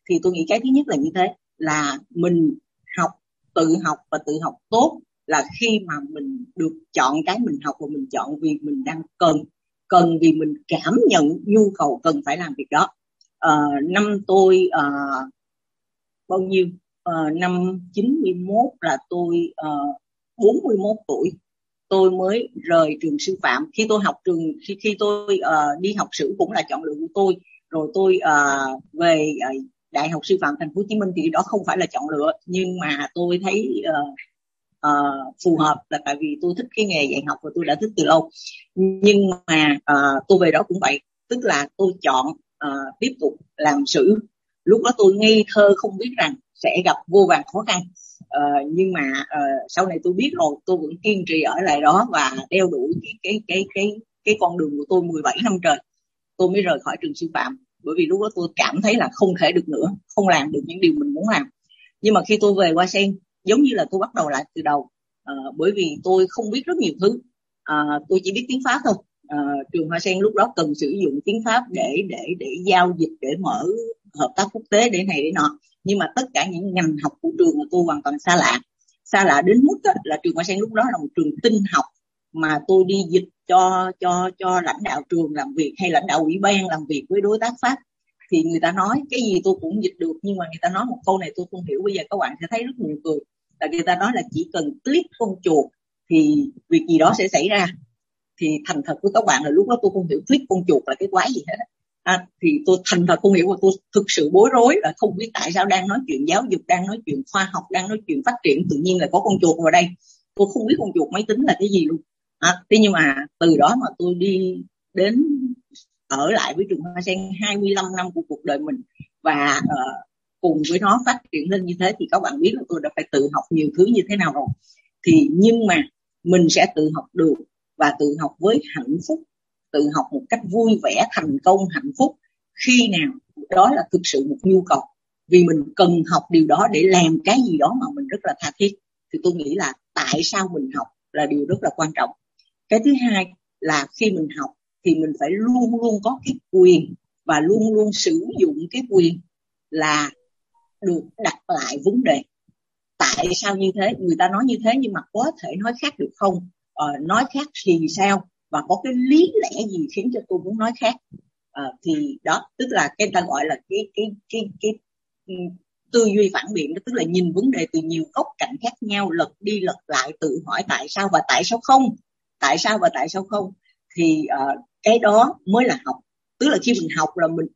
Thì tôi nghĩ cái thứ nhất là như thế là mình học tự học và tự học tốt là khi mà mình được chọn cái mình học và mình chọn vì mình đang cần. Cần vì mình cảm nhận nhu cầu cần phải làm việc đó uh, năm tôi uh, bao nhiêu? Uh, năm 91 là tôi uh, 41 tuổi. Tôi mới rời trường sư phạm. Khi tôi học trường khi khi tôi uh, đi học sử cũng là chọn lựa của tôi. Rồi tôi uh, về uh, đại học sư phạm thành phố hồ chí minh thì đó không phải là chọn lựa. Nhưng mà tôi thấy uh, uh, phù hợp là tại vì tôi thích cái nghề dạy học và tôi đã thích từ lâu. Nhưng mà uh, tôi về đó cũng vậy. Tức là tôi chọn uh, tiếp tục làm sử lúc đó tôi ngây thơ không biết rằng sẽ gặp vô vàn khó khăn. Uh, nhưng mà uh, sau này tôi biết rồi tôi vẫn kiên trì ở lại đó và đeo đuổi cái cái cái cái cái con đường của tôi 17 năm trời. Tôi mới rời khỏi trường sư phạm bởi vì lúc đó tôi cảm thấy là không thể được nữa không làm được những điều mình muốn làm. Nhưng mà khi tôi về qua sen giống như là tôi bắt đầu lại từ đầu uh, bởi vì tôi không biết rất nhiều thứ. Uh, tôi chỉ biết tiếng pháp thôi uh, trường hoa sen lúc đó cần sử dụng tiếng pháp để để để giao dịch để mở hợp tác quốc tế để này để nọ. Nhưng mà tất cả những ngành học của trường mà tôi hoàn toàn xa lạ. Xa lạ đến mức đó, là trường hoa sen lúc đó là một trường tinh học mà tôi đi dịch cho cho cho lãnh đạo trường làm việc hay lãnh đạo ủy ban làm việc với đối tác pháp. Thì người ta nói cái gì tôi cũng dịch được. Nhưng mà người ta nói một câu này tôi không hiểu bây giờ các bạn sẽ thấy rất nhiều cười. Là người ta nói là chỉ cần click con chuột thì việc gì đó sẽ xảy ra thì thành thật với các bạn là lúc đó tôi không hiểu thuyết con chuột là cái quái gì hết à, thì tôi thành thật không hiểu và tôi thực sự bối rối là không biết tại sao đang nói chuyện giáo dục đang nói chuyện khoa học đang nói chuyện phát triển tự nhiên là có con chuột vào đây. Tôi không biết con chuột máy tính là cái gì luôn. À, thế nhưng mà từ đó mà tôi đi đến ở lại với trường hoa sen 25 năm của cuộc đời mình và uh, cùng với nó phát triển lên như thế thì các bạn biết là tôi đã phải tự học nhiều thứ như thế nào rồi. Thì nhưng mà mình sẽ tự học được và tự học với hạnh phúc, tự học một cách vui vẻ, thành công, hạnh phúc khi nào đó là thực sự một nhu cầu. Vì mình cần học điều đó để làm cái gì đó mà mình rất là tha thiết. Thì tôi nghĩ là tại sao mình học là điều rất là quan trọng. Cái thứ hai là khi mình học thì mình phải luôn luôn có cái quyền và luôn luôn sử dụng cái quyền là được đặt lại vấn đề. Tại sao như thế? Người ta nói như thế nhưng mà có thể nói khác được không? Ờ, nói khác thì sao? Và có cái lý lẽ gì khiến cho tôi muốn nói khác? Uh, thì đó tức là cái ta gọi là cái cái cái cái, cái tư duy phản biện đó tức là nhìn vấn đề từ nhiều góc cạnh khác nhau lật đi lật lại tự hỏi tại sao và tại sao không? Tại sao và tại sao không? Thì uh, cái đó mới là học. Tức là khi mình học là mình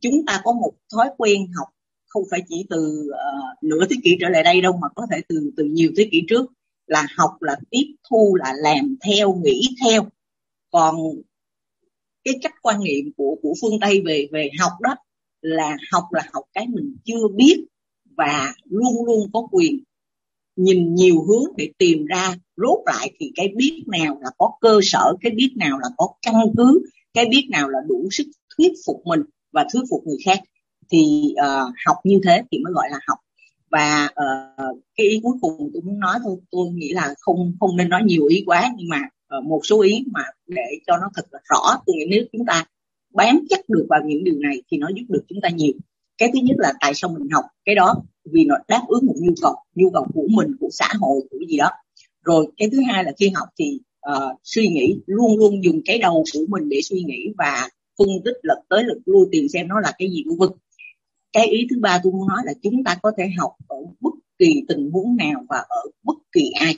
chúng ta có một thói quen học không phải chỉ từ uh, nửa thế kỷ trở lại đây đâu mà có thể từ từ nhiều thế kỷ trước là học là tiếp thu là làm theo nghĩ theo. Còn cái cách quan niệm của của phương tây về về học đó là học là học cái mình chưa biết và luôn luôn có quyền nhìn nhiều hướng để tìm ra. Rốt lại thì cái biết nào là có cơ sở cái biết nào là có căn cứ cái biết nào là đủ sức thuyết phục mình và thuyết phục người khác. Thì uh, học như thế thì mới gọi là học và uh, cái ý cuối cùng tôi muốn nói thôi tôi nghĩ là không không nên nói nhiều ý quá nhưng mà uh, một số ý mà để cho nó thật là rõ tôi nghĩ nếu chúng ta bám chắc được vào những điều này thì nó giúp được chúng ta nhiều. Cái thứ nhất là tại sao mình học cái đó? Vì nó đáp ứng một nhu cầu nhu cầu của mình của xã hội của gì đó. Rồi cái thứ hai là khi học thì uh, suy nghĩ luôn luôn dùng cái đầu của mình để suy nghĩ và phân tích lật tới lật lui tìm xem nó là cái gì vân vân cái ý thứ ba tôi muốn nói là chúng ta có thể học ở bất kỳ tình huống nào và ở bất kỳ ai.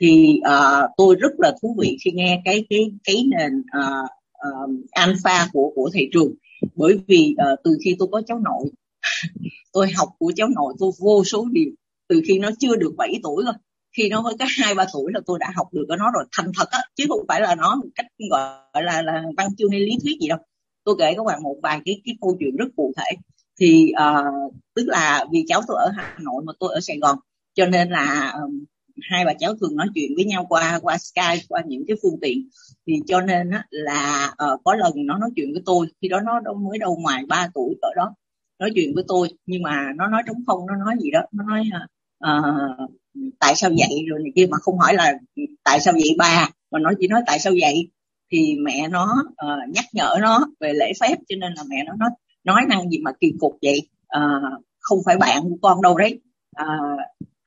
Thì uh, tôi rất là thú vị khi nghe cái cái cái nền uh, uh, alpha của của thị trường. Bởi vì uh, từ khi tôi có cháu nội tôi học của cháu nội tôi vô số điều. Từ khi nó chưa được 7 tuổi rồi khi nó mới có hai ba tuổi là tôi đã học được ở nó rồi. Thành thật á chứ không phải là nó một cách gọi là là văn chương hay lý thuyết gì đâu. Tôi kể các bạn một vài cái cái câu chuyện rất cụ thể thì uh, tức là vì cháu tôi ở hà nội mà tôi ở sài gòn cho nên là um, hai bà cháu thường nói chuyện với nhau qua qua skype qua những cái phương tiện. Thì cho nên á, là uh, có lần nó nói chuyện với tôi khi đó nó mới đâu ngoài 3 tuổi ở đó nói chuyện với tôi nhưng mà nó nói trống không nó nói gì đó nó nói uh, tại sao vậy? rồi này kia mà không hỏi là ừ, tại sao vậy ba? Mà nó chỉ nói tại sao vậy? Thì mẹ nó uh, nhắc nhở nó về lễ phép cho nên là mẹ nó nói nói năng gì mà kỳ cục vậy? À, không phải bạn của con đâu đấy. À,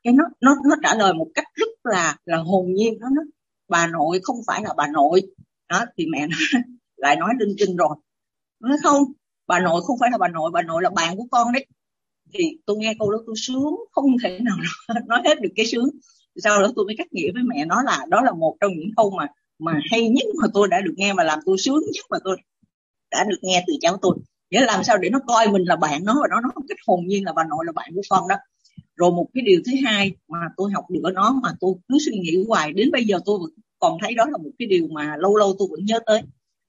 cái nó nó nó trả lời một cách rất là là hồn nhiên. Nó nói bà nội không phải là bà nội. Đó thì mẹ nó lại nói linh tinh rồi. Nói không bà nội không phải là bà nội bà nội là bạn của con đấy. Thì tôi nghe câu đó tôi sướng không thể nào nói hết được cái sướng. Sau đó tôi mới cắt nghĩa với mẹ nó là đó là một trong những câu mà mà hay nhất mà tôi đã được nghe mà làm tôi sướng nhất mà tôi đã được nghe từ cháu tôi nghĩa làm sao để nó coi mình là bạn nó và nó nói một cách hồn nhiên là bà nội là bạn của con đó. Rồi một cái điều thứ hai mà tôi học được ở nó mà tôi cứ suy nghĩ hoài đến bây giờ tôi vẫn còn thấy đó là một cái điều mà lâu lâu tôi vẫn nhớ tới.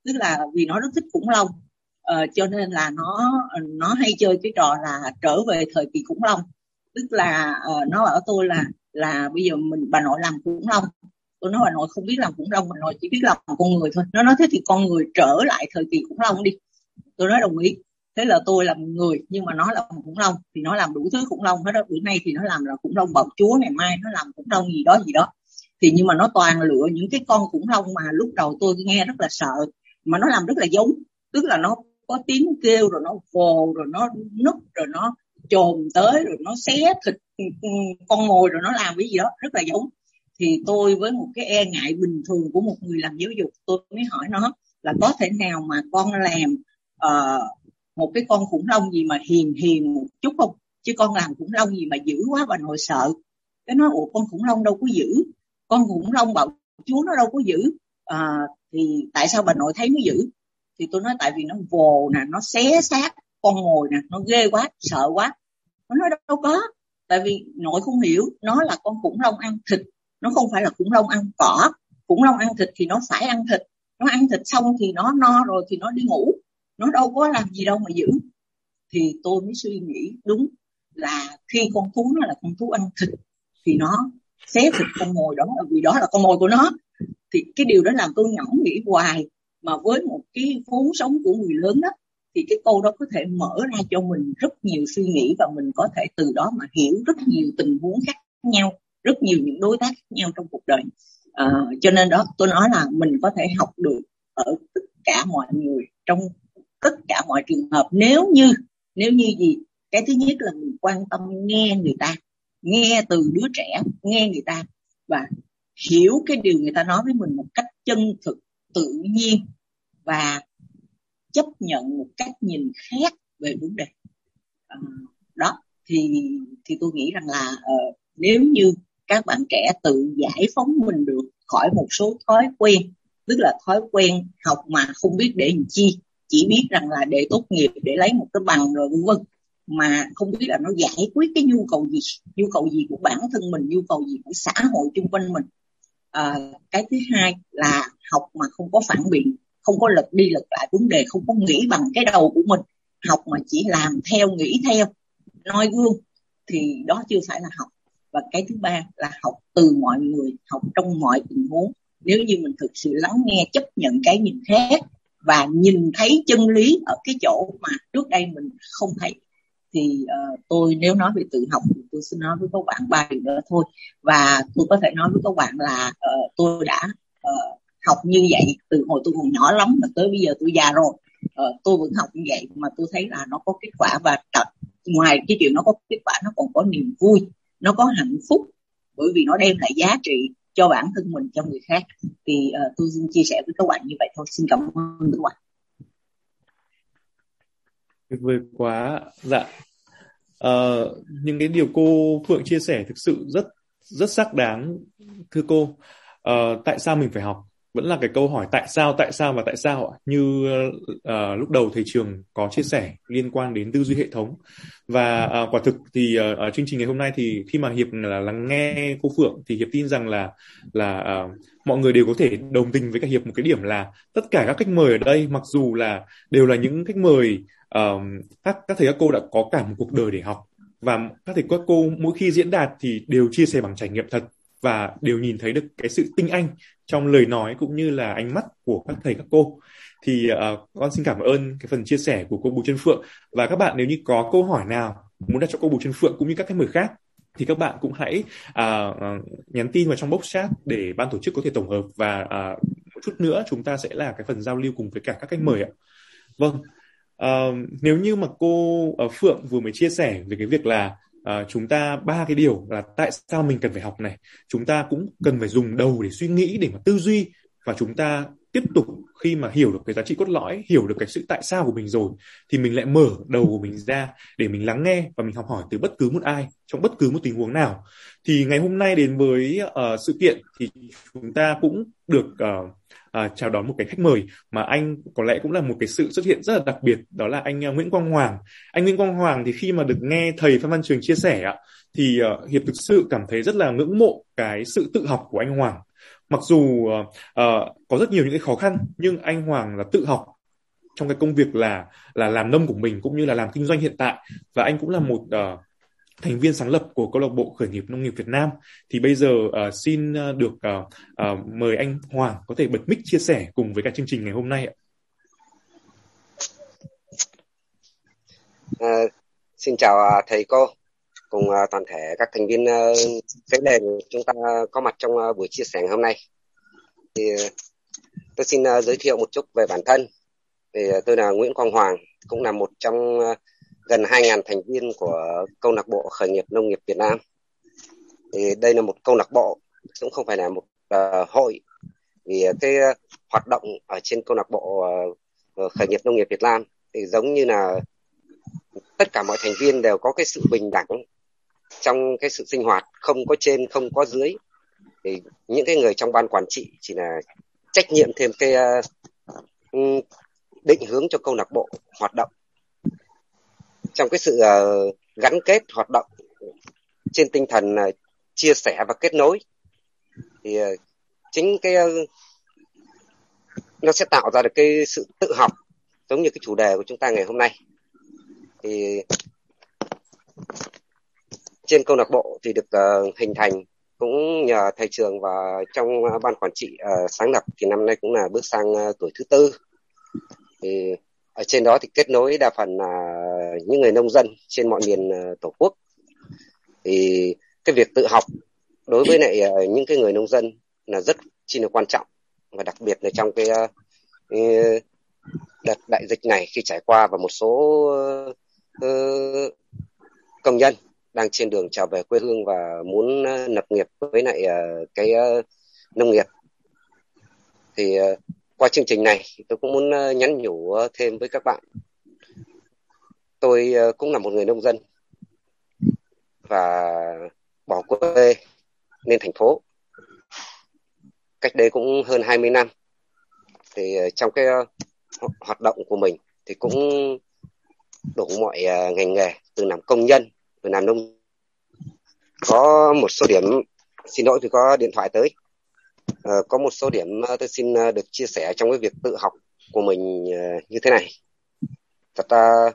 Tức là vì nó rất thích khủng long uh, cho nên là nó nó hay chơi cái trò là trở về thời kỳ khủng long. Tức là uh, nó bảo tôi là là bây giờ mình bà nội làm khủng long. Tôi nói bà nội không biết làm khủng long bà nội chỉ biết làm con người thôi. Nó nói thế thì con người trở lại thời kỳ khủng long đi tôi nói đồng ý. Thế là tôi là một người, nhưng mà nó là một khủng long, thì nó làm đủ thứ khủng long hết đó bữa nay thì nó làm là khủng long bạo chúa, ngày mai nó làm khủng long gì đó gì đó. Thì nhưng mà nó toàn lựa những cái con khủng long mà lúc đầu tôi nghe rất là sợ, mà nó làm rất là giống. Tức là nó có tiếng kêu, rồi nó vồ, rồi nó núp, rồi nó chồm tới, rồi nó xé thịt ừ, ừ, con mồi, rồi nó làm cái gì đó, rất là giống. Thì tôi với một cái e ngại bình thường của một người làm giáo dục, tôi mới hỏi nó là có thể nào mà con làm uh, một cái con khủng long gì mà hiền hiền một chút không? Chứ con làm khủng long gì mà dữ quá bà nội sợ. Cái nói ủa con khủng long đâu có dữ? Con khủng long bảo chúa nó đâu có dữ? À, thì tại sao bà nội thấy nó dữ? Thì tôi nói tại vì nó vồ nè nó xé xác con mồi nè nó ghê quá sợ quá. Nó nói đâu có. Tại vì nội không hiểu nó là con khủng long ăn thịt. Nó không phải là khủng long ăn cỏ. Khủng long ăn thịt thì nó phải ăn thịt. Nó ăn thịt xong thì nó no rồi thì nó đi ngủ nó đâu có làm gì đâu mà giữ. Thì tôi mới suy nghĩ đúng là khi con thú nó là con thú ăn thịt thì nó xé thịt con mồi đó vì đó là con mồi của nó. Thì cái điều đó làm tôi nhõng nghĩ hoài mà với một cái vốn sống của người lớn đó thì cái câu đó có thể mở ra cho mình rất nhiều suy nghĩ và mình có thể từ đó mà hiểu rất nhiều tình huống khác nhau rất nhiều những đối tác khác nhau trong cuộc đời. À, cho nên đó tôi nói là mình có thể học được ở tất cả mọi người trong tất cả mọi trường hợp. Nếu như nếu như gì? Cái thứ nhất là mình quan tâm nghe người ta nghe từ đứa trẻ nghe người ta và hiểu cái điều người ta nói với mình một cách chân thực tự nhiên và chấp nhận một cách nhìn khác về vấn đề. À, đó thì thì tôi nghĩ rằng là uh, nếu như các bạn trẻ tự giải phóng mình được khỏi một số thói quen tức là thói quen học mà không biết để làm chi chỉ biết rằng là để tốt nghiệp để lấy một cái bằng rồi vân vân. Mà không biết là nó giải quyết cái nhu cầu gì nhu cầu gì của bản thân mình nhu cầu gì của xã hội chung quanh mình. À, cái thứ hai là học mà không có phản biện không có lật đi lật lại vấn đề không có nghĩ bằng cái đầu của mình. Học mà chỉ làm theo nghĩ theo noi gương thì đó chưa phải là học. Và cái thứ ba là học từ mọi người học trong mọi tình huống. Nếu như mình thực sự lắng nghe chấp nhận cái nhìn khác và nhìn thấy chân lý ở cái chỗ mà trước đây mình không thấy thì uh, tôi nếu nói về tự học thì tôi xin nói với các bạn ba điều đó thôi. Và tôi có thể nói với các bạn là uh, tôi đã uh, học như vậy từ hồi tôi còn nhỏ lắm mà tới bây giờ tôi già rồi. Uh, tôi vẫn học như vậy mà tôi thấy là nó có kết quả và tập ngoài cái chuyện nó có kết quả nó còn có niềm vui nó có hạnh phúc bởi vì nó đem lại giá trị cho bản thân mình cho người khác. Thì uh, tôi xin chia sẻ với các bạn như vậy thôi. Xin cảm ơn các bạn. Tuyệt vời quá. Dạ. Uh, những cái điều cô phượng chia sẻ thực sự rất rất xác đáng thưa cô. Uh, tại sao mình phải học? Vẫn là cái câu hỏi tại sao tại sao và tại sao ạ? Như uh, lúc đầu thầy trường có chia sẻ liên quan đến tư duy hệ thống. Và uh, quả thực thì uh, ở chương trình ngày hôm nay thì khi mà hiệp là lắng nghe cô phượng thì hiệp tin rằng là là uh, mọi người đều có thể đồng tình với cả hiệp một cái điểm là tất cả các khách mời ở đây mặc dù là đều là những khách mời uh, các các thầy các cô đã có cả một cuộc đời để học. Và các thầy các cô mỗi khi diễn đạt thì đều chia sẻ bằng trải nghiệm thật và đều nhìn thấy được cái sự tinh anh trong lời nói cũng như là ánh mắt của các thầy các cô. Thì uh, con xin cảm ơn cái phần chia sẻ của cô Bùi Trân Phượng. Và các bạn nếu như có câu hỏi nào muốn đặt cho cô Bùi Trân Phượng cũng như các khách mời khác thì các bạn cũng hãy uh, uh, nhắn tin vào trong box chat để ban tổ chức có thể tổng hợp. Và uh, một chút nữa chúng ta sẽ là cái phần giao lưu cùng với cả các khách mời ạ. Vâng, uh, nếu như mà cô uh, Phượng vừa mới chia sẻ về cái việc là Ờ, chúng ta ba cái điều là tại sao mình cần phải học này. Chúng ta cũng cần phải dùng đầu để suy nghĩ để mà tư duy và chúng ta tiếp tục khi mà hiểu được cái giá trị cốt lõi hiểu được cái sự tại sao của mình rồi thì mình lại mở đầu của mình ra để mình lắng nghe và mình học hỏi từ bất cứ một ai trong bất cứ một tình huống nào. Thì ngày hôm nay đến với uh, sự kiện thì chúng ta cũng được uh, uh, chào đón một cái khách mời mà anh có lẽ cũng là một cái sự xuất hiện rất là đặc biệt đó là anh uh, Nguyễn Quang Hoàng. Anh Nguyễn Quang Hoàng thì khi mà được nghe thầy Phan Văn Trường chia sẻ ạ thì uh, hiệp thực sự cảm thấy rất là ngưỡng mộ cái sự tự học của anh Hoàng mặc dù uh, uh, có rất nhiều những cái khó khăn nhưng anh Hoàng là tự học trong cái công việc là là làm nông của mình cũng như là làm kinh doanh hiện tại. Và anh cũng là một uh, thành viên sáng lập của câu lạc bộ khởi nghiệp nông nghiệp Việt Nam. Thì bây giờ uh, xin được uh, uh, mời anh Hoàng có thể bật mic chia sẻ cùng với cả chương trình ngày hôm nay ạ. À, xin chào à, thầy cô cùng uh, toàn thể các thành viên uh, cái chúng ta có mặt trong uh, buổi chia sẻ ngày hôm nay. Thì tôi xin uh, giới thiệu một chút về bản thân. Thì uh, tôi là Nguyễn Quang Hoàng, cũng là một trong uh, gần 2.000 thành viên của câu lạc bộ khởi nghiệp nông nghiệp Việt Nam. Thì đây là một câu lạc bộ, cũng không phải là một uh, hội. Vì uh, cái uh, hoạt động ở trên câu lạc bộ uh, khởi nghiệp nông nghiệp Việt Nam thì giống như là tất cả mọi thành viên đều có cái sự bình đẳng trong cái sự sinh hoạt không có trên không có dưới thì những cái người trong ban quản trị chỉ là trách nhiệm thêm cái uh, định hướng cho câu lạc bộ hoạt động. Trong cái sự uh, gắn kết hoạt động trên tinh thần uh, chia sẻ và kết nối thì uh, chính cái uh, nó sẽ tạo ra được cái sự tự học giống như cái chủ đề của chúng ta ngày hôm nay. Thì trên câu lạc bộ thì được uh, hình thành cũng nhờ thầy trường và trong uh, ban quản trị uh, sáng lập thì năm nay cũng là bước sang uh, tuổi thứ tư. Thì ở trên đó thì kết nối đa phần là những người nông dân trên mọi miền uh, tổ quốc. Thì cái việc tự học đối với lại uh, những cái người nông dân là rất chi là quan trọng và đặc biệt là trong cái uh, đợt đại dịch này khi trải qua và một số uh, công nhân đang trên đường trở về quê hương và muốn ờ, lập nghiệp với lại ờ, cái ờ, nông nghiệp. Thì qua chương trình này tôi cũng muốn nhắn nhủ thêm với các bạn. Tôi cũng là một người nông dân và bỏ quê lên thành phố. Cách đây cũng hơn 20 năm thì trong cái hoạt động của mình thì cũng đủ mọi ngành nghề từ làm công nhân Việt Nam Nông có một số điểm xin lỗi vì có điện thoại tới. À, có một số điểm ờ, tôi xin ờ, được chia sẻ trong cái việc tự học của mình như thế này. Thật ra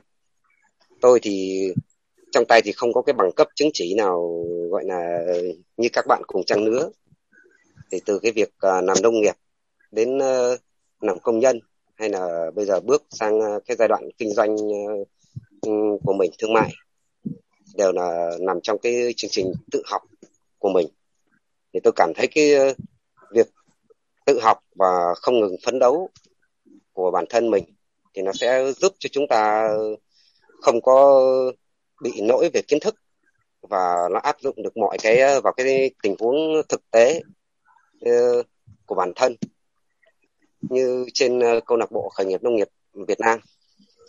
tôi thì trong tay thì không có cái bằng cấp chứng chỉ nào gọi là như các bạn cùng trang nữa. Thì từ cái việc làm nông nghiệp đến làm công nhân hay là bây giờ bước sang cái giai đoạn kinh doanh của mình thương mại đều là nằm trong cái chương trình tự học của mình. Thì tôi cảm thấy cái ờ, việc tự học và không ngừng phấn đấu của bản thân mình thì nó sẽ giúp cho chúng ta không có bị nỗi về kiến thức và nó áp dụng được mọi cái ờ, vào cái tình huống thực tế ờ, của bản thân như trên câu lạc bộ khởi nghiệp nông nghiệp Việt Nam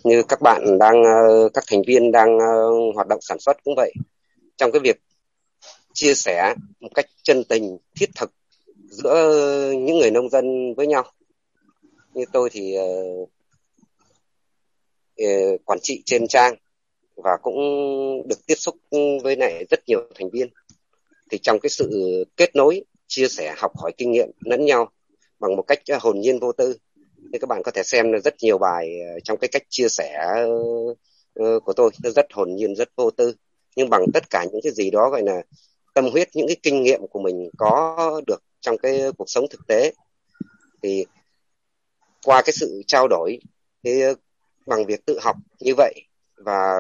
như các bạn đang ờ, các thành viên đang ờ, hoạt động sản xuất cũng vậy. Trong cái việc chia sẻ một cách chân tình thiết thực giữa những người nông dân với nhau như tôi thì uh, quản trị trên trang và cũng được tiếp xúc với lại rất nhiều thành viên. Thì trong cái sự kết nối chia sẻ học hỏi kinh nghiệm lẫn nhau bằng một cách hồn nhiên vô tư thì các bạn có thể xem rất nhiều bài ờ, trong cái cách chia sẻ ờ, của tôi nó rất hồn nhiên, rất vô tư. Nhưng bằng tất cả những cái gì đó, gọi là, tâm huyết, những cái kinh nghiệm của mình có được trong cái cuộc sống thực tế, thì qua cái sự trao đổi thì ờ, bằng việc tự học như vậy, và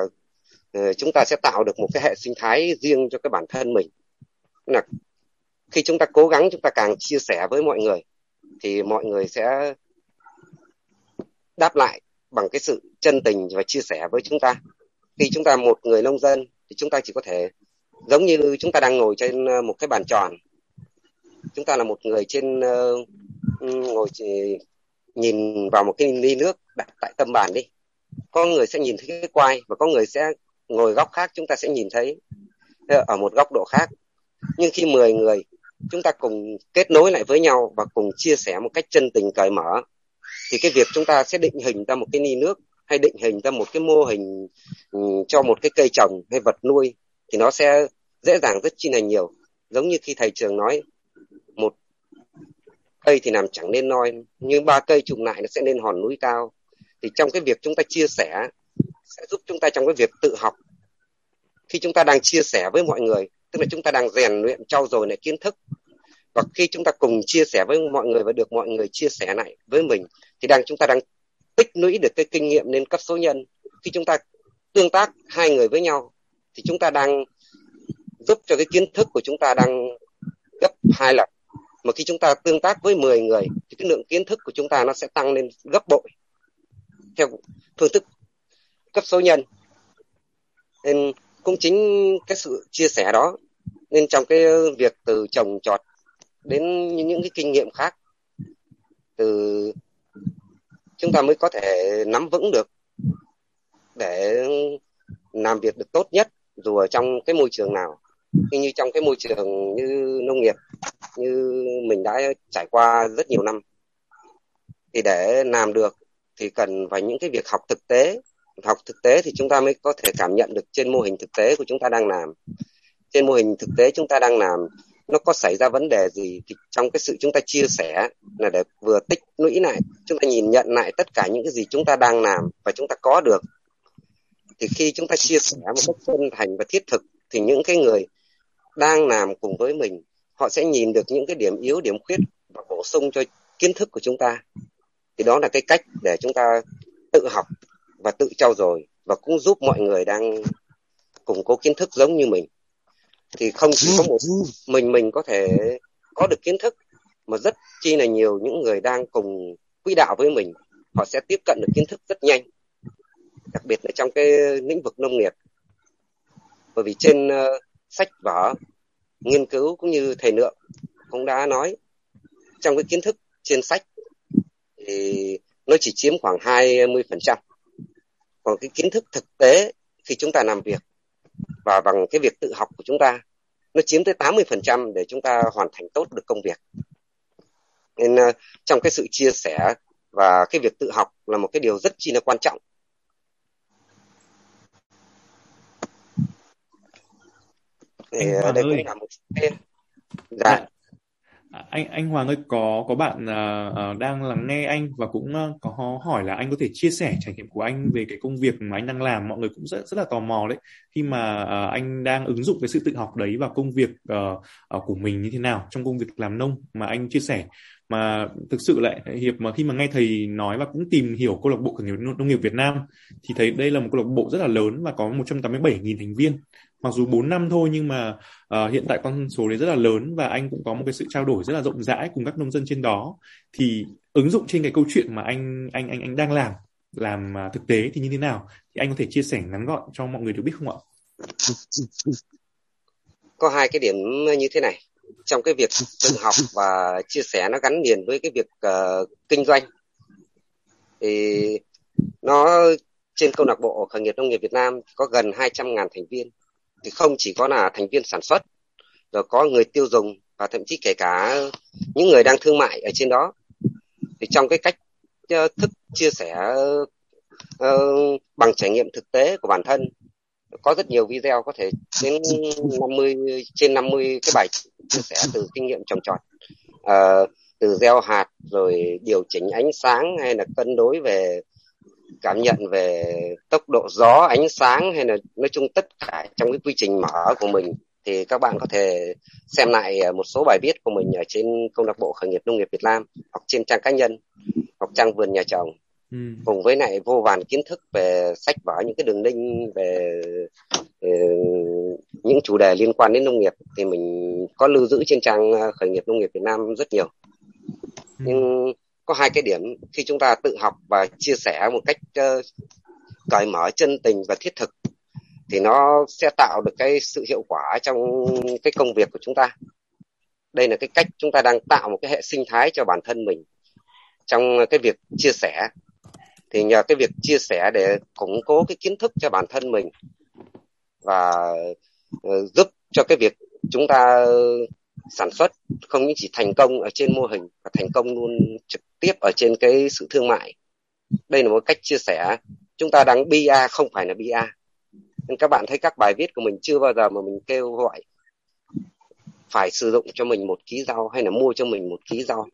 chúng ta sẽ tạo được một cái hệ sinh thái riêng cho cái bản thân mình. Là khi chúng ta cố gắng, chúng ta càng chia sẻ với mọi người, thì mọi người sẽ đáp lại bằng cái sự chân tình và chia sẻ với chúng ta. Khi chúng ta một người nông dân thì chúng ta chỉ có thể giống như chúng ta đang ngồi trên ờ, một cái bàn tròn chúng ta là một người trên uh, ngồi nhìn vào một cái ly nước đặt tại tâm bàn đi. Có người sẽ nhìn thấy cái quai và có người sẽ ngồi góc khác chúng ta sẽ nhìn thấy ờ, ở một góc độ khác. Nhưng khi 10 người chúng ta cùng kết nối lại với nhau và cùng chia sẻ một cách chân tình cởi mở thì cái việc chúng ta sẽ định hình ra một cái ly nước hay định hình ra một cái mô hình ừ, cho một cái cây trồng hay vật nuôi thì nó sẽ dễ dàng rất chi là nhiều. Giống như khi thầy trường nói, một cây thì làm chẳng nên noi, nhưng ba cây trùng lại nó sẽ nên hòn núi cao. Thì trong cái việc chúng ta chia sẻ, sẽ giúp chúng ta trong cái việc tự học. Khi chúng ta đang chia sẻ với mọi người, tức là chúng ta đang rèn luyện, trau dồi lại kiến thức, và khi chúng ta cùng chia sẻ với mọi người và được mọi người chia sẻ lại với mình thì đang, chúng ta đang tích lũy được cái kinh nghiệm lên cấp số nhân. Khi chúng ta tương tác hai người với nhau, thì chúng ta đang giúp cho cái kiến thức của chúng ta đang gấp hai lần. Mà khi chúng ta tương tác với 10 người, thì cái lượng kiến thức của chúng ta nó sẽ tăng lên gấp bội. Theo phương thức cấp số nhân. Nên cũng chính cái sự chia sẻ đó, nên trong cái việc từ trồng trọt đến những cái kinh nghiệm khác, từ chúng ta mới có thể nắm vững được để làm việc được tốt nhất dù ở trong cái môi trường nào. Như trong cái môi trường như nông nghiệp, như mình đã trải qua rất nhiều năm, thì để làm được thì cần phải những cái việc học thực tế. Học thực tế thì chúng ta mới có thể cảm nhận được trên mô hình thực tế của chúng ta đang làm. Trên mô hình thực tế chúng ta đang làm nó có xảy ra vấn đề gì thì trong cái sự chúng ta chia sẻ là để vừa tích lũy lại, chúng ta nhìn nhận lại tất cả những cái gì chúng ta đang làm và chúng ta có được. Thì khi chúng ta chia sẻ một cách chân thành và thiết thực thì những cái người đang làm cùng với mình, họ sẽ nhìn được những cái điểm yếu, điểm khuyết và bổ sung cho kiến thức của chúng ta. Thì đó là cái cách để chúng ta tự học và tự trau dồi và cũng giúp mọi người đang củng cố kiến thức giống như mình thì không chỉ có một mình mình có thể có được kiến thức mà rất chi là nhiều những người đang cùng quỹ đạo với mình. Họ sẽ tiếp cận được kiến thức rất nhanh đặc biệt là trong cái lĩnh vực nông nghiệp. Bởi vì trên uh, sách vở nghiên cứu cũng như thầy lượng cũng đã nói trong cái kiến thức trên sách thì nó chỉ chiếm khoảng 20%. Còn cái kiến thức thực tế khi chúng ta làm việc và bằng cái việc tự học của chúng ta nó chiếm tới 80% để chúng ta hoàn thành tốt được công việc. Nên uh, trong cái sự chia sẻ và cái việc tự học là một cái điều rất chi là quan trọng. Thì, đây cũng là một cái... Dạ. À, anh anh Hoàng ơi có có bạn uh, đang lắng nghe anh và cũng uh, có hỏi là anh có thể chia sẻ trải nghiệm của anh về cái công việc mà anh đang làm. Mọi người cũng rất rất là tò mò đấy. Khi mà uh, anh đang ứng dụng cái sự tự học đấy vào công việc uh, uh, của mình như thế nào trong công việc làm nông mà anh chia sẻ. Mà thực sự lại hiệp mà khi mà nghe thầy nói và cũng tìm hiểu câu lạc bộ khởi nghiệp nông nghiệp Việt Nam thì thấy đây là một câu lạc bộ rất là lớn và có 187.000 thành viên mặc dù 4 năm thôi nhưng mà uh, hiện tại con số đấy rất là lớn và anh cũng có một cái sự trao đổi rất là rộng rãi cùng các nông dân trên đó. Thì ứng dụng trên cái câu chuyện mà anh anh anh anh đang làm làm à, thực tế thì như thế nào? Thì anh có thể chia sẻ ngắn gọn cho mọi người được biết không ạ? Có hai cái điểm như thế này. Trong cái việc tự học và chia sẻ nó gắn liền với cái việc uh, kinh doanh thì nó trên câu lạc bộ khởi nghiệp nông nghiệp Việt Nam có gần 200.000 thành viên thì không chỉ có là thành viên sản xuất rồi có người tiêu dùng và thậm chí kể cả những người đang thương mại ở trên đó. Thì trong cái cách ờ, thức chia sẻ uh, bằng trải nghiệm thực tế của bản thân có rất nhiều video có thể đến 50 trên 50 cái bài chia sẻ từ kinh nghiệm trồng trọt. Uh, từ gieo hạt rồi điều chỉnh ánh sáng hay là cân đối về cảm nhận về tốc độ gió ánh sáng hay là nói chung tất cả trong cái quy trình mở của mình thì các bạn có thể xem lại một số bài viết của mình ở trên câu lạc bộ khởi nghiệp nông nghiệp Việt Nam hoặc trên trang cá nhân hoặc trang vườn nhà trồng ừ. cùng với lại vô vàn kiến thức về sách vở những cái đường link về, về những chủ đề liên quan đến nông nghiệp thì mình có lưu giữ trên trang khởi nghiệp nông nghiệp Việt Nam rất nhiều ừ. nhưng có hai cái điểm khi chúng ta tự học và chia sẻ một cách uh, cởi mở chân tình và thiết thực thì nó sẽ tạo được cái sự hiệu quả trong cái công việc của chúng ta. Đây là cái cách chúng ta đang tạo một cái hệ sinh thái cho bản thân mình trong cái việc chia sẻ. Thì nhờ cái việc chia sẻ để củng cố cái kiến thức cho bản thân mình và ờ, giúp cho cái việc chúng ta sản xuất không những chỉ thành công ở trên mô hình mà thành công luôn trực tiếp ở trên cái sự thương mại. Đây là một cách chia sẻ. Chúng ta đang BA không phải là BA nên các bạn thấy các bài viết của mình chưa bao giờ mà mình kêu gọi phải sử dụng cho mình một ký rau hay là mua cho mình một ký rau.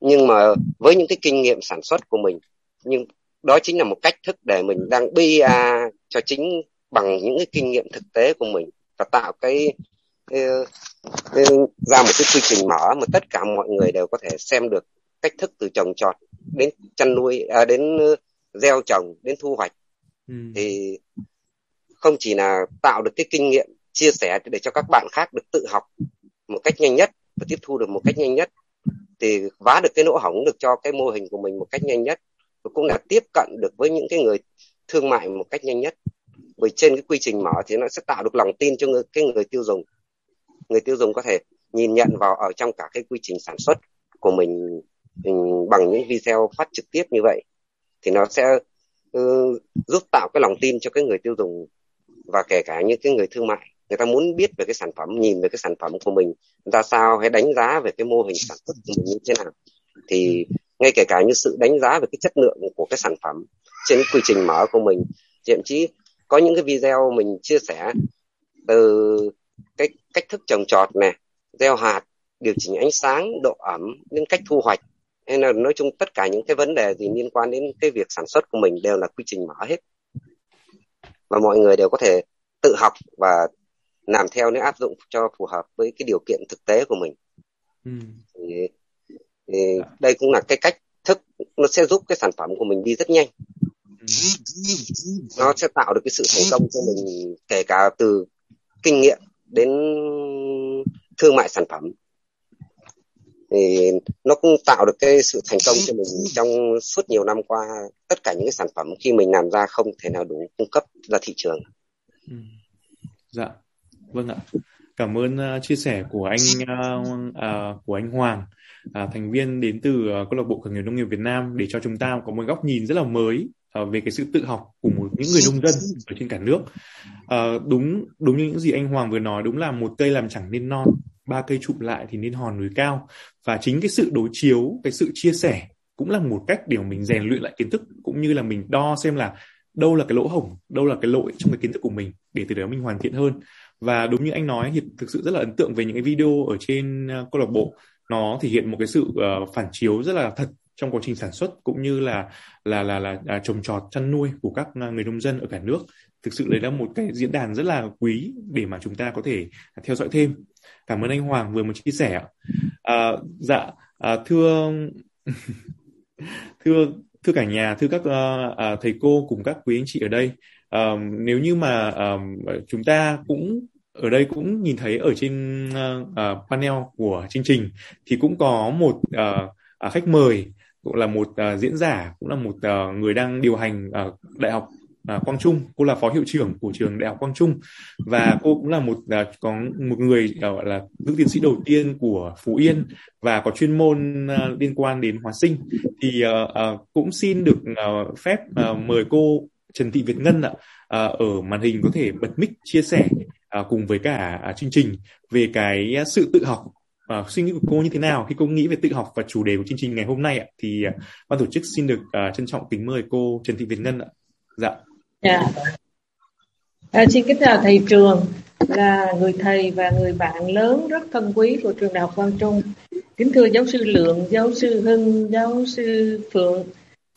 Nhưng mà với những cái kinh nghiệm sản xuất của mình nhưng đó chính là một cách thức để mình đang BA cho chính bằng những cái kinh nghiệm thực tế của mình và tạo cái, cái ra một cái quy trình mở mà tất cả mọi người đều có thể xem được cách thức từ trồng trọt đến chăn nuôi à, đến gieo trồng đến thu hoạch. Ừ. thì không chỉ là tạo được cái kinh nghiệm chia sẻ để cho các bạn khác được tự học một cách nhanh nhất và tiếp thu được một cách nhanh nhất thì vá được cái lỗ hổng được cho cái mô hình của mình một cách nhanh nhất và cũng là tiếp cận được với những cái người thương mại một cách nhanh nhất. Bởi trên cái quy trình mở thì nó sẽ tạo được lòng tin cho người, cái người tiêu dùng người tiêu dùng có thể nhìn nhận vào ở trong cả cái quy trình sản xuất của mình, mình bằng những video phát trực tiếp như vậy thì nó sẽ uh, giúp tạo cái lòng tin cho cái người tiêu dùng và kể cả những cái người thương mại. Người ta muốn biết về cái sản phẩm nhìn về cái sản phẩm của mình ra sao hay đánh giá về cái mô hình sản xuất của mình như thế nào. Thì ngay kể cả như sự đánh giá về cái chất lượng của cái sản phẩm trên quy trình mở của mình thậm chí có những cái video mình chia sẻ từ cái cách thức trồng trọt này gieo hạt điều chỉnh ánh sáng độ ẩm đến cách thu hoạch. Hay là nói chung tất cả những cái vấn đề gì liên quan đến cái việc sản xuất của mình đều là quy trình mở hết. Và mọi người đều có thể tự học và làm theo nếu áp dụng cho phù hợp với cái điều kiện thực tế của mình. Ừ. thì, thì đây cũng là cái cách thức nó sẽ giúp cái sản phẩm của mình đi rất nhanh. Nó sẽ tạo được cái sự thành công cho mình kể cả từ kinh nghiệm đến thương mại sản phẩm thì nó cũng tạo được cái sự thành công cho mình trong suốt nhiều năm qua tất cả những cái sản phẩm khi mình làm ra không thể nào đủ cung cấp ra thị trường. Ừ. Dạ, vâng ạ. Cảm ơn uh, chia sẻ của anh uh, uh, của anh Hoàng, uh, thành viên đến từ uh, câu lạc bộ khởi nghiệp nông nghiệp Việt Nam để cho chúng ta có một góc nhìn rất là mới uh, về cái sự tự học của một những người nông dân ở trên cả nước. Uh, đúng đúng như những gì anh Hoàng vừa nói, đúng là một cây làm chẳng nên non ba cây chụm lại thì nên hòn núi cao. Và chính cái sự đối chiếu cái sự chia sẻ cũng là một cách để mình rèn luyện lại kiến thức cũng như là mình đo xem là đâu là cái lỗ hổng đâu là cái lỗi trong cái kiến thức của mình để từ đó mình hoàn thiện hơn. Và đúng như anh nói thì thực sự rất là ấn tượng về những cái video ở trên uh, câu lạc bộ. Nó thể hiện một cái sự uh, phản chiếu rất là thật trong quá trình sản xuất cũng như là là là là, là trồng trọt chăn nuôi của các à, người nông dân ở cả nước. Thực sự đấy là một cái diễn đàn rất là quý để mà chúng ta có thể theo dõi thêm. Cảm ơn anh Hoàng vừa mới chia sẻ à, dạ à, thưa thưa thưa cả nhà thưa các uh, thầy cô cùng các quý anh chị ở đây. Uh, nếu như mà uh, chúng ta cũng ở đây cũng nhìn thấy ở trên uh, uh, panel của chương trình thì cũng có một uh, khách mời cũng là một uh, diễn giả cũng là một uh, người đang điều hành uh, đại học à, Quang Trung. Cô là phó hiệu trưởng của trường đại học Quang Trung. Và cô cũng là một à, có một người à, gọi là nữ tiến sĩ đầu tiên của Phú Yên và có chuyên môn à, liên quan đến hóa sinh. Thì à, à, cũng xin được à, phép à, mời cô Trần Thị Việt Ngân ạ à, ở màn hình có thể bật mic chia sẻ à, cùng với cả à, chương trình về cái à, sự tự học À, suy nghĩ của cô như thế nào khi cô nghĩ về tự học và chủ đề của chương trình ngày hôm nay ạ? Thì uh, ban tổ chức xin được uh, trân trọng kính mời cô Trần Thị Việt Ngân ạ. Dạ. Dạ. À, xin kính chào thầy trường là người thầy và người bạn lớn rất thân quý của trường đại học Quang Trung. Kính thưa giáo sư Lượng, giáo sư Hưng, giáo sư Phượng.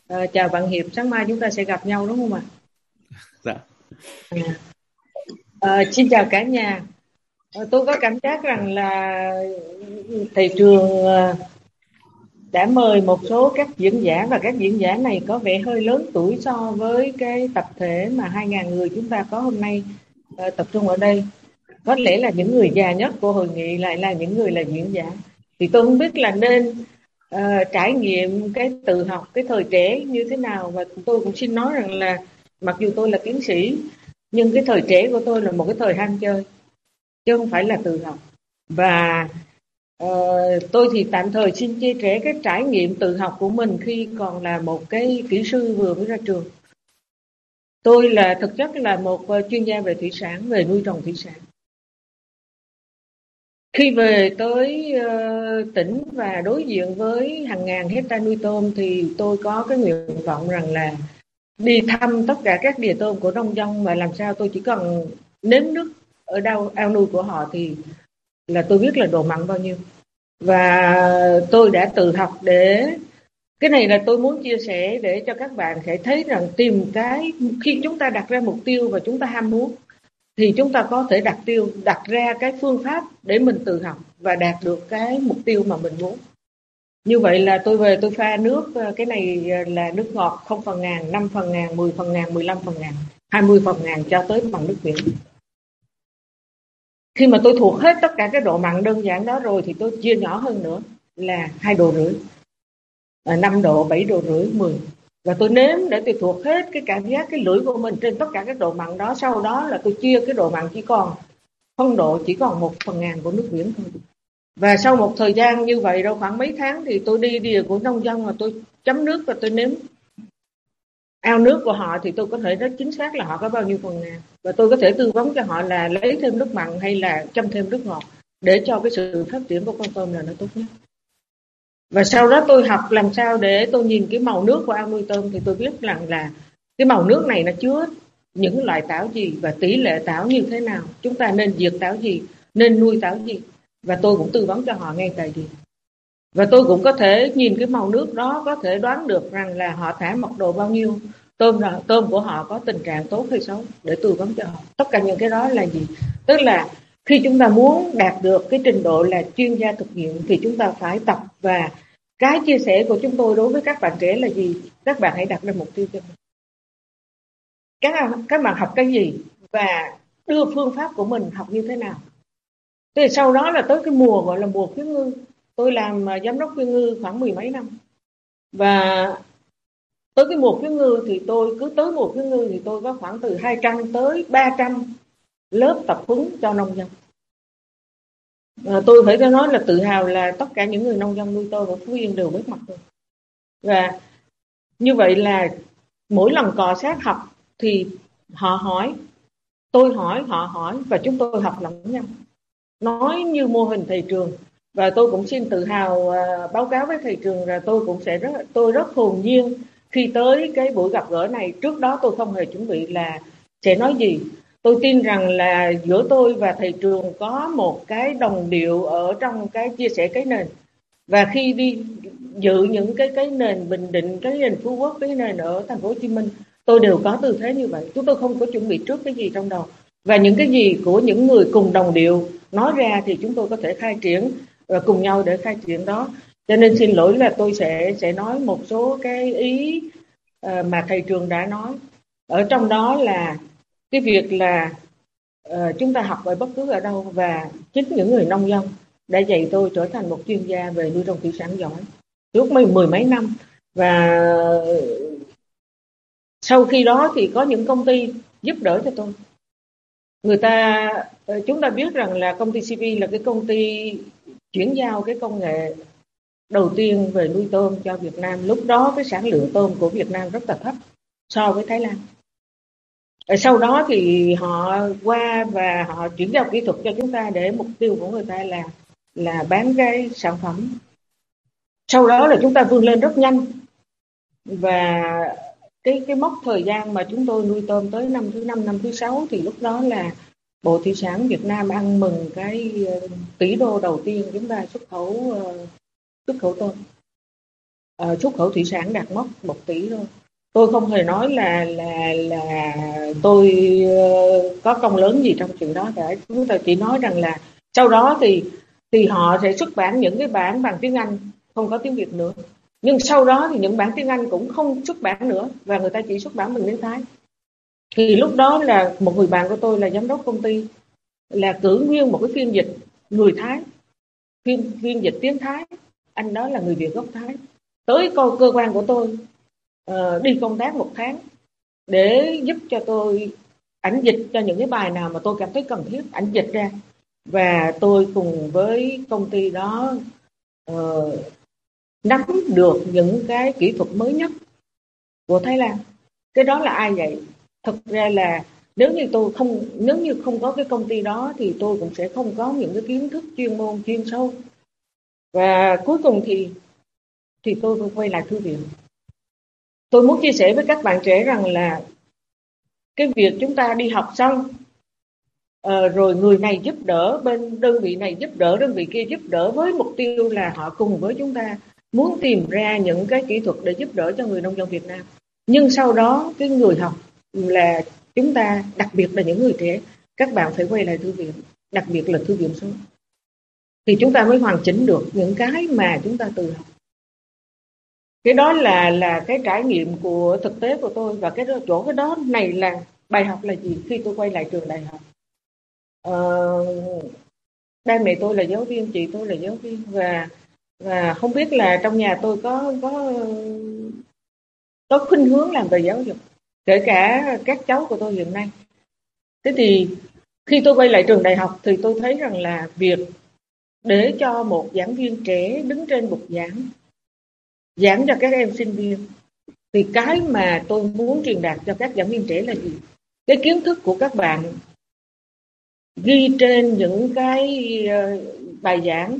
À, chào bạn Hiệp, sáng mai chúng ta sẽ gặp nhau đúng không ạ? Dạ. À. À, xin chào cả nhà. Ờ, tôi có cảm giác rằng là thầy trường ờ, đã mời một số các diễn giả và các diễn giả này có vẻ hơi lớn tuổi so với cái tập thể mà 2.000 người chúng ta có hôm nay ờ, tập trung ở đây. Có lẽ là những người già nhất của hội nghị lại là những người là diễn giả. Thì tôi không biết là nên uh, trải nghiệm cái tự học, cái thời trẻ như thế nào và tôi cũng xin nói rằng là mặc dù tôi là tiến sĩ nhưng cái thời trẻ của tôi là một cái thời ham chơi chứ không phải là tự học và uh, tôi thì tạm thời xin chia sẻ cái trải nghiệm tự học của mình khi còn là một cái kỹ sư vừa mới ra trường. Tôi là thực chất là một ờ, chuyên gia về thủy sản về nuôi trồng thủy sản. Khi về tới uh, tỉnh và đối diện với hàng ngàn hecta nuôi tôm thì tôi có cái nguyện vọng rằng là đi thăm tất cả các địa tôm của nông dân mà làm sao tôi chỉ cần nếm nước ở đâu ao nuôi của họ thì là tôi biết là độ mặn bao nhiêu. Và tôi đã tự học để, cái này là tôi muốn chia sẻ để cho các bạn sẽ thấy rằng tìm cái, khi chúng ta đặt ra mục tiêu và chúng ta ham muốn, thì chúng ta có thể đặt tiêu, đặt ra cái phương pháp để mình tự học và đạt được cái mục tiêu mà mình muốn. Như vậy là tôi về tôi pha nước, cái này là nước ngọt không phần ngàn 5 phần ngàn 10 phần ngàn 15 phần ngàn 20 phần ngàn cho tới bằng nước biển khi mà tôi thuộc hết tất cả cái độ mặn đơn giản đó rồi thì tôi chia nhỏ hơn nữa là hai à, độ rưỡi 5 độ 7 độ rưỡi 10 và tôi nếm để tôi thuộc hết cái cảm giác, cái lưỡi của mình trên tất cả các độ mặn đó. Sau đó là tôi chia cái độ mặn chỉ còn, phân độ chỉ còn một phần ngàn của nước biển thôi. Và sau một thời gian như vậy, đâu khoảng mấy tháng thì tôi đi địa của nông dân mà tôi chấm nước và tôi nếm. Ao nước của họ thì tôi có thể rất chính xác là họ có bao nhiêu phần ngàn và tôi có thể tư vấn cho họ là lấy thêm nước mặn hay là chăm thêm nước ngọt để cho cái sự phát triển của con tôm là nó tốt nhất. Và sau đó tôi học làm sao để tôi nhìn cái màu nước của ao nuôi tôm thì tôi biết rằng là cái màu nước này nó chứa những loại tảo gì và tỷ lệ tảo như thế nào. Chúng ta nên diệt tảo gì, nên nuôi tảo gì. Và tôi cũng tư vấn cho họ ngay tại điểm và tôi cũng có thể nhìn cái màu nước đó, có thể đoán được rằng là họ thả mật độ bao nhiêu tôm là tôm của họ có tình trạng tốt hay xấu, để tư vấn cho họ. Tất cả những cái đó là gì? Tức là khi chúng ta muốn đạt được cái trình độ là chuyên gia thực nghiệm thì chúng ta phải tập. Và cái chia sẻ của chúng tôi đối với các bạn trẻ là gì? Các bạn hãy đặt ra mục tiêu cho mình. Các các bạn học cái gì và đưa phương pháp của mình học như thế nào? Thì sau đó là tới cái mùa gọi là mùa khuyến ngư. Tôi làm à, giám đốc khuyến ngư khoảng mười mấy năm. Và tới cái mùa cái ngư thì tôi cứ tới mùa cái ngư thì tôi có khoảng từ 200 tới 300 lớp tập huấn cho nông dân. À, tôi phải nói là tự hào là tất cả những người nông dân nuôi tôi và phú yên đều biết mặt tôi. Và như vậy là mỗi lần cò sát học thì họ hỏi tôi hỏi họ hỏi và chúng tôi học lẫn nhau. Nói như mô hình thầy trường và tôi cũng xin tự hào uh, báo cáo với thầy trường là tôi cũng sẽ rất tôi rất hồn nhiên khi tới cái buổi gặp gỡ này, trước đó tôi không hề chuẩn bị là sẽ nói gì. Tôi tin rằng là giữa tôi và thầy trường có một cái đồng điệu ở trong cái chia sẻ cái nền. Và khi đi dự những cái cái nền bình định, cái nền phú quốc, cái nền ở thành phố hồ chí minh, tôi đều có tư thế như vậy. Chúng tôi không có chuẩn bị trước cái gì trong đầu. Và những cái gì của những người cùng đồng điệu nói ra thì chúng tôi có thể khai triển và cùng nhau để khai triển đó cho nên xin lỗi là tôi sẽ sẽ nói một số cái ý uh, mà thầy trường đã nói. Ở trong đó là cái việc là uh, chúng ta học ở bất cứ ở đâu và chính những người nông dân đã dạy tôi trở thành một chuyên gia về nuôi trồng thủy sản giỏi suốt mấy mười mấy năm. Và sau khi đó thì có những công ty giúp đỡ cho tôi. Người ta ờ, chúng ta biết rằng là công ty CP là cái công ty chuyển giao cái công nghệ đầu tiên về nuôi tôm cho Việt Nam. Lúc đó cái sản lượng tôm của Việt Nam rất là thấp so với Thái Lan. Sau đó thì họ qua và họ chuyển giao kỹ thuật cho chúng ta để mục tiêu của người ta là là bán cái sản phẩm. Sau đó là chúng ta vươn lên rất nhanh. Và cái cái mốc thời gian mà chúng tôi nuôi tôm tới năm thứ năm năm thứ sáu thì lúc đó là Bộ Thủy sản Việt Nam ăn mừng cái ờ, tỷ đô đầu tiên chúng ta xuất khẩu uh, xuất khẩu tôm à, ờ, xuất khẩu thủy sản đạt mốc một tỷ thôi. Tôi không hề nói là là là tôi ờ, có công lớn gì trong chuyện đó cả. Chúng ta chỉ nói rằng là sau đó thì thì họ sẽ xuất bản những cái bản bằng tiếng Anh không có tiếng Việt nữa. Nhưng sau đó thì những bản tiếng Anh cũng không xuất bản nữa và người ta chỉ xuất bản bằng tiếng Thái. Thì lúc đó là một người bạn của tôi là giám đốc công ty là cử nguyên một cái phiên dịch người Thái phiên phiên dịch tiếng Thái anh đó là người Việt gốc Thái. Tới coi cơ quan của tôi uh, đi công tác một tháng để giúp cho tôi ảnh dịch cho những cái bài nào mà tôi cảm thấy cần thiết ảnh dịch ra. Và tôi cùng với công ty đó uh, nắm được những cái kỹ thuật mới nhất của Thái Lan. Cái đó là ai vậy? Thực ra là nếu như tôi không nếu như không có cái công ty đó thì tôi cũng sẽ không có những cái kiến thức chuyên môn chuyên sâu và cuối cùng thì thì tôi quay lại thư viện. Tôi muốn chia sẻ với các bạn trẻ rằng là cái việc chúng ta đi học xong uh, rồi người này giúp đỡ bên đơn vị này giúp đỡ đơn vị kia giúp đỡ với mục tiêu là họ cùng với chúng ta muốn tìm ra những cái kỹ thuật để giúp đỡ cho người nông dân Việt Nam. Nhưng sau đó cái người học là chúng ta đặc biệt là những người trẻ các bạn phải quay lại thư viện đặc biệt là thư viện số thì chúng ta mới hoàn chỉnh được những cái mà chúng ta từ học. Cái đó là là cái trải nghiệm của thực tế của tôi và cái đó, chỗ cái đó này là bài học là gì khi tôi quay lại trường đại học? Ờ, ba mẹ tôi là giáo viên chị tôi là giáo viên và và không biết là trong nhà tôi có có có khuynh hướng làm về giáo dục kể cả các cháu của tôi hiện nay. Thế thì khi tôi quay lại trường đại học thì tôi thấy rằng là việc để cho một giảng viên trẻ đứng trên bục giảng. Giảng cho các em sinh viên. Thì cái mà tôi muốn truyền đạt cho các giảng viên trẻ là gì? Cái kiến thức của các bạn ghi trên những cái ờ, bài giảng,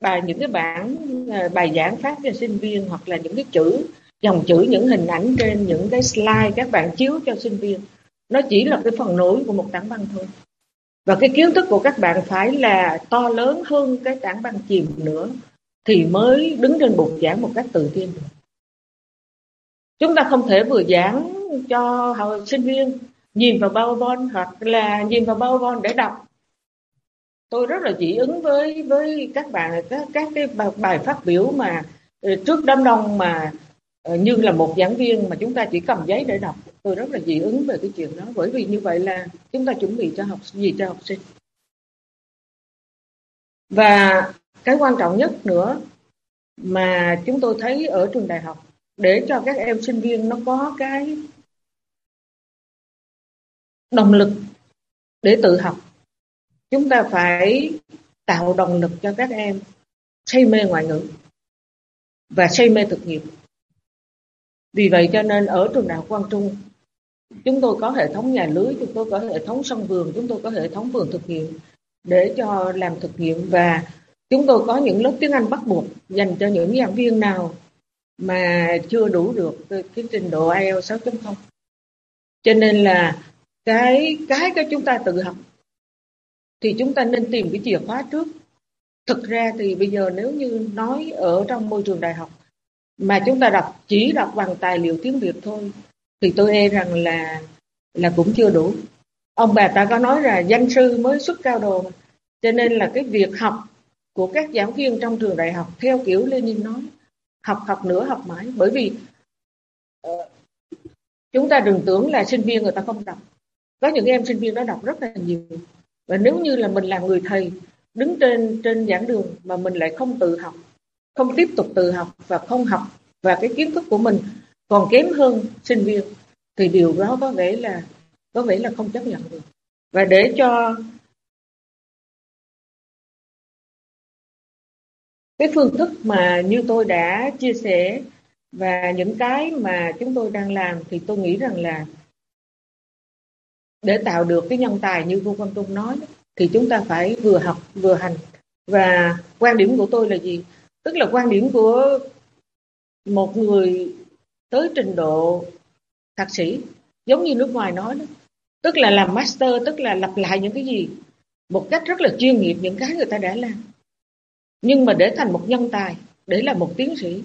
bài, những cái bản ờ, bài giảng phát cho sinh viên hoặc là những cái chữ, dòng chữ, những hình ảnh trên những cái slide các bạn chiếu cho sinh viên. Nó chỉ là cái phần nổi của một tảng băng thôi và cái kiến thức của các bạn phải là to lớn hơn cái tảng băng chìm nữa thì mới đứng trên bục giảng một cách tự tin. Được chúng ta không thể vừa giảng cho học sinh viên, nhìn vào PowerPoint hoặc là nhìn vào PowerPoint để đọc. Tôi rất là dị ứng với với các bạn, các các cái bài phát biểu mà ờ, trước đám đông mà Ờ, như là một giảng viên mà chúng ta chỉ cầm giấy để đọc. Tôi rất là dị ứng về cái chuyện đó. Bởi vì như vậy là chúng ta chuẩn bị cho học, gì cho học sinh. Và cái quan trọng nhất nữa mà chúng tôi thấy ở trường đại học, để cho các em sinh viên nó có cái động lực để tự học, chúng ta phải tạo động lực cho các em say mê ngoại ngữ và say mê thực nghiệp vì vậy cho nên ở trường đại học Quang Trung, chúng tôi có hệ thống nhà lưới, chúng tôi có hệ thống sân vườn, chúng tôi có hệ thống vườn thực nghiệm để cho làm thực nghiệm. Và chúng tôi có những lớp tiếng Anh bắt buộc dành cho những giảng viên nào mà chưa đủ được cái trình độ IELTS 6.0 cho nên là cái cái cái chúng ta tự học thì chúng ta nên tìm cái chìa khóa trước. Thực ra thì bây giờ nếu như nói ở trong môi trường đại học mà chúng ta đọc, chỉ đọc bằng tài liệu tiếng Việt thôi, thì tôi e rằng là là cũng chưa đủ. Ông bà ta có nói là danh sư mới xuất cao đồ cho nên là cái việc học của các giảng viên trong trường đại học theo kiểu Lenin nói, học học nữa, học mãi. Bởi vì ờ, chúng ta đừng tưởng là sinh viên người ta không đọc. Có những em sinh viên đó đọc rất là nhiều. Và nếu như là mình là người thầy, đứng trên trên giảng đường mà mình lại không tự học không tiếp tục tự học và không học và cái kiến thức của mình còn kém hơn sinh viên, thì điều đó có vẻ là, có vẻ là không chấp nhận được. Và để cho cái phương thức mà như tôi đã chia sẻ và những cái mà chúng tôi đang làm, thì tôi nghĩ rằng là để tạo được cái nhân tài như cô Quang Trung nói, thì chúng ta phải vừa học vừa hành. Và quan điểm của tôi là gì? Tức là quan điểm của một người tới trình độ thạc sĩ, giống như nước ngoài nói đó. Tức là làm master, tức là lặp lại những cái gì một cách rất là chuyên nghiệp những cái người ta đã làm. Nhưng mà để thành một nhân tài, để là một tiến sĩ,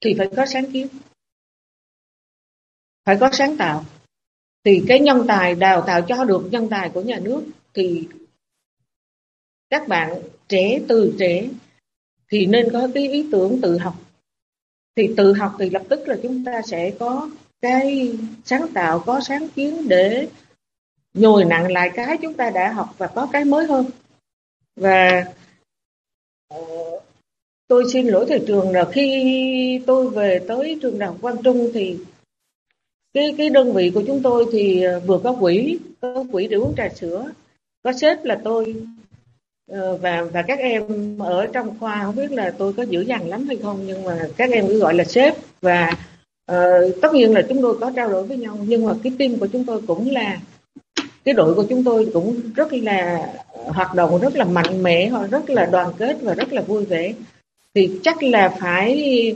thì phải có sáng kiến, phải có sáng tạo. Thì cái nhân tài, đào tạo cho được nhân tài của nhà nước thì các bạn trẻ, từ trẻ thì nên có cái ý tưởng tự học. Thì tự học thì lập tức là chúng ta sẽ có cái sáng tạo, có sáng kiến để nhồi nặng lại cái chúng ta đã học và có cái mới hơn. Và ờ, tôi xin lỗi thầy trường là khi tôi về tới trường đại học Quang Trung thì cái cái đơn vị của chúng tôi thì ờ, vừa có quỹ có quỹ để uống trà sữa. Có sếp là tôi Ờ, và và các em ở trong khoa không biết là tôi có dữ dằn lắm hay không nhưng mà các em cứ gọi là sếp. Và uh, tất nhiên là chúng tôi có trao đổi với nhau nhưng mà cái team của chúng tôi cũng là cái đội của chúng tôi cũng rất là ờ, hoạt động rất là mạnh mẽ họ rất là đoàn kết và rất là vui vẻ. Thì chắc là phải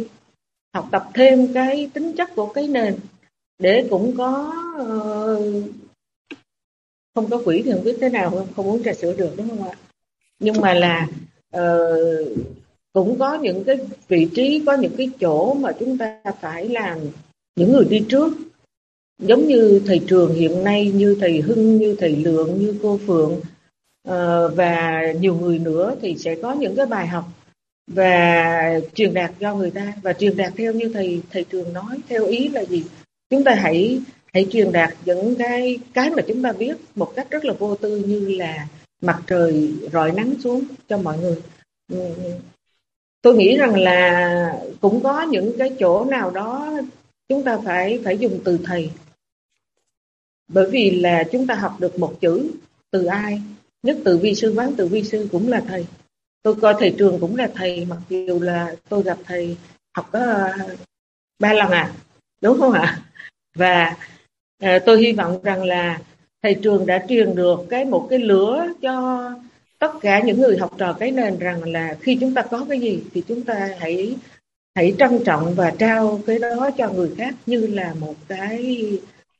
học tập thêm cái tính chất của cái nền để cũng có uh, không có quỹ thì không biết thế nào không không uống trà sữa được đúng không ạ? Nhưng mà là uh, cũng có những cái vị trí có những cái chỗ mà chúng ta phải làm những người đi trước. Giống như thầy trường hiện nay như thầy hưng như thầy lượng như cô phượng uh, và nhiều người nữa thì sẽ có những cái bài học và truyền đạt cho người ta. Và truyền đạt theo như thầy thầy trường nói theo ý là gì? Chúng ta hãy hãy truyền đạt những cái cái mà chúng ta biết một cách rất là vô tư như là mặt trời rọi nắng xuống cho mọi người. Tôi nghĩ rằng là cũng có những cái chỗ nào đó chúng ta phải phải dùng từ thầy. Bởi vì là chúng ta học được một chữ từ ai nhất từ vi sư bán từ vi sư cũng là thầy. Tôi coi thầy trường cũng là thầy mặc dù là tôi gặp thầy học có ba lần à đúng không ạ? Và à, tôi hy vọng rằng là thầy trường đã truyền được cái một cái lửa cho tất cả những người học trò cái nền rằng là khi chúng ta có cái gì thì chúng ta hãy hãy trân trọng và trao cái đó cho người khác như là một cái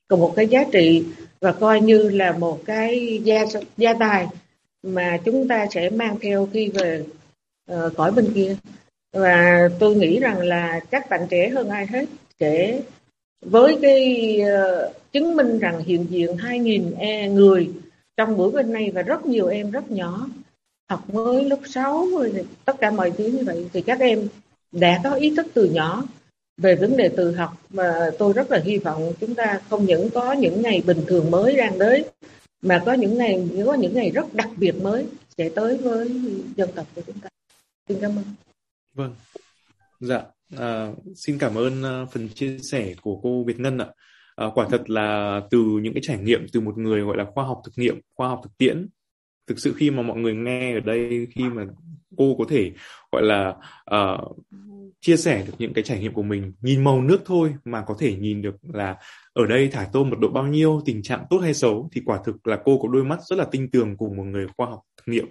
còn một cái giá trị và coi như là một cái gia gia tài mà chúng ta sẽ mang theo khi về uh, cõi bên kia. Và tôi nghĩ rằng là các bạn trẻ hơn ai hết sẽ với cái uh, chứng minh rằng hiện diện 2.000 e người trong buổi bên này và rất nhiều em rất nhỏ. Học mới lớp 6 tất cả mọi thứ như vậy. Thì các em đã có ý thức từ nhỏ về vấn đề tự học mà tôi rất là hy vọng chúng ta không những có những ngày bình thường mới đang đến mà có những ngày có những ngày rất đặc biệt mới sẽ tới với dân tộc của chúng ta. Xin cảm ơn. Vâng. Dạ à, xin cảm ơn à, phần chia sẻ của cô Việt Ngân ạ à, quả thật là từ những cái trải nghiệm từ một người gọi là khoa học thực nghiệm khoa học thực tiễn thực sự khi mà mọi người nghe ở đây khi mà cô có thể gọi là uh, chia sẻ được những cái trải nghiệm của mình nhìn màu nước thôi mà có thể nhìn được là ở đây thả tôm mật độ bao nhiêu tình trạng tốt hay xấu thì quả thực là cô có đôi mắt rất là tinh tường của một người khoa học thực nghiệm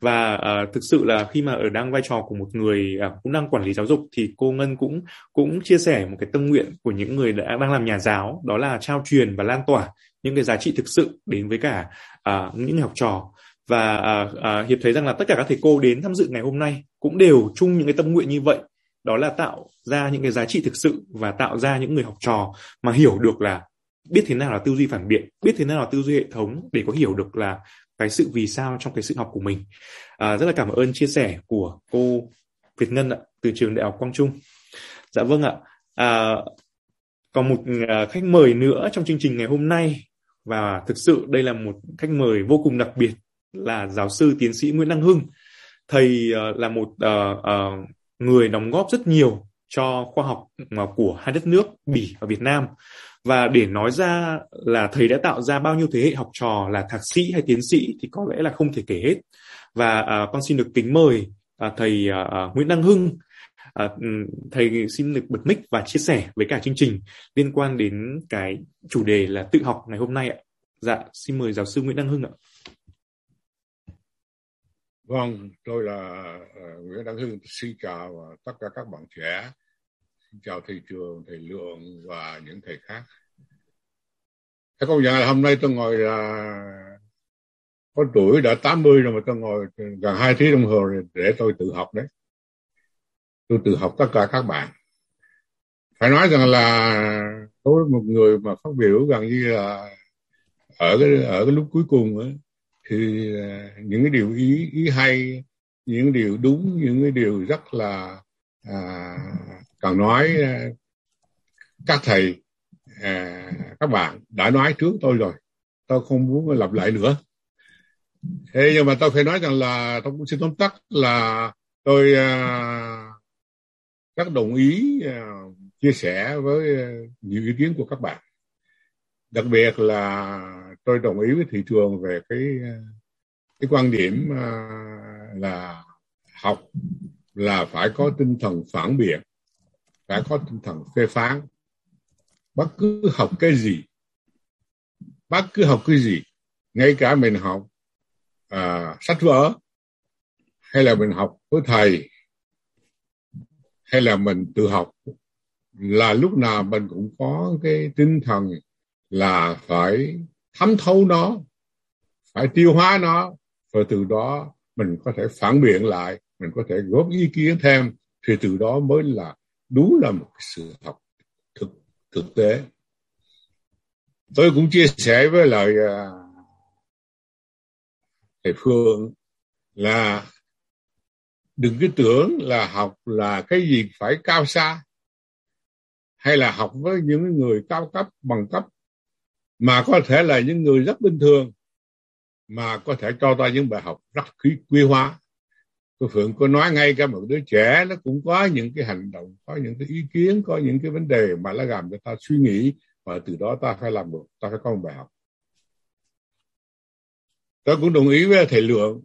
và uh, thực sự là khi mà ở đang vai trò của một người uh, cũng đang quản lý giáo dục thì cô ngân cũng cũng chia sẻ một cái tâm nguyện của những người đã đang làm nhà giáo đó là trao truyền và lan tỏa những cái giá trị thực sự đến với cả uh, những học trò. Và uh, uh, hiệp thấy rằng là tất cả các thầy cô đến tham dự ngày hôm nay cũng đều chung những cái tâm nguyện như vậy. Đó là tạo ra những cái giá trị thực sự và tạo ra những người học trò mà hiểu được là biết thế nào là tư duy phản biện biết thế nào là tư duy hệ thống để có hiểu được là cái sự vì sao trong cái sự học của mình. À, rất là cảm ơn chia sẻ của cô Việt Ngân ạ từ trường đại học Quang Trung. Dạ vâng ạ. À, còn một à, khách mời nữa trong chương trình ngày hôm nay. Và thực sự đây là một khách mời vô cùng đặc biệt là giáo sư tiến sĩ Nguyễn Đăng Hưng. Thầy uh, là một uh, uh, người đóng góp rất nhiều cho khoa học của hai đất nước Bỉ và Việt Nam và để nói ra là thầy đã tạo ra bao nhiêu thế hệ học trò là thạc sĩ hay tiến sĩ thì có lẽ là không thể kể hết và à, con xin được kính mời à, thầy à, à Nguyễn Đăng Hưng à, thầy xin được bật mic và chia sẻ với cả chương trình liên quan đến cái chủ đề là tự học ngày hôm nay ạ dạ xin mời giáo sư Nguyễn Đăng Hưng ạ Vâng, tôi là à, Nguyễn Đăng Hưng. Xin chào tất cả các bạn trẻ. Xin chào thầy trường, thầy Lượng và những thầy khác. Thế công nhận là hôm nay tôi ngồi là có tuổi đã 80 rồi mà tôi ngồi gần hai tiếng đồng hồ để tôi tự học đấy. Tôi tự học tất cả các bạn. Phải nói rằng là tôi một người mà phát biểu gần như là ở cái ở cái lúc cuối cùng ấy, thì à, những cái điều ý ý hay những điều đúng những cái điều rất là à, còn nói ờ, các thầy à, các bạn đã nói trước tôi rồi tôi không muốn lặp lại nữa. Thế nhưng mà tôi phải nói rằng là tôi cũng xin tóm tắt là tôi à, rất đồng ý à, chia sẻ với nhiều ý kiến của các bạn. Đặc biệt là tôi đồng ý với thị trường về cái cái quan điểm à, là học là phải có tinh thần phản biện đã có tinh thần phê phán. Bất cứ học cái gì bất cứ học cái gì ngay cả mình học à, sách vở hay là mình học với thầy hay là mình tự học là lúc nào mình cũng có cái tinh thần là phải thấm thấu nó phải tiêu hóa nó rồi từ đó mình có thể phản biện lại mình có thể góp ý kiến thêm thì từ đó mới là đúng là một sự học thực thực tế. Tôi cũng chia sẻ với lại uh, thầy Phương là đừng cứ tưởng là học là cái gì phải cao xa hay là học với những người cao cấp bằng cấp mà có thể là những người rất bình thường mà có thể cho ta những bài học rất quý, quý hóa cô Phượng có nói ngay cả một đứa trẻ, nó cũng có những cái hành động, có những cái ý kiến, có những cái vấn đề mà nó làm cho ta suy nghĩ và từ đó ta phải làm được, ta phải có một bài học tôi cũng đồng ý với thầy lượng,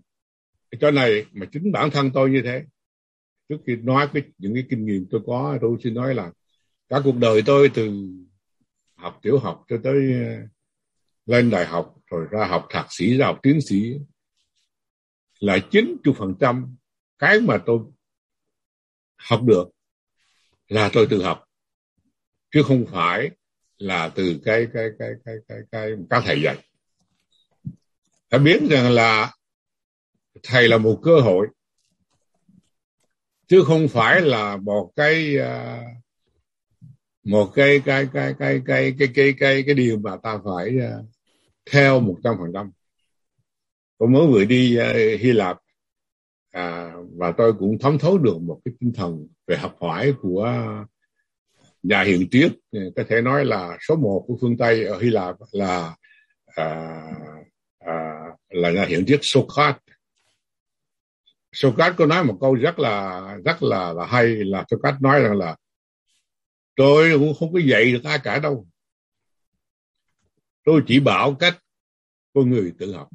cho này mà chính bản thân tôi như thế. Trước khi nói cái, những cái kinh nghiệm tôi có, tôi xin nói là cả cuộc đời tôi từ học tiểu học cho tới ờ, lên đại học, rồi ra học thạc sĩ, ra học tiến sĩ, là chín phần trăm cái mà tôi học được là tôi tự học chứ không phải là từ cái cái cái cái cái cái các thầy dạy phải biết rằng là thầy là một cơ hội chứ không phải là một cái một cái cái cái cái cái cái cái cái cái điều mà ta phải theo một trăm phần trăm tôi mới vừa đi Hy Lạp à, và tôi cũng thấm thấu được một cái tinh thần về học hỏi của nhà hiền triết. Có thể nói là số một của phương Tây ở Hy Lạp là à, à, là nhà hiền triết Socrates. Socrates có nói một câu rất là rất là là hay là Socrates nói rằng là tôi cũng không có dạy được ai cả đâu. Tôi chỉ bảo cách con người tự học.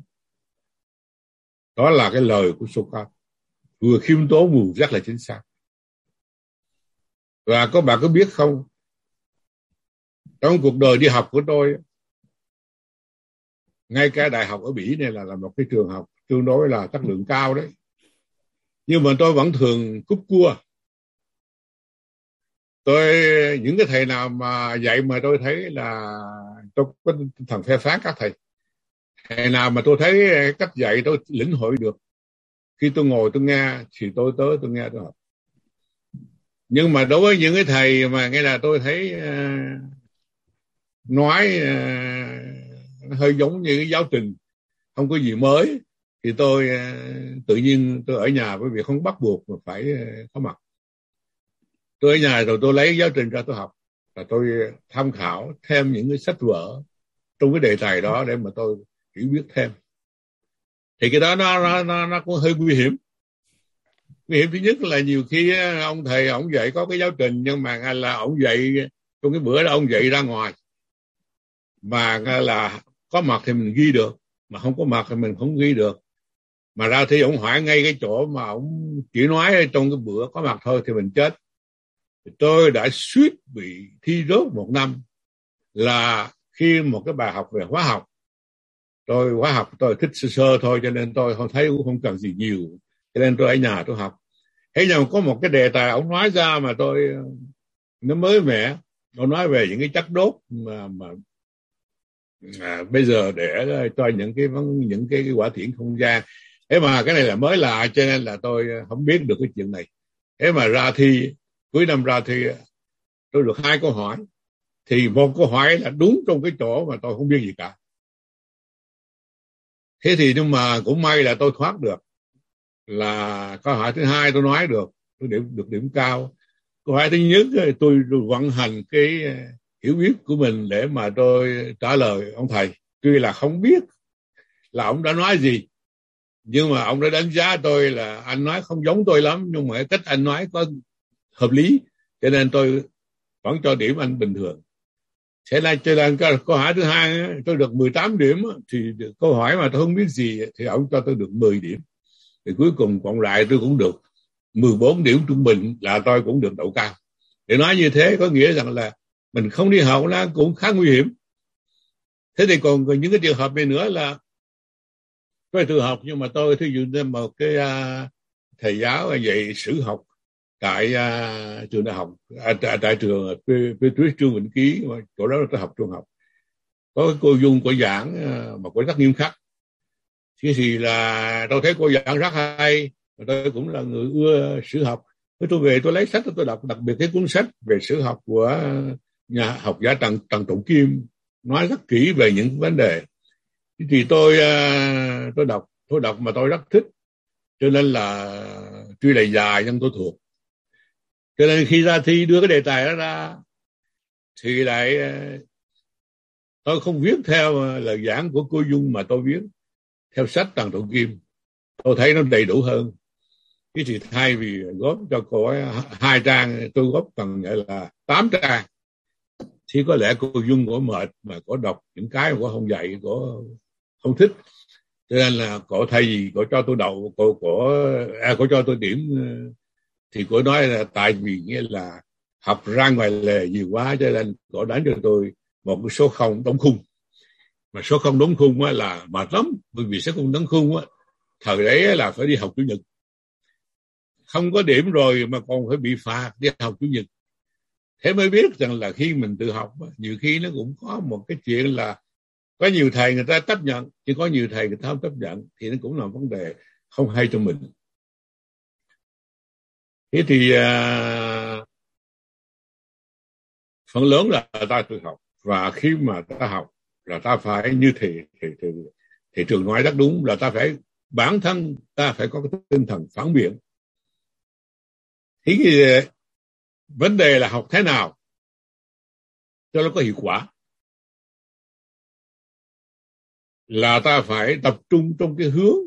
Đó là cái lời của Socrates vừa khiêm tốn vừa rất là chính xác. Và các bạn có biết không? Trong cuộc đời đi học của tôi, ngay cả đại học ở Bỉ này là là một cái trường học tương đối là chất lượng cao đấy. Nhưng mà tôi vẫn thường cúp cua. Tôi, những cái thầy nào mà dạy mà tôi thấy là tôi có thần phê phán các thầy. Thầy nào mà tôi thấy cách dạy tôi lĩnh hội được khi tôi ngồi tôi nghe thì tôi tới tôi nghe tôi học. Nhưng mà đối với những cái thầy mà nghe là tôi thấy uh, nói uh, hơi giống như cái giáo trình không có gì mới thì tôi uh, tự nhiên tôi ở nhà bởi vì không bắt buộc mà phải uh, có mặt. Tôi ở nhà rồi tôi lấy giáo trình ra tôi học và tôi tham khảo thêm những cái sách vở trong cái đề tài đó để mà tôi hiểu biết thêm thì cái đó nó nó nó, nó cũng hơi nguy hiểm. Nguy hiểm thứ nhất là nhiều khi ông thầy ông dạy có cái giáo trình nhưng mà là ông dạy trong cái bữa đó ông dạy ra ngoài. Mà là có mặt thì mình ghi được mà không có mặt thì mình không ghi được. Mà ra thì ông hỏi ngay cái chỗ mà ông chỉ nói trong cái bữa có mặt thôi thì mình chết. Tôi đã suýt bị thi rớt một năm là khi một cái bài học về hóa học tôi hóa học tôi thích sơ sơ thôi cho nên tôi không thấy cũng không cần gì nhiều. Cho nên tôi ở nhà tôi học. Thế nhưng có một cái đề tài ông nói ra mà tôi nó mới mẻ. Ông nói về những cái chất đốt mà mà à, bây giờ để cho những cái những cái, cái quả thiển không gian. Thế mà cái này là mới lạ cho nên là tôi không biết được cái chuyện này. Thế mà ra thi cuối năm ra thi tôi được hai câu hỏi. Thì một câu hỏi là đúng trong cái chỗ mà tôi không biết gì cả thế thì nhưng mà cũng may là tôi thoát được. Là câu hỏi thứ hai tôi nói được, tôi điểm, được điểm cao. Câu hỏi thứ nhất ờ, tôi vận hành cái ờ, hiểu biết của mình để mà tôi trả lời ông thầy. Tuy là không biết là ông đã nói gì, nhưng mà ông đã đánh giá tôi là anh nói không giống tôi lắm, nhưng mà cách anh nói có hợp lý, cho nên tôi vẫn cho điểm anh bình thường thế là cho nên câu hỏi thứ hai tôi được 18 điểm thì câu hỏi mà tôi không biết gì thì ông cho tôi được 10 điểm. Thì cuối cùng còn lại tôi cũng được 14 điểm trung bình là tôi cũng được đậu cao. Để nói như thế có nghĩa rằng là mình không đi học nó cũng khá nguy hiểm. Thế thì còn, những cái trường hợp này nữa là tôi tự học nhưng mà tôi thí dụ như một cái uh, thầy giáo dạy sử học tại uh, trường đại học à, tại, à, tại trường à, Petrus Trương Vĩnh Ký chỗ đó là tôi học trung học. Có cái cô dung của giảng uh, mà cô rất nghiêm khắc. Thế thì là tôi thấy cô giảng rất hay tôi cũng là người ưa sử học. Thế tôi về tôi lấy sách tôi đọc đặc biệt cái cuốn sách về sử học của nhà học giả Trần Trần Trọng Kim. Nói rất kỹ về những vấn đề. Thì tôi uh, tôi đọc tôi đọc mà tôi rất thích. Cho nên là tuy là dài nhưng tôi thuộc cho nên khi ra thi đưa cái đề tài đó ra thì lại ờ, tôi không viết theo ờ, lời giảng của cô Dung mà tôi viết theo sách Tàng Thụ Kim. Tôi thấy nó đầy đủ hơn. Cái thì thay vì góp cho cô ấy hai trang tôi góp cần gọi là tám trang. Thì có lẽ cô dung của mệt mà có đọc những cái của không dạy của không thích. Cho nên là cổ thay vì cổ cho tôi đậu cổ cổ à, cổ cho tôi điểm ờ, thì cổ nói là tại vì nghĩa là học ra ngoài lề nhiều quá cho nên cổ đánh cho tôi một cái số không đóng khung. Mà số không đóng khung á, là mệt lắm bởi vì số không đóng khung á, thời đấy là phải đi học chủ nhật. Không có điểm rồi mà còn phải bị phạt đi học chủ nhật. Thế mới biết rằng là khi mình tự học nhiều khi nó cũng có một cái chuyện là có nhiều thầy người ta chấp nhận chứ có nhiều thầy người ta không chấp nhận thì nó cũng là vấn đề không hay cho mình thế thì uh, phần lớn là ta tự học. Và khi mà ta học là ta phải như thầy thầy, thầy, trường nói rất đúng là ta phải bản thân ta phải có cái tinh thần phản biện. Thế thì à, vấn đề là học thế nào cho nó có hiệu quả? Là ta phải tập trung trong cái hướng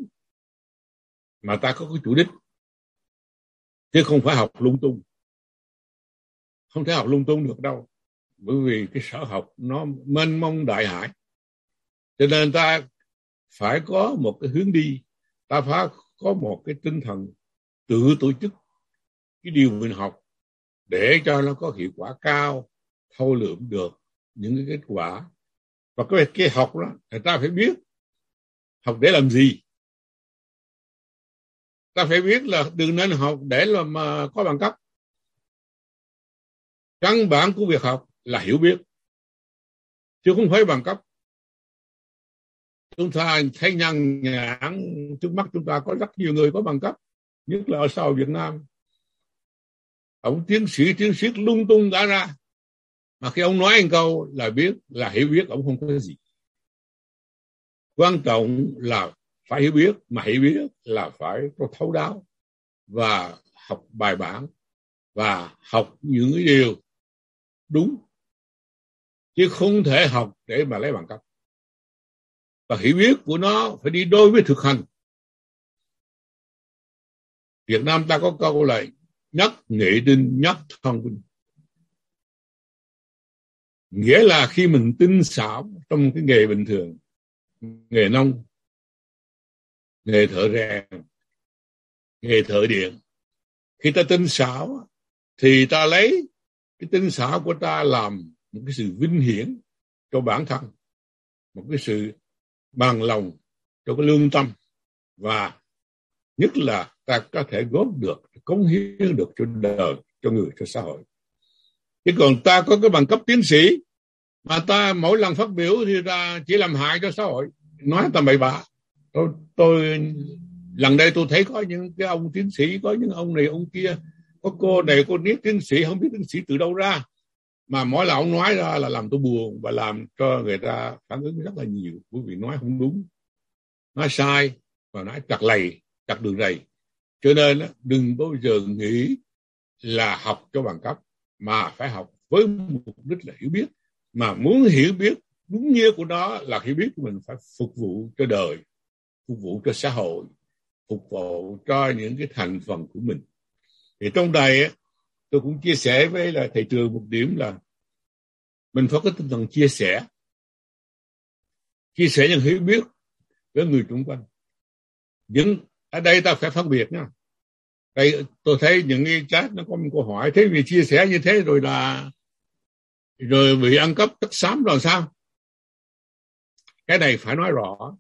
mà ta có cái chủ đích chứ không phải học lung tung. Không thể học lung tung được đâu. Bởi vì cái sở học nó mênh mông đại hải. Cho nên ta phải có một cái hướng đi. Ta phải có một cái tinh thần tự tổ chức cái điều mình học để cho nó có hiệu quả cao, thâu lượm được những cái kết quả. Và cái cái học đó người ta phải biết học để làm gì ta phải biết là đừng nên học để là mà có bằng cấp. Căn bản của việc học là hiểu biết, chứ không phải bằng cấp. Chúng ta thấy nhân nhãn, trước mắt chúng ta có rất nhiều người có bằng cấp, nhất là ở sau Việt Nam. Ông tiến sĩ tiến sĩ lung tung đã ra, mà khi ông nói một câu là biết, là hiểu biết, ông không có gì. Quan trọng là phải hiểu biết, mà hiểu biết là phải có thấu đáo và học bài bản và học những cái điều đúng, chứ không thể học để mà lấy bằng cấp. Và hiểu biết của nó phải đi đôi với thực hành. Việt Nam ta có câu là nhất nghệ tinh, nhất thông minh. Nghĩa là khi mình tinh xảo trong cái nghề bình thường, nghề nông nghề thợ rèn, nghề thợ điện. Khi ta tinh xảo thì ta lấy cái tinh xảo của ta làm một cái sự vinh hiển cho bản thân, một cái sự bằng lòng cho cái lương tâm. Và nhất là ta có thể góp được, cống hiến được cho đời, cho người, cho xã hội. Chứ còn ta có cái bằng cấp tiến sĩ mà ta mỗi lần phát biểu thì ta chỉ làm hại cho xã hội. Nói ta bậy bạ tôi tôi, lần đây tôi thấy có những cái ông tiến sĩ, có những ông này, ông kia. Có cô này, cô niết tiến sĩ, không biết tiến sĩ từ đâu ra. Mà mỗi lần ông nói ra là làm tôi buồn và làm cho người ta phản ứng rất là nhiều. Quý vị nói không đúng. Nói sai và nói chặt lầy, chặt đường rầy. Cho nên đừng bao giờ nghĩ là học cho bằng cấp, mà phải học với mục đích là hiểu biết. Mà muốn hiểu biết đúng nghĩa của nó là hiểu biết của mình phải phục vụ cho đời phục vụ cho xã hội, phục vụ cho những cái thành phần của mình. Thì trong đây tôi cũng chia sẻ với là thầy trường một điểm là mình phải có tinh thần chia sẻ. Chia sẻ những hiểu biết với người xung quanh. Những, ở đây ta phải phân biệt nha. Đây, tôi thấy những cái chat nó có một câu hỏi, thế vì chia sẻ như thế rồi là, rồi bị ăn cắp tất xám rồi sao? Cái này phải nói rõ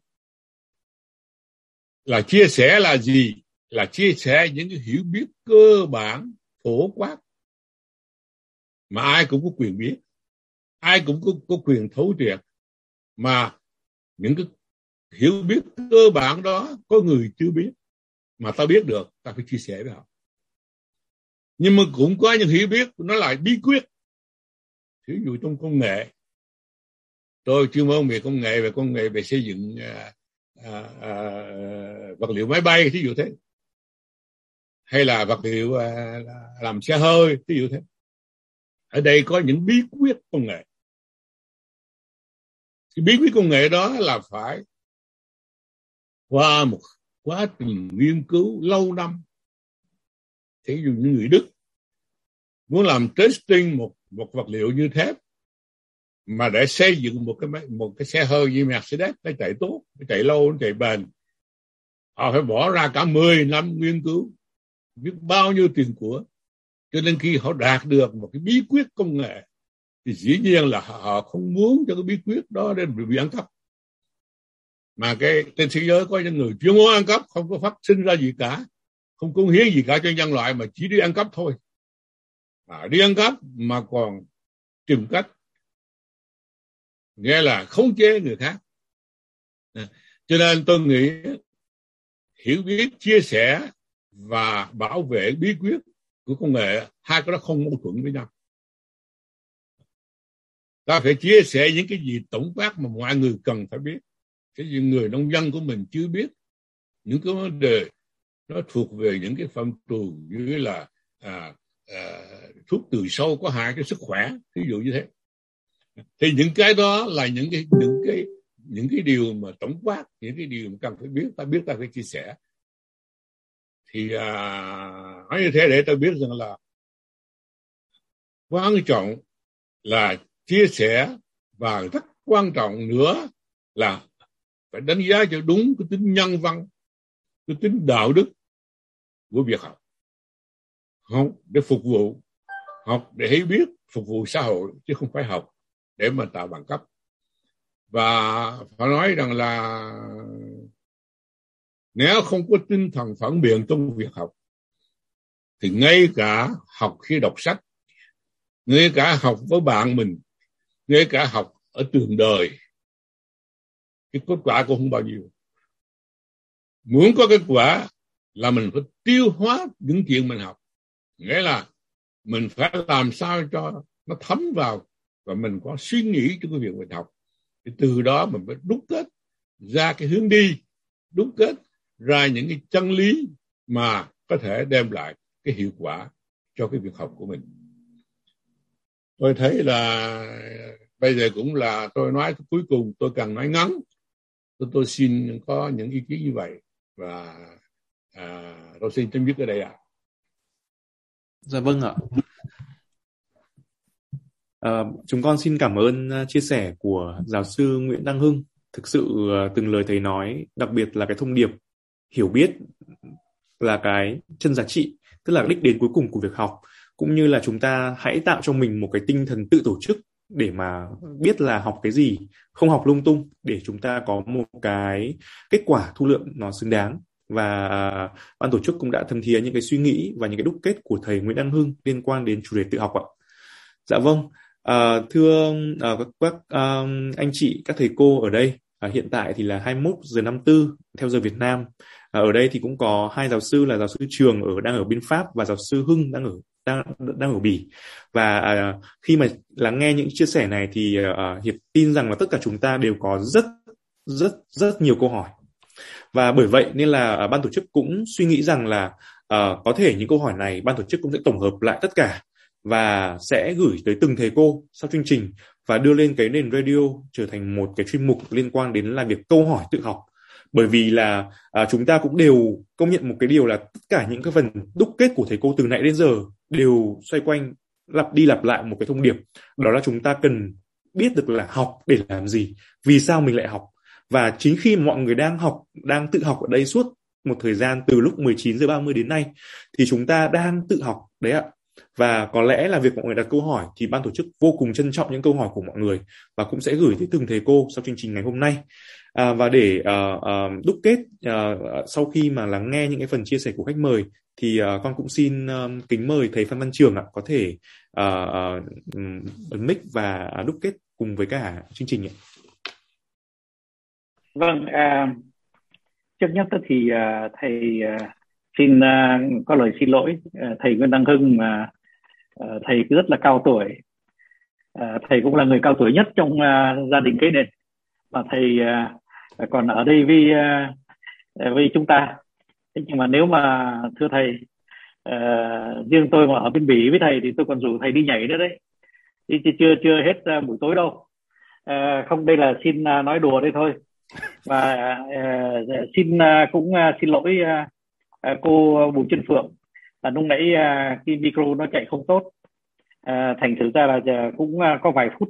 là chia sẻ là gì? Là chia sẻ những cái hiểu biết cơ bản phổ quát. Mà ai cũng có quyền biết. Ai cũng có, có quyền thấu triệt. Mà những cái hiểu biết cơ bản đó có người chưa biết mà ta biết được ta phải chia sẻ với họ. Nhưng mà cũng có những hiểu biết nó lại bí quyết. Ví dụ trong công nghệ tôi chuyên môn về công nghệ về công nghệ về xây dựng uh, à, à, vật liệu máy bay ví dụ thế. Hay là vật liệu à, làm xe hơi ví dụ thế. Ở đây có những bí quyết công nghệ. Cái bí quyết công nghệ đó là phải qua một quá trình nghiên cứu lâu năm. Thí dụ như người Đức muốn làm testing một một vật liệu như thép mà để xây dựng một cái một cái xe hơi như Mercedes nó chạy tốt nó chạy lâu nó chạy bền. Họ phải bỏ ra cả 10 năm nghiên cứu biết bao nhiêu tiền của. Cho nên khi họ đạt được một cái bí quyết công nghệ thì dĩ nhiên là họ không muốn cho cái bí quyết đó nên bị, bị ăn cắp. Mà cái trên thế giới có những người chuyên môn ăn cắp không có phát sinh ra gì cả không cống hiến gì cả cho nhân loại mà chỉ đi ăn cắp thôi. À, đi ăn cắp mà còn tìm cách nghe là khống chế người khác. À, cho nên tôi nghĩ hiểu biết chia sẻ và bảo vệ bí quyết của công nghệ hai cái đó không mâu thuẫn với nhau. Ta phải chia sẻ những cái gì tổng quát mà mọi người cần phải biết. Cái gì người nông dân của mình chưa biết những cái vấn đề nó thuộc về những cái phạm trù như là à, à, thuốc từ sâu có hại cái sức khỏe ví dụ như thế thì những cái đó là những cái những cái những cái điều mà tổng quát những cái điều mà cần phải biết ta biết ta phải chia sẻ. Thì à, nói như thế để ta biết rằng là quan trọng là chia sẻ và rất quan trọng nữa là phải đánh giá cho đúng cái tính nhân văn cái tính đạo đức của việc học. Học để phục vụ học để hiểu biết phục vụ xã hội chứ không phải học để mà tạo bằng cấp. Và phải nói rằng là nếu không có tinh thần phản biện trong việc học, thì ngay cả học khi đọc sách, ngay cả học với bạn mình, ngay cả học ở trường đời, cái kết quả cũng không bao nhiêu. Muốn có kết quả là mình phải tiêu hóa những chuyện mình học. Nghĩa là mình phải làm sao cho nó thấm vào và mình có suy nghĩ trong cái việc mình học. Thì từ đó mình mới đúc kết ra cái hướng đi đúc kết ra những cái chân lý mà có thể đem lại cái hiệu quả cho cái việc học của mình. Tôi thấy là bây giờ cũng là tôi nói cuối cùng tôi cần nói ngắn. Tôi, tôi xin có những ý kiến như vậy. Và à, tôi xin chấm dứt ở đây ạ. À. dạ vâng ạ à, chúng con xin cảm ơn ờ, chia sẻ của giáo sư Nguyễn Đăng Hưng thực sự ờ, từng lời thầy nói đặc biệt là cái thông điệp hiểu biết là cái chân giá trị tức là đích đến cuối cùng của việc học cũng như là chúng ta hãy tạo cho mình một cái tinh thần tự tổ chức để mà biết là học cái gì không học lung tung để chúng ta có một cái kết quả thu lượng nó xứng đáng và à, ban tổ chức cũng đã thâm thía những cái suy nghĩ và những cái đúc kết của thầy Nguyễn Đăng Hưng liên quan đến chủ đề tự học ạ. Dạ vâng, à, thưa à, các, các à, anh chị, các thầy cô ở đây, à, hiện tại thì là 21 giờ 54 theo giờ Việt Nam. À, ở đây thì cũng có hai giáo sư là giáo sư Trường ở đang ở bên Pháp và giáo sư Hưng đang ở đang đang ở bỉ. Và à, khi mà lắng nghe những chia sẻ này thì à, hiệp tin rằng là tất cả chúng ta đều có rất rất rất nhiều câu hỏi. Và bởi vậy nên là à, ban tổ chức cũng suy nghĩ rằng là à, có thể những câu hỏi này ban tổ chức cũng sẽ tổng hợp lại tất cả và sẽ gửi tới từng thầy cô sau chương trình và đưa lên cái nền radio trở thành một cái chuyên mục liên quan đến là việc câu hỏi tự học. Bởi vì là à, chúng ta cũng đều công nhận một cái điều là tất cả những cái phần đúc kết của thầy cô từ nãy đến giờ đều xoay quanh lặp đi lặp lại một cái thông điệp. Đó là chúng ta cần biết được là học để làm gì vì sao mình lại học. Và chính khi mọi người đang học đang tự học ở đây suốt một thời gian từ lúc 19 giờ 30 đến nay thì chúng ta đang tự học đấy ạ và có lẽ là việc mọi người đặt câu hỏi thì ban tổ chức vô cùng trân trọng những câu hỏi của mọi người và cũng sẽ gửi tới từng thầy cô sau chương trình ngày hôm nay à, và để uh, uh, đúc kết uh, sau khi mà lắng nghe những cái phần chia sẻ của khách mời thì uh, con cũng xin um, kính mời thầy Phan Văn Trường ạ có thể uh, uh, ấn mic và đúc kết cùng với cả chương trình ạ. Vâng, uh, trước nhất thì uh, thầy uh, xin uh, có lời xin lỗi uh, thầy Nguyễn Đăng Hưng mà uh, thầy rất là cao tuổi, uh, thầy cũng là người cao tuổi nhất trong uh, gia đình kế nền và thầy uh, còn ở đây với uh, với chúng ta. Thế nhưng mà nếu mà thưa thầy uh, riêng tôi mà ở bên bỉ với thầy thì tôi còn rủ thầy đi nhảy nữa đấy, chứ chưa chưa hết uh, buổi tối đâu. Uh, không đây là xin uh, nói đùa đây thôi và uh, xin uh, cũng uh, xin lỗi uh, à, cô Bùi Trân Phượng. Là lúc nãy à, cái micro nó chạy không tốt à, thành thử ra là cũng à, có vài phút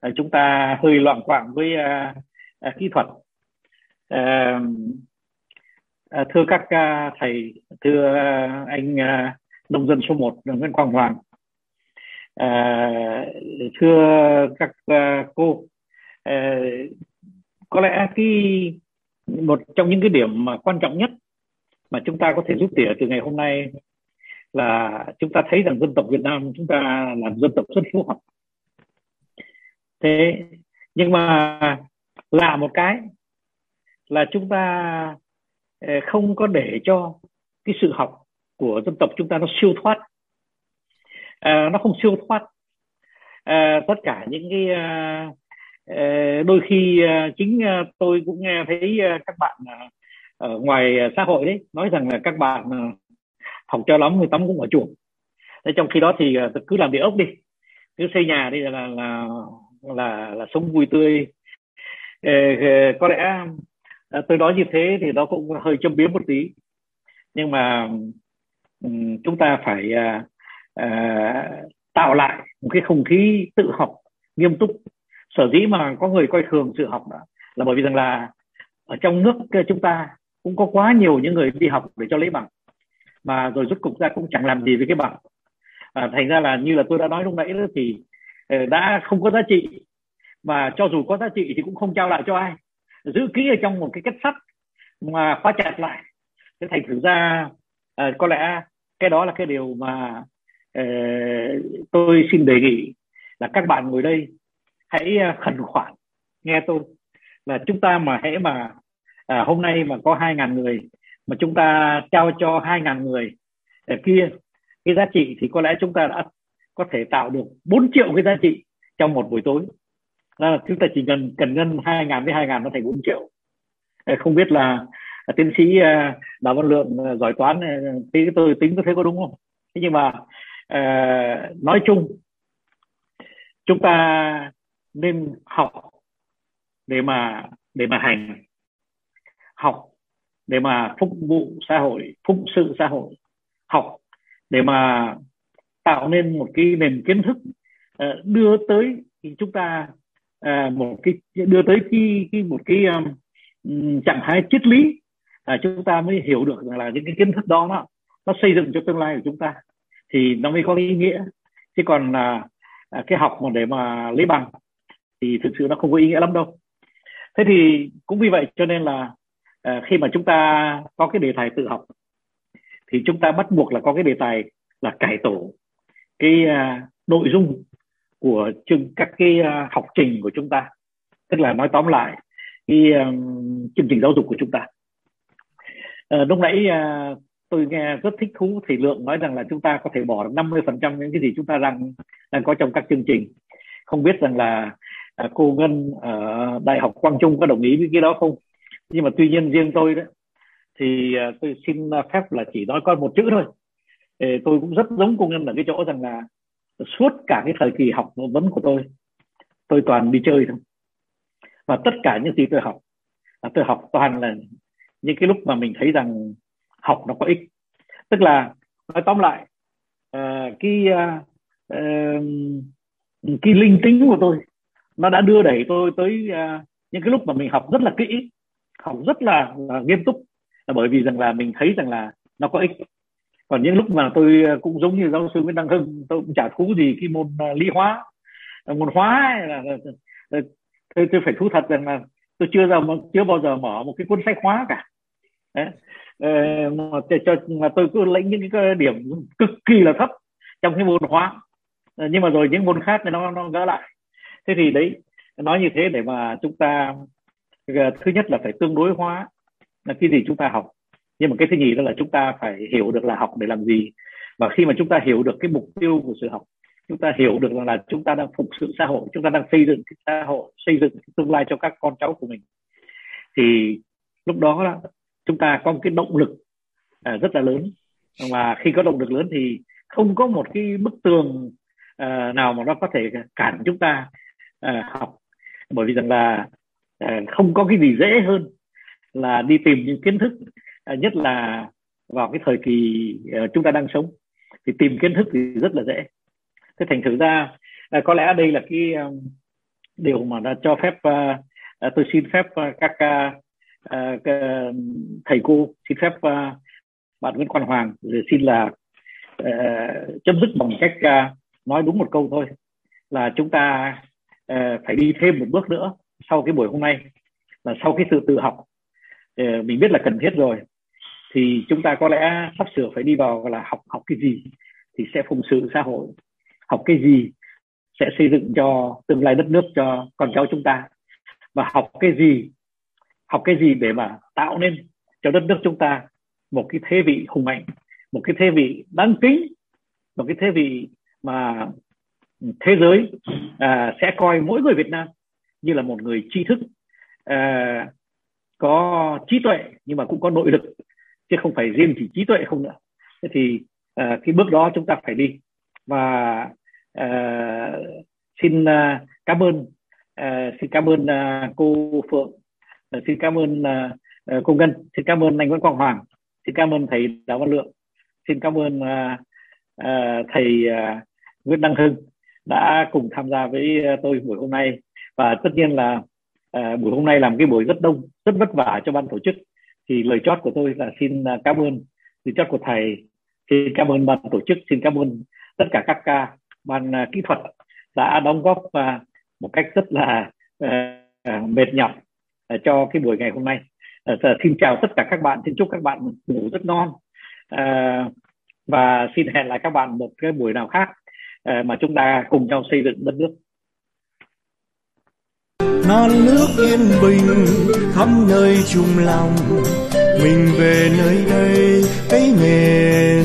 à, chúng ta hơi loạn quạng với à, à, kỹ thuật. À, à, thưa các à, thầy thưa à, anh à, nông dân số 1 Nguyễn Quang Hoàng. À, thưa các à, cô à, có lẽ cái một trong những cái điểm mà quan trọng nhất mà chúng ta có thể rút tỉa từ ngày hôm nay là chúng ta thấy rằng dân tộc Việt Nam chúng ta là dân tộc rất hiếu học. Thế nhưng mà là một cái là chúng ta ờ, không có để cho cái sự học của dân tộc chúng ta nó siêu thoát. À, nó không siêu thoát. À, tất cả những cái à, đôi khi chính tôi cũng nghe thấy các bạn ở ngoài ờ, xã hội đấy nói rằng là các bạn ờ, học cho lắm người tắm cũng ở chuồng. Thế trong khi đó thì cứ làm địa ốc đi cứ xây nhà đi là là là là, là sống vui tươi. Có lẽ tôi nói như thế thì nó cũng hơi châm biếm một tí. Nhưng mà chúng ta phải uh, tạo lại một cái không khí tự học nghiêm túc. Sở dĩ mà có người coi thường sự học đó là bởi vì rằng là ở trong nước chúng ta cũng có quá nhiều những người đi học để cho lấy bằng. Mà rồi rốt cục ra cũng chẳng làm gì với cái bằng. À, thành ra là như là tôi đã nói lúc nãy đó thì ờ, đã không có giá trị. Mà cho dù có giá trị thì cũng không trao lại cho ai. Giữ kỹ ở trong một cái kết sắt mà khóa chặt lại. Thế thành thử ra à, có lẽ cái đó là cái điều mà à, tôi xin đề nghị là các bạn ngồi đây hãy khẩn khoản. Nghe tôi. Là chúng ta mà hãy mà à, hôm nay mà có hai ngàn người mà chúng ta trao cho hai ngàn người ở kia cái giá trị thì có lẽ chúng ta đã có thể tạo được 4 triệu cái giá trị trong một buổi tối. Là chúng ta chỉ cần cần ngân hai ngàn với hai ngàn nó thành 4 triệu. Ờ, không biết là à, tiến sĩ à, đào văn lượng giỏi toán tí tôi tính có thấy có đúng không? Thế nhưng mà uh, nói chung chúng ta nên học để mà để mà hành học để mà phục vụ xã hội phụng sự xã hội học để mà tạo nên một cái nền kiến thức uh, đưa tới thì chúng ta uh, một cái đưa tới cái, cái một cái um, trạng thái triết lý uh, chúng ta mới hiểu được rằng là những cái kiến thức đó nó nó xây dựng cho tương lai của chúng ta thì nó mới có ý nghĩa. Chứ còn là uh, cái học mà để mà lấy bằng thì thực sự nó không có ý nghĩa lắm đâu. Thế thì cũng vì vậy cho nên là Ờ, khi mà chúng ta có cái đề tài tự học thì chúng ta bắt buộc là có cái đề tài là cải tổ cái uh, nội dung của chương các cái uh, học trình của chúng ta. Tức là nói tóm lại cái um, chương trình giáo dục của chúng ta. Uh, lúc nãy uh, tôi nghe rất thích thú thì lượng nói rằng là chúng ta có thể bỏ được 50% những cái gì chúng ta đang đang có trong các chương trình. Không biết rằng là à, cô Ngân ở Đại học Quang Trung có đồng ý với cái đó không? Nhưng mà tuy nhiên riêng tôi đó thì à, tôi xin à, phép là chỉ nói con một chữ thôi. Tôi cũng rất giống cô Ngân ở cái chỗ rằng là suốt cả cái thời kỳ học vấn của tôi tôi toàn đi chơi thôi. Và tất cả những gì tôi học là tôi học toàn là những cái lúc mà mình thấy rằng học nó có ích. Tức là nói tóm lại uh, cái uh, cái linh tính của tôi nó đã đưa đẩy tôi tới uh, những cái lúc mà mình học rất là kỹ học rất là, là nghiêm túc. Là bởi vì rằng là mình thấy rằng là nó có ích. Còn những lúc mà tôi ờ, cũng giống như giáo sư Nguyễn Đăng Hưng tôi cũng chả thú gì cái môn uh, lý hóa. Ờ, môn hóa là, là, là tôi, tôi phải thú thật rằng là tôi chưa bao chưa bao giờ mở một cái cuốn sách hóa cả. Đấy. Ờ, mà, cho, mà tôi cứ lấy những cái điểm cực kỳ là thấp trong cái môn hóa. Nhưng mà rồi những môn khác thì nó nó gỡ lại. Thế thì đấy nói như thế để mà chúng ta thứ nhất là phải tương đối hóa là cái gì chúng ta học. Nhưng mà cái thứ nhì đó là chúng ta phải hiểu được là học để làm gì. Và khi mà chúng ta hiểu được cái mục tiêu của sự học chúng ta hiểu được là chúng ta đang phục sự xã hội chúng ta đang xây dựng cái xã hội xây dựng tương lai cho các con cháu của mình thì lúc đó là chúng ta có một cái động lực à, rất là lớn. Và khi có động lực lớn thì không có một cái bức tường à, nào mà nó có thể cản chúng ta à, học. Bởi vì rằng là Ờ, không có cái gì dễ hơn là đi tìm những kiến thức ờ, nhất là vào cái thời kỳ ờ, chúng ta đang sống. Thì tìm kiến thức thì rất là dễ. Thế thành thử ra có lẽ đây là cái điều mà đã cho phép tôi xin phép các thầy cô xin phép bạn Nguyễn Quang Hoàng xin là chấm dứt bằng cách nói đúng một câu thôi là chúng ta phải đi thêm một bước nữa sau cái buổi hôm nay là sau cái sự tự học ờ, mình biết là cần thiết rồi thì chúng ta có lẽ sắp sửa phải đi vào là học học cái gì thì sẽ phụng sự xã hội. Học cái gì sẽ xây dựng cho tương lai đất nước cho con cháu chúng ta. Và học cái gì học cái gì để mà tạo nên cho đất nước chúng ta một cái thế vị hùng mạnh một cái thế vị đáng kính một cái thế vị mà thế giới à, sẽ coi mỗi người Việt Nam như là một người tri thức uh, có trí tuệ nhưng mà cũng có nội lực chứ không phải riêng chỉ trí tuệ không nữa. Thế thì uh, cái bước đó chúng ta phải đi. Và uh, xin uh, cảm ơn uh, xin cảm ơn uh, cô Phượng uh, xin cảm ơn uh, cô Ngân xin cảm ơn anh Nguyễn Quang Hoàng xin cảm ơn thầy Đào Văn Lượng xin cảm ơn uh, uh, thầy uh, Nguyễn Đăng Hưng đã cùng tham gia với tôi buổi hôm nay và tất nhiên là à, buổi hôm nay làm cái buổi rất đông rất vất vả cho ban tổ chức thì lời chót của tôi là xin à, cảm ơn lời chót của thầy xin cảm ơn ban tổ chức xin cảm ơn tất cả các ca ban uh, kỹ thuật đã đóng góp uh, một cách rất là uh, mệt nhọc uh, cho cái buổi ngày hôm nay. Uh, xin chào tất cả các bạn, xin chúc các bạn ngủ rất ngon uh, và xin hẹn lại các bạn một cái buổi nào khác uh, mà chúng ta cùng nhau xây dựng đất nước non nước yên bình khắp nơi chung lòng. Mình về nơi đây cái nghề